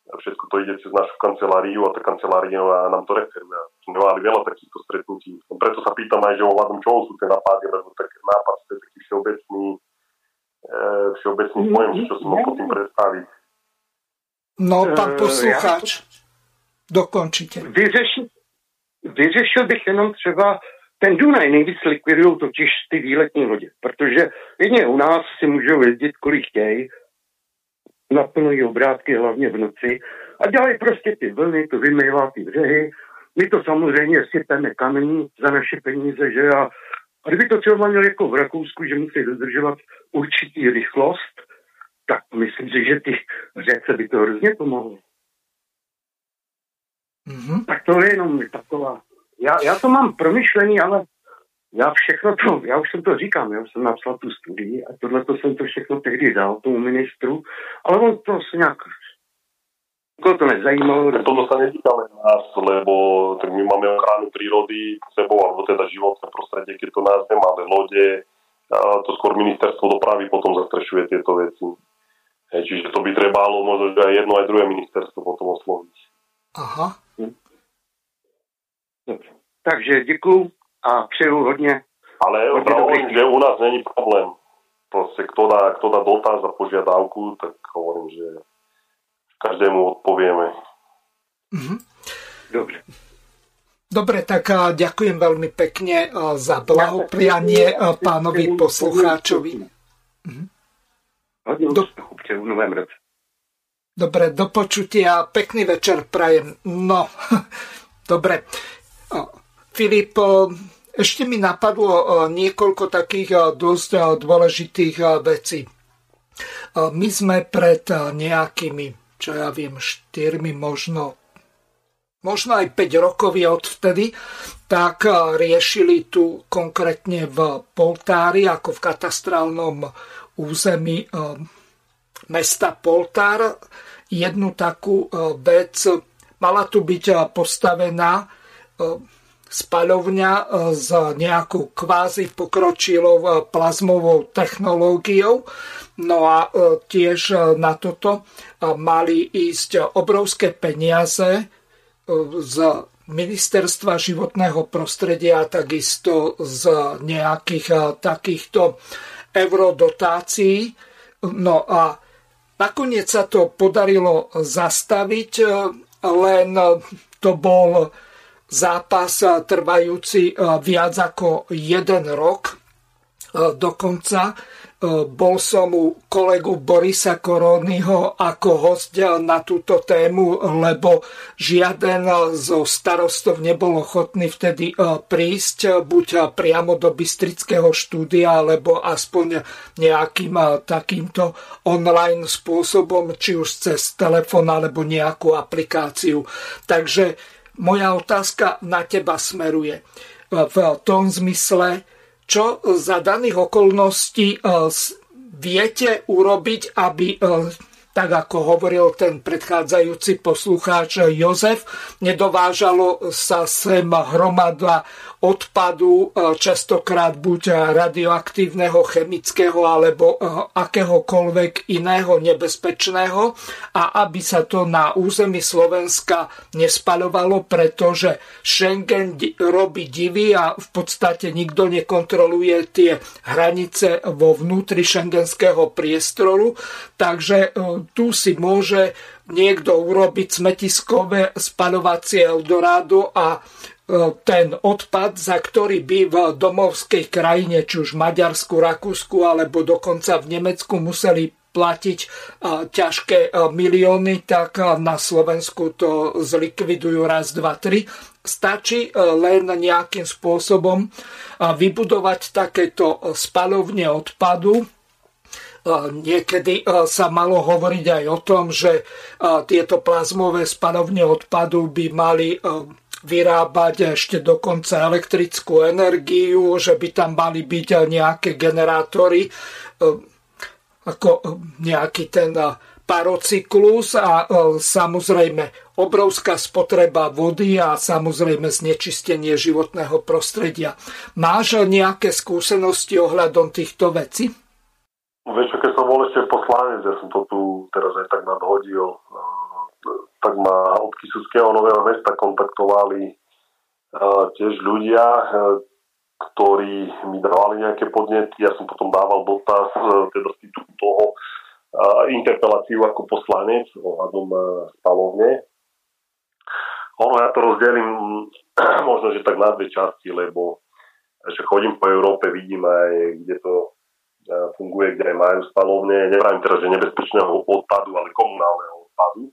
všetko to ide cez našu kanceláriu a tá kancelária nám to referuje. Sme mali veľa takýchto stretnutí. No preto sa pýtam aj, že ohľadom čoho sú tie nápady, lebo tak nápad to je taký všeobecný, e, všeobecný mm, pojem, čo si môžem tým predstaviť. No, pán e, poslucháč, dokončite. Vyřešil, vyřešil bych jenom třeba ten Dunaj nejvíc likvidují totiž ty výletní lodě, protože jedině u nás si můžou jezdit, kolik chtějí, naplňují obrátky hlavně v noci a dělají prostě ty vlny, to vymývá ty břehy. My to samozřejmě sypeme kamení za naše peníze, že a, a kdyby to třeba měl jako v Rakousku, že musí dodržovat určitý rychlost, tak myslím si, že ty řece by to hrozně pomohlo. Mm-hmm. Tak to je jenom taková. Já, já to mám promyšlený, ale já všechno to, já už jsem to říkám, já už jsem napsal tu studii a tohle to jsem to všechno tehdy dal tomu ministru, ale on to se nějak Koho to nezajímalo. Toto sa netýka len nás, lebo tak my máme ochranu prírody sebou, alebo teda životné prostredie, keď to nás nemá, ale lode, a to skôr ministerstvo dopravy potom zastrešuje tieto veci. Hej, čiže to by trebalo možno aj jedno, aj druhé ministerstvo potom osloviť. Aha. Dobre. Takže děkuju a přeju hodně. Ale hovorím, že u nás není problém. Proste, kto dá, kto dá dotaz a požiadavku, tak hovorím, že každému odpovieme. Mm-hmm. Dobre. Dobre, tak ďakujem veľmi pekne za blahoprianie pánovi poslucháčovi. Mhm. Do... Dobre, do počutia. Pekný večer prajem. No, Dobre. Filip, ešte mi napadlo niekoľko takých dosť dôležitých vecí. My sme pred nejakými, čo ja viem, štyrmi, možno možno aj 5 rokov je odvtedy, tak riešili tu konkrétne v Poltári, ako v katastrálnom území mesta Poltár, jednu takú vec. Mala tu byť postavená spaľovňa s nejakou kvázi pokročilou plazmovou technológiou. No a tiež na toto mali ísť obrovské peniaze z ministerstva životného prostredia, takisto z nejakých takýchto eurodotácií. No a nakoniec sa to podarilo zastaviť, len to bol zápas trvajúci viac ako jeden rok. Dokonca E, bol som u kolegu Borisa Koronyho ako host na túto tému, lebo žiaden zo starostov nebol ochotný vtedy prísť buď priamo do Bystrického štúdia, alebo aspoň nejakým takýmto online spôsobom, či už cez telefón alebo nejakú aplikáciu. Takže moja otázka na teba smeruje v tom zmysle, čo za daných okolností e, viete urobiť, aby e, tak ako hovoril ten predchádzajúci poslucháč Jozef, nedovážalo sa sem hromada odpadu, e, častokrát buď radioaktívneho, chemického alebo e, akéhokoľvek iného nebezpečného. A aby sa to na území Slovenska nespaľovalo, pretože Schengen robí divy a v podstate nikto nekontroluje tie hranice vo vnútri šengenského priestoru, takže e, tu si môže niekto urobiť smetiskové spaľovacie Eldorado a e, ten odpad, za ktorý by v domovskej krajine, či už Maďarsku, Rakúsku alebo dokonca v Nemecku museli platiť e, ťažké e, milióny, tak na Slovensku to zlikvidujú raz, dva, tri. Stačí len nejakým spôsobom vybudovať takéto spalovne odpadu, Niekedy sa malo hovoriť aj o tom, že tieto plazmové spalovne odpadu by mali vyrábať ešte dokonca elektrickú energiu, že by tam mali byť nejaké generátory, ako nejaký ten parocyklus a samozrejme obrovská spotreba vody a samozrejme znečistenie životného prostredia. Máš nejaké skúsenosti ohľadom týchto vecí? Vieš, keď som bol ešte poslanec, ja som to tu teraz aj tak nadhodil, tak ma od Kisuského nového mesta kontaktovali tiež ľudia, ktorí mi dávali nejaké podnety. Ja som potom dával dotaz, teda z titulu interpeláciu ako poslanec ohľadom spalovne. Ono, ja to rozdelím možno, že tak na dve časti, lebo že chodím po Európe, vidím aj, kde to funguje, kde aj majú spalovne, neviem teraz, že nebezpečného odpadu, ale komunálneho odpadu.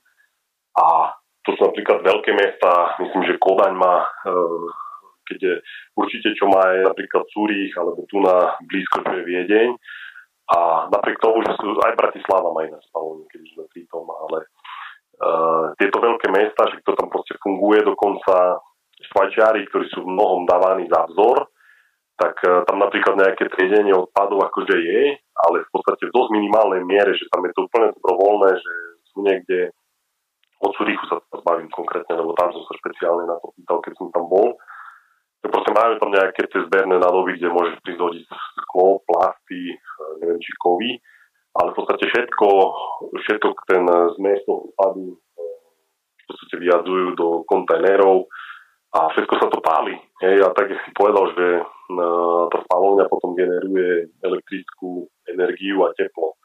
A to sú napríklad veľké mesta, myslím, že Kodaň má, e, keď je určite čo má je napríklad Zurich, alebo tu na blízko, čo je Viedeň. A napriek tomu, že sú, aj Bratislava má na spalovne, keď sme pri tom, ale uh, tieto veľké mesta, že to tam proste funguje, dokonca Švajčiari, ktorí sú v mnohom dávaní za vzor, tak e, tam napríklad nejaké triedenie odpadov akože je, ale v podstate v dosť minimálnej miere, že tam je to úplne dobrovoľné, že sú niekde od Curychu sa bavím konkrétne, lebo tam som sa špeciálne na to pýtal, keď som tam bol. Tak proste majú tam nejaké tie zberné nádoby, kde môžeš prizhodiť sklo, plasty, e, neviem či kovy, ale v podstate všetko, všetko ten zmes toho odpadu v podstate vyjadzujú do kontajnerov, a všetko sa to páli. Hej, a tak si povedal, že uh, tá spalovňa potom generuje elektrickú energiu a teplo.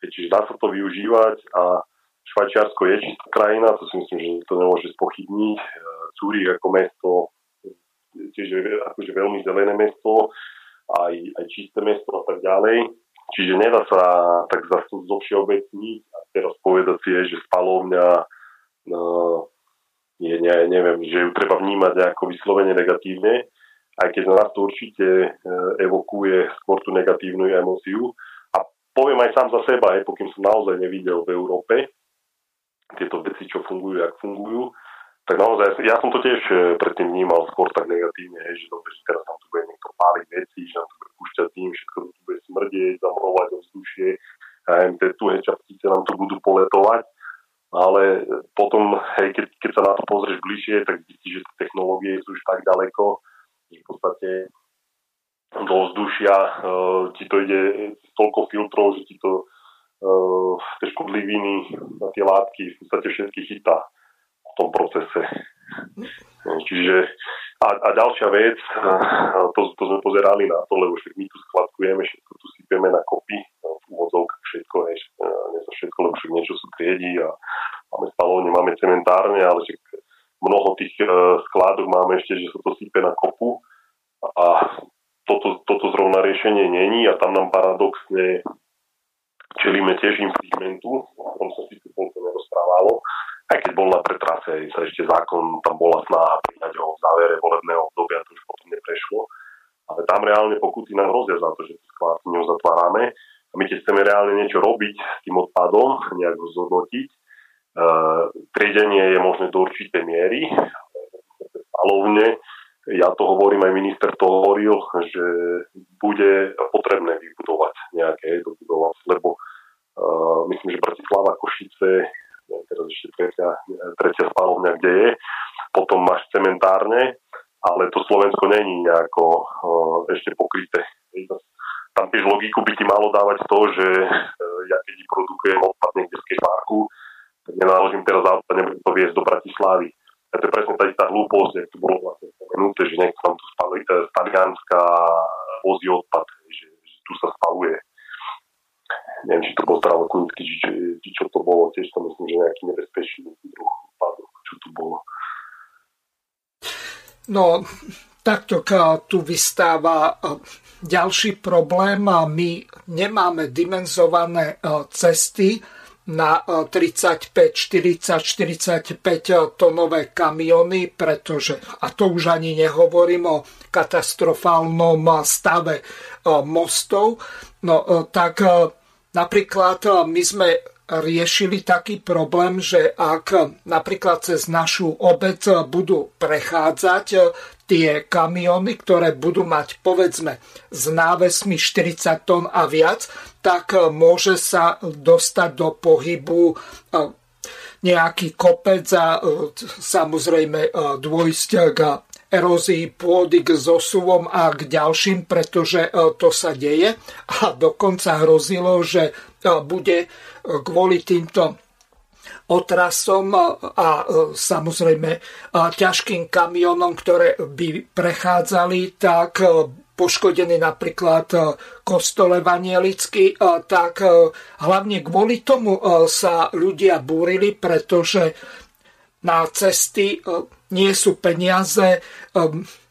Čiže dá sa to využívať a Švajčiarsko je čistá krajina, to si myslím, že to nemôže spochybniť. Cúrich ako mesto tiež je akože veľmi zelené mesto, aj, aj čisté mesto a tak ďalej. Čiže nedá sa tak zase zo všeobecniť a teraz povedať si, že spalovňa uh, je, ne, neviem, že ju treba vnímať nejako vyslovene negatívne, aj keď na nás to určite e, evokuje skôr tú negatívnu emóciu. A poviem aj sám za seba, aj pokým som naozaj nevidel v Európe tieto veci, čo fungujú, jak fungujú, tak naozaj, ja som to tiež e, predtým vnímal skôr tak negatívne, že dobre, že teraz tam tu bude niekto páliť veci, že nám tu bude púšťať tým, všetko tu bude smrdieť, zamorovať ovzdušie, a tie tuhé častice nám tu budú poletovať. Ale potom, hej, keď, keď sa na to pozrieš bližšie, tak zistíš, že technológie sú už tak ďaleko, že v podstate do vzdušia uh, ti to ide toľko filtrov, že ti to tie škodliviny tie látky v podstate všetky chytá v tom procese. Čiže a, a ďalšia vec, to, to sme pozerali na to, lebo my tu skladkujeme, všetko tu sypeme na kopy, v úvodzovkách všetko, ne, nie za všetko, lebo však niečo sú triedi a máme spalovne, máme cementárne, ale však mnoho tých skládok máme ešte, že sa to sype na kopu a toto, toto zrovna riešenie není a tam nám paradoxne čelíme tiež infringementu, o ktorom sa si tu nerozprávalo, aj keď bol na pretrase, sa ešte zákon, tam bola snaha prijať ho v závere volebného obdobia, to už potom neprešlo. Ale tam reálne pokuty nám hrozia za to, že skládky zatvárame. A my keď chceme reálne niečo robiť s tým odpadom, nejak ho zhodnotiť, uh, triedenie je možné do určitej miery, spalovne, ja to hovorím, aj minister to hovoril, že bude potrebné vybudovať nejaké dobudovať, lebo uh, myslím, že Bratislava Košice teraz ešte tretia, tretia spalovňa, kde je. Potom máš cementárne, ale to Slovensko není nejako uh, ešte pokryté. Tam tiež logiku by ti malo dávať to, že uh, ja keď produkujem odpad niekde v parku, tak nenaložím teraz auto nebudem to viesť do Bratislavy. A to je presne tá istá hlúposť, jak tu bolo vlastne spomenuté, že niekto tam tu spali, z Talianska vozí odpad, že, že tu sa spaluje neviem, či to bol zdravotnícky, či, či, či čo to bolo, tiež to myslím, že nejaký nebezpečný druh pádu, čo tu bolo. No, takto tu vystáva ďalší problém my nemáme dimenzované cesty na 35, 40, 45 tonové kamiony, pretože, a to už ani nehovorím o katastrofálnom stave mostov, no tak Napríklad my sme riešili taký problém, že ak napríklad cez našu obec budú prechádzať tie kamiony, ktoré budú mať povedzme s návesmi 40 tón a viac, tak eh, môže sa dostať do pohybu nejaký kopec a samozrejme dôjsť k erózii pôdy k zosuvom a k ďalším, pretože e, to sa deje. A dokonca hrozilo, že e, bude e, kvôli týmto otrasom a samozrejme ťažkým kamionom, ktoré by prechádzali, tak poškodený napríklad kostole Vanielicky, tak hlavne kvôli tomu sa ľudia búrili, pretože na cesty nie sú peniaze,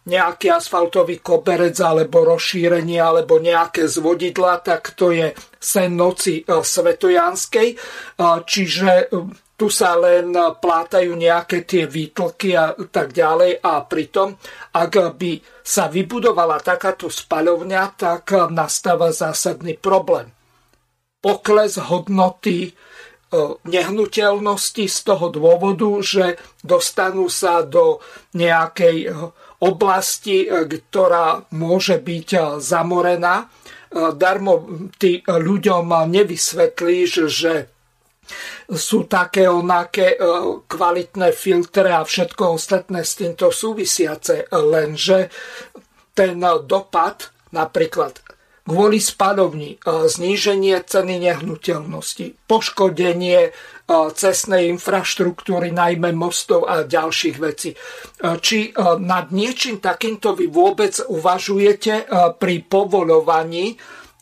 nejaký asfaltový koberec alebo rozšírenie alebo nejaké zvodidla, tak to je sen noci svetojanskej. Čiže tu sa len plátajú nejaké tie výtlky a tak ďalej a pritom, ak by sa vybudovala takáto spaľovňa, tak nastáva zásadný problém. Pokles hodnoty nehnuteľnosti z toho dôvodu, že dostanú sa do nejakej e, oblasti, e, ktorá môže byť e, zamorená. Darmo ty ľuďom nevysvetlíš, že sú také onaké kvalitné filtre a všetko ostatné s týmto súvisiace, lenže ten dopad napríklad kvôli spadovni, e, zníženie ceny nehnuteľnosti, poškodenie e, cestnej infraštruktúry, najmä mostov a ďalších vecí. E, či nad niečím takýmto vy vôbec uvažujete pri povolovaní,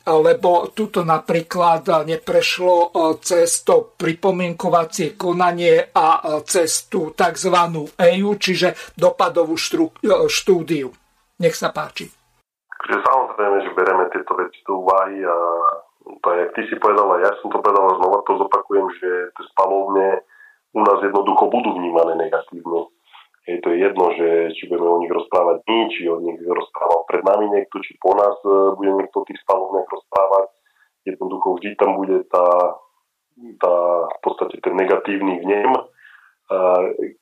lebo tuto napríklad neprešlo cez to pripomienkovacie konanie a cez tú tzv. EU, čiže dopadovú štúdiu. Nech sa páči. Takže samozrejme, že bereme tieto veci do úvahy a to je, ty si povedal, a ja som to povedal, znova to zopakujem, že tie spalovne u nás jednoducho budú vnímané negatívne. To je jedno, že či budeme o nich rozprávať my, či o nich rozprával pred nami niekto, či po nás e, bude niekto tých stavov rozprávať. Jednoducho vždy tam bude tá, tá v podstate ten negatívny vnem. E,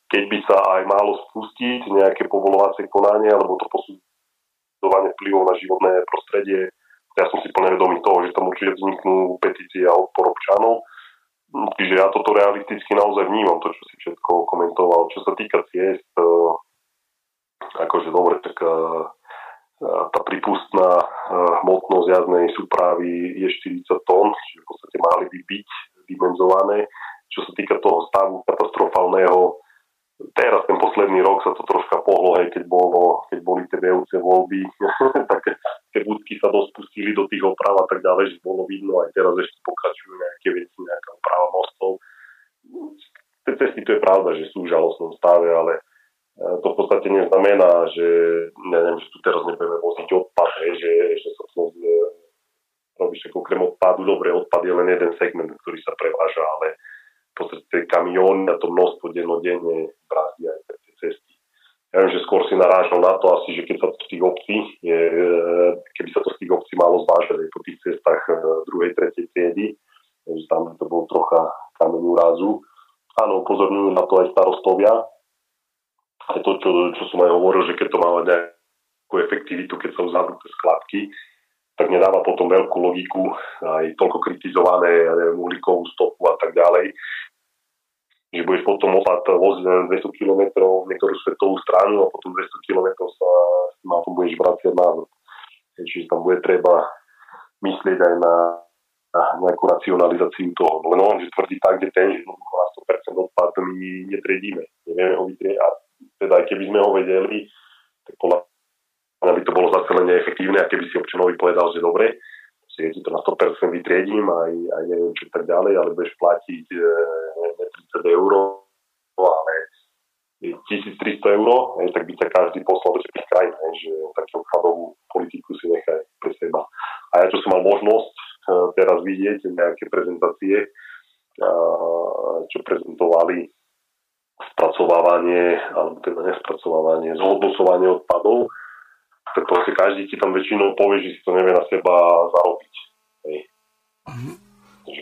keď by sa aj málo spustiť nejaké povolovacie konanie alebo to posudzovanie vplyvov na životné prostredie, ja som si plne vedomý toho, že tam určite vzniknú petície a odpor občanov, Čiže ja toto realisticky naozaj vnímam, to, čo si všetko komentoval. Čo sa týka ciest, eh, akože dobre, tak eh, tá prípustná hmotnosť jazdnej súpravy je 40 tón, čiže v podstate mali by byť dimenzované. Čo sa týka toho stavu katastrofálneho, teraz ten posledný rok sa to troška pohlo, hej, keď, bolo, keď boli tie VUC voľby, tak tie budky sa dosť pustili do tých oprav a tak ďalej, že bolo vidno, aj teraz ešte pokračujú nejaké veci, nejaká oprava mostov. Tie cesty to je pravda, že sú v žalostnom stave, ale e, to v podstate neznamená, že, neviem, že tu teraz nebudeme voziť odpad, hej, že, že sa to e, robíš okrem odpadu, dobre, odpad je len jeden segment, ktorý sa preváža, ale podstate kamióny a to množstvo dennodenne brázdi aj tie cesty. Ja viem, že skôr si narážal na to asi, že keď sa to z tých obcí, je, e, keby sa to z tých obcí malo zvážať aj po tých cestách e, druhej, tretej triedy, že tam to bol trocha kameň úrazu. Áno, upozorňujú na to aj starostovia. Aj to, čo, čo som aj hovoril, že keď to má nejakú efektivitu, keď sa uzavnú tie skladky, tak nedáva potom veľkú logiku, aj toľko kritizované, ja neviem, uhlíkovú stopu a tak ďalej, že budeš potom opať voziť len 200 km niektorú svetovú stranu a potom 200 km sa tým autom budeš vraciať nazad. Čiže tam bude treba myslieť aj na, na nejakú racionalizáciu toho. Len on, že tvrdí tak, že ten, že na 100% odpad my netriedíme. Nevieme ho vytrieť. A teda keby sme ho vedeli, tak podľa by to bolo zase len neefektívne a keby si občanovi povedal, že dobre, si to na 100% vytriedím aj, aj neviem čo tak ďalej, ale budeš platiť e, ne 30 eur, ale 1300 eur, hej, tak by ťa každý poslal do všetkých krajín, hej, že takú odpadovú politiku si nechaj pre seba. A ja čo som mal možnosť e, teraz vidieť nejaké prezentácie, čo prezentovali spracovávanie, alebo teda nespracovávanie, zhodnocovanie odpadov, tak proste každý ti tam väčšinou povie, že si to nevie na seba zarobiť. Hej.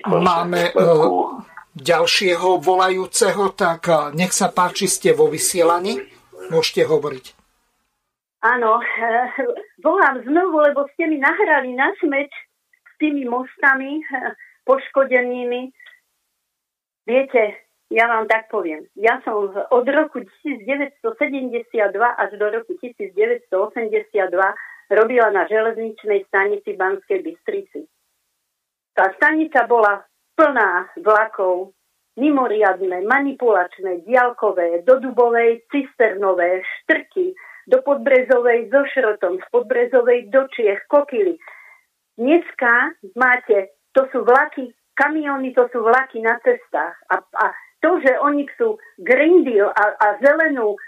Máme uh, ďalšieho volajúceho, tak uh, nech sa páči, ste vo vysielaní. Môžete hovoriť. Áno, uh, volám znovu, lebo ste mi nahrali na smeč s tými mostami poškodenými. Viete, ja vám tak poviem. Ja som od roku 1972 až do roku 1982 robila na železničnej stanici Banskej Bystrici. Tá stanica bola plná vlakov, mimoriadne, manipulačné, diálkové, do Dubovej cisternové, štrky, do Podbrezovej so šrotom, z Podbrezovej do Čiech, kokily. Dneska máte, to sú vlaky, kamiony, to sú vlaky na cestách a, a to, že oni chcú Green Deal a, a zelenú, e,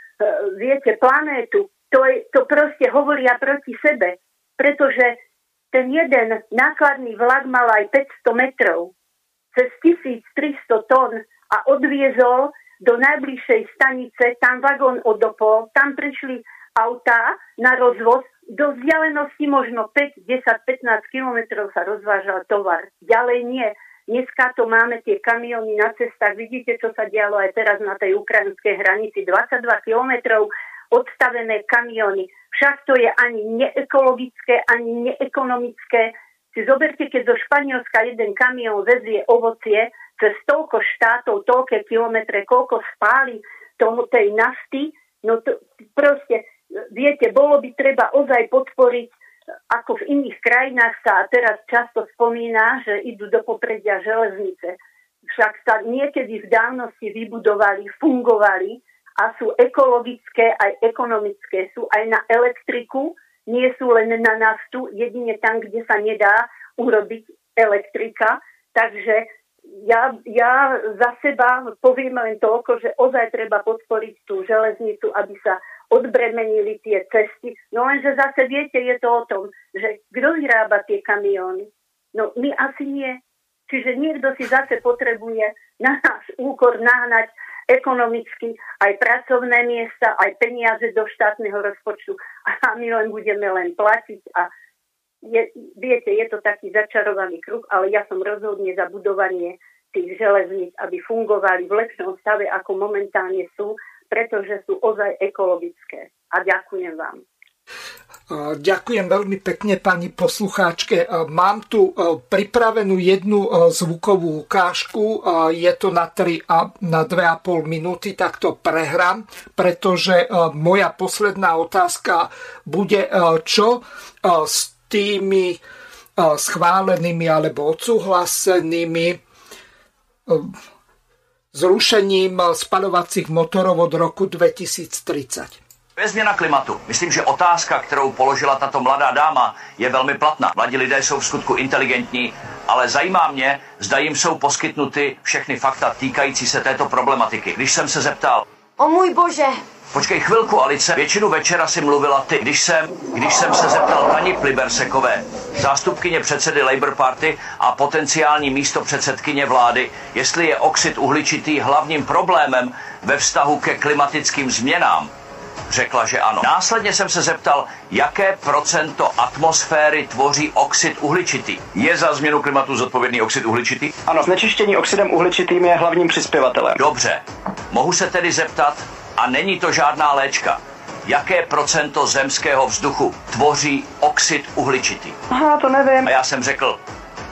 viete, planétu, to, je, to proste hovoria proti sebe. Pretože ten jeden nákladný vlak mal aj 500 metrov, cez 1300 tón a odviezol do najbližšej stanice, tam vagón odopol, tam prišli autá na rozvoz, do vzdialenosti možno 5, 10, 15 kilometrov sa rozvážal tovar. Ďalej nie. Dneska to máme tie kamiony na cestách. Vidíte, čo sa dialo aj teraz na tej ukrajinskej hranici. 22 kilometrov odstavené kamiony. Však to je ani neekologické, ani neekonomické. Si zoberte, keď zo Španielska jeden kamión vezie ovocie cez toľko štátov, toľké kilometre, koľko spáli tomu, tej nafty, no to proste, viete, bolo by treba ozaj podporiť ako v iných krajinách sa teraz často spomína, že idú do popredia železnice. Však sa niekedy v dávnosti vybudovali, fungovali a sú ekologické aj ekonomické, sú aj na elektriku, nie sú len na naftu, jedine tam, kde sa nedá urobiť elektrika. Takže ja, ja za seba poviem len toľko, že ozaj treba podporiť tú železnicu, aby sa odbremenili tie cesty. No lenže zase viete, je to o tom, že kto vyrába tie kamióny? No my asi nie. Čiže niekto si zase potrebuje na náš úkor nahnať ekonomicky, aj pracovné miesta, aj peniaze do štátneho rozpočtu a my len budeme len platiť a je, viete, je to taký začarovaný kruh, ale ja som rozhodne za budovanie tých železníc, aby fungovali v lepšom stave, ako momentálne sú, pretože sú ozaj ekologické. A ďakujem vám. Ďakujem veľmi pekne pani poslucháčke. Mám tu pripravenú jednu zvukovú ukážku. Je to na 3 a na 2,5 minúty, tak to prehrám, pretože moja posledná otázka bude, čo s tými schválenými alebo odsúhlasenými zrušením spalovacích motorov od roku 2030. To je změna klimatu. Myslím, že otázka, kterou položila tato mladá dáma, je velmi platná. Mladí lidé jsou v skutku inteligentní, ale zajímá mě, zda jim jsou poskytnuty všechny fakta týkající se této problematiky. Když jsem se zeptal, O můj bože, Počkej chvilku, Alice. Většinu večera si mluvila ty. Když jsem, když jsem se zeptal Tani Plibersekové, zástupkyně předsedy Labour Party a potenciální místo předsedkyně vlády, jestli je oxid uhličitý hlavním problémem ve vztahu ke klimatickým změnám, Řekla, že ano. Následně jsem se zeptal, jaké procento atmosféry tvoří oxid uhličitý. Je za změnu klimatu zodpovědný oxid uhličitý? Ano, znečištění oxidem uhličitým je hlavním přispěvatelem. Dobře. Mohu se tedy zeptat, a není to žádná léčka, jaké procento zemského vzduchu tvoří oxid uhličitý? Aha, to nevím. A já jsem řekl,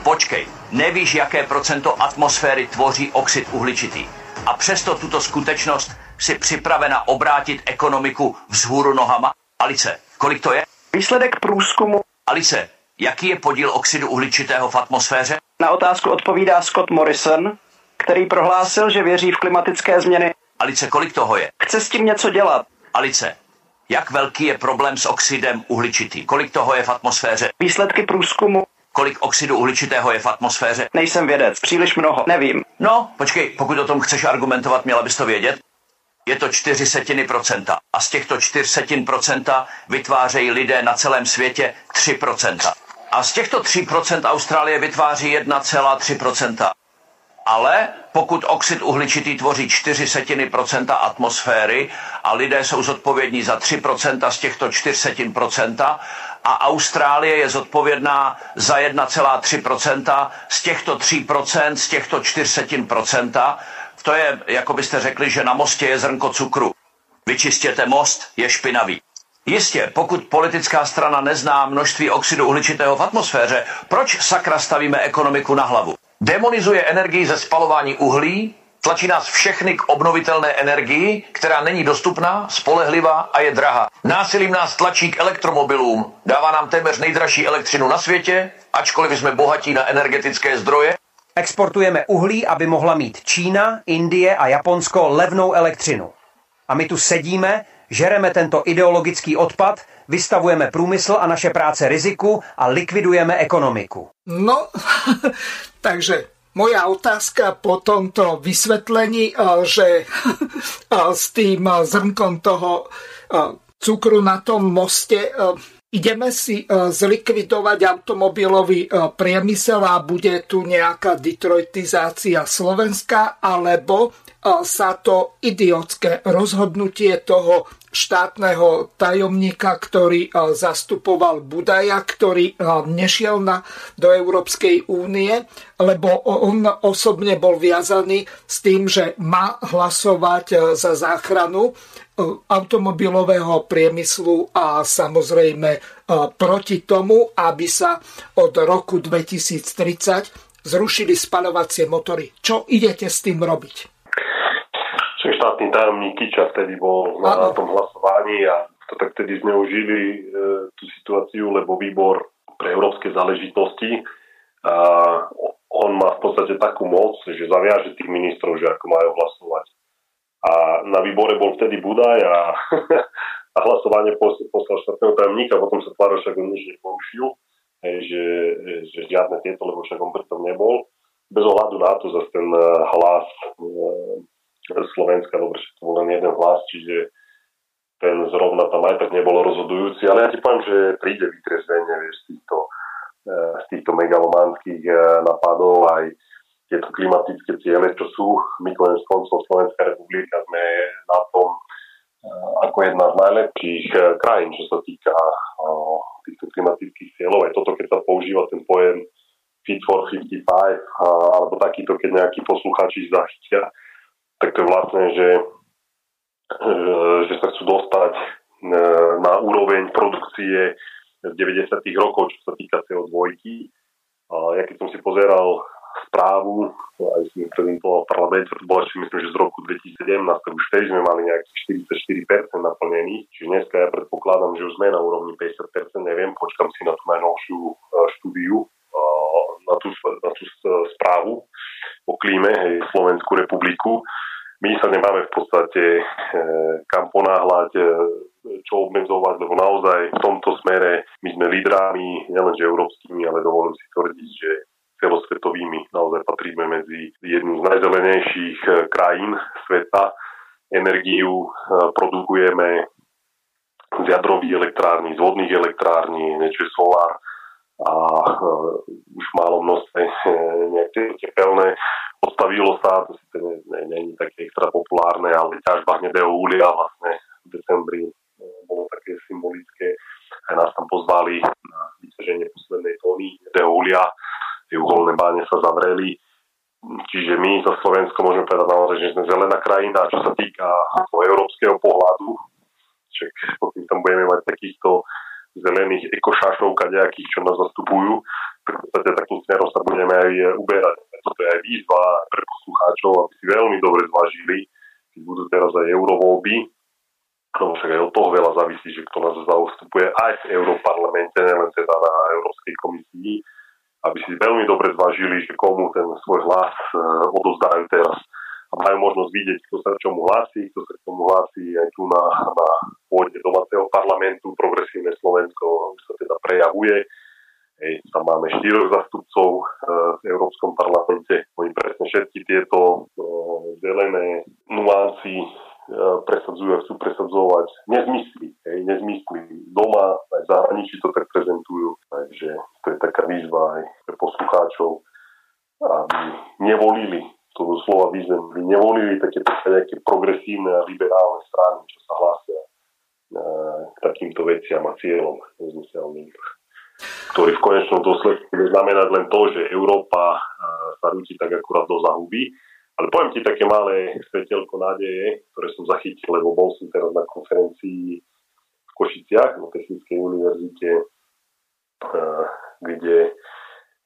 počkej, nevíš, jaké procento atmosféry tvoří oxid uhličitý. A přesto tuto skutečnost si připravena obrátit ekonomiku vzhůru nohama? Alice, kolik to je? Výsledek průzkumu Alice, jaký je podíl oxidu uhličitého v atmosféře? na otázku odpovídá Scott Morrison, který prohlásil, že věří v klimatické změny. Alice, kolik toho je? Chce s tím něco dělat. Alice, jak velký je problém s oxidem uhličitý? Kolik toho je v atmosféře? Výsledky průzkumu Kolik oxidu uhličitého je v atmosféře? nejsem vědec, příliš mnoho, nevím. No, počkej, pokud o tom chceš argumentovat, měla bys to vědět. Je to čtyři setiny procenta. A z těchto čtyř setin procenta vytvářejí lidé na celém světě 3 procenta. A z těchto 3 procent Austrálie vytváří 1,3 procenta. Ale pokud oxid uhličitý tvoří 4 setiny procenta atmosféry a lidé jsou zodpovědní za 3 procenta z těchto 4 setin procenta a Austrálie je zodpovědná za 1,3 procenta z těchto 3 procent, z těchto 4 setin procenta, to je, jako byste řekli, že na mostě je zrnko cukru. Vyčistěte most, je špinavý. Jistě, pokud politická strana nezná množství oxidu uhličitého v atmosféře, proč sakra stavíme ekonomiku na hlavu? Demonizuje energii ze spalování uhlí, tlačí nás všechny k obnovitelné energii, která není dostupná, spolehlivá a je drahá. Násilím nás tlačí k elektromobilům, dává nám téměř nejdražší elektřinu na světě, ačkoliv jsme bohatí na energetické zdroje, Exportujeme uhlí, aby mohla mít Čína, Indie a Japonsko levnou elektřinu. A my tu sedíme, žereme tento ideologický odpad, vystavujeme průmysl a naše práce riziku a likvidujeme ekonomiku. No, takže moja otázka po tomto vysvetlení, a, že a, s tým a, zrnkom toho cukru na tom moste ideme si zlikvidovať automobilový priemysel a bude tu nejaká detroitizácia Slovenska, alebo sa to idiotské rozhodnutie toho štátneho tajomníka, ktorý a, zastupoval Budaja, ktorý a, nešiel na, do Európskej únie, lebo on osobne bol viazaný s tým, že má hlasovať a, za záchranu automobilového priemyslu a samozrejme proti tomu, aby sa od roku 2030 zrušili spalovacie motory. Čo idete s tým robiť? Štátny tajomník Kiča vtedy bol na Áno. tom hlasovaní a to tak vtedy zneužili e, tú situáciu, lebo výbor pre európske záležitosti a on má v podstate takú moc, že zaviaže tých ministrov, že ako majú hlasovať. A na výbore bol vtedy Budaj a, a hlasovanie pos- poslal štátneho tajomníka, potom sa on nič neporušil, že, že žiadne tieto, lebo však on pritom nebol. Bez ohľadu na to zase ten eh, hlas eh, Slovenska, dobre, že to bol len jeden hlas, čiže ten zrovna tam aj tak nebol rozhodujúci, ale ja ti poviem, že príde vytrezvenie vieš, z týchto, eh, z týchto megalománskych eh, napadov aj tieto klimatické ciele, čo sú. My konec koncov Slovenská republika sme na tom ako jedna z najlepších krajín, čo sa týka týchto klimatických cieľov. Aj toto, keď sa používa ten pojem Fit for 55, alebo takýto, keď nejakí posluchači zachytia, tak to je vlastne, že, že sa chcú dostať na úroveň produkcie z 90. rokov, čo sa týka CO2. Ja keď som si pozeral správu, aj som prezentoval v parlamente, to bolo ešte myslím, že z roku 2017, tak už vtedy sme mali nejakých 44% naplnených, čiže dneska ja predpokladám, že už sme na úrovni 50%, neviem, počkam si na tú najnovšiu e, štúdiu, e, na tú, na tú správu o klíme, hej, Slovenskú republiku. My sa nemáme v podstate e, kam ponáhľať, čo obmedzovať, lebo naozaj v tomto smere my sme lídrami, nielenže európskymi, ale dovolím si tvrdiť, že celosvetovými naozaj patríme medzi jednu z najzelenejších eh, krajín sveta. Energiu produkujeme z jadrových elektrární, z vodných elektrární, niečo solár a uh, už málo množstve nejaké tepelné. Postavilo sa, to si nie, nie, nie také extra populárne, ale ťažba hnedého úlia vlastne v decembri bolo také symbolické. Aj nás tam pozvali na vyťaženie poslednej tóny hnedého úlia. Tie uholné báne sa zavreli. Čiže my za Slovensko môžeme povedať naozaj, že sme zelená krajina. Čo sa týka toho európskeho pohľadu, však tam budeme mať takýchto zelených ekošášov, kadejakých, čo nás zastupujú, v podstate takým smerom sa budeme aj uberať. Toto je aj výzva pre poslucháčov, aby si veľmi dobre zvážili, keď budú teraz aj eurovoľby, lebo však aj od toho veľa závisí, že kto nás zastupuje aj v Európarlamente, nielen teda na Európskej komisii, aby si veľmi dobre zvažili, že komu ten svoj hlas uh, odozdajú teraz a majú možnosť vidieť, kto sa k čomu hlási, kto sa k tomu hlási aj tu na, na pôde domáceho parlamentu, progresívne Slovensko sa teda prejavuje. Hej, tam máme štyroch zastupcov uh, v Európskom parlamente. Oni presne všetky tieto uh, zelené nuancy presadzujú a chcú presadzovať nezmysly, hej, nezmysly doma, aj v zahraničí to tak prezentujú. Takže to je taká výzva aj pre poslucháčov, aby nevolili, to doslova výzvem, aby nevolili také nejaké progresívne a liberálne strany, čo sa hlásia e, k takýmto veciam a cieľom nezmyselným ktorý v konečnom dôsledku bude znamenať len to, že Európa e, sa rúti tak akurát do zahuby. Ale poviem ti také malé svetelko nádeje, ktoré som zachytil, lebo bol som teraz na konferencii v Košiciach, na Technickej univerzite, eh, kde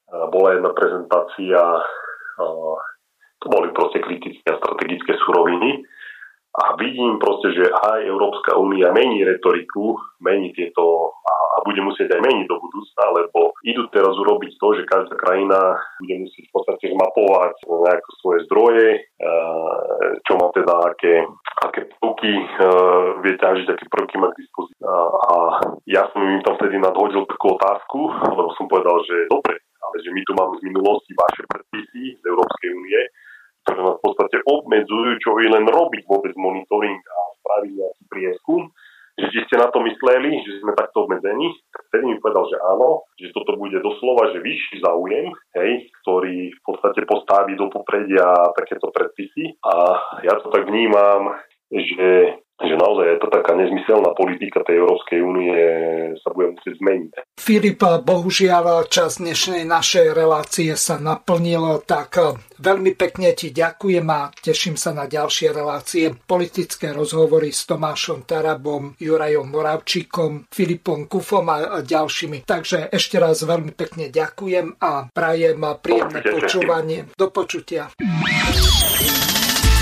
bola jedna prezentácia, to boli proste kritické a strategické suroviny. A vidím proste, že aj Európska únia mení retoriku, mení tieto a bude musieť aj meniť do budúcna, lebo idú teraz urobiť to, že každá krajina bude musieť v podstate zmapovať nejaké svoje zdroje, čo má teda, aké, aké prvky vie ťažiť, aké prvky má k dispozícii. A ja som im tam vtedy nadhodil takú otázku, lebo som povedal, že dobre, ale že my tu máme z minulosti vaše predpisy z Európskej únie, ktoré nás v podstate obmedzujú, čo je len robiť vôbec monitoring a spraviť nejaký prieskum. Že či ste na to mysleli, že sme takto obmedzení, vtedy mi povedal, že áno, že toto bude doslova, že vyšší záujem, hej, ktorý v podstate postaví do popredia takéto predpisy. A ja to tak vnímam, že že naozaj je to taká nezmyselná politika tej Európskej únie sa bude musieť zmeniť. Filip, bohužiaľ čas dnešnej našej relácie sa naplnil, tak veľmi pekne ti ďakujem a teším sa na ďalšie relácie. Politické rozhovory s Tomášom Tarabom, Jurajom Moravčíkom, Filipom Kufom a ďalšími. Takže ešte raz veľmi pekne ďakujem a prajem príjemné počúvanie. Do počutia.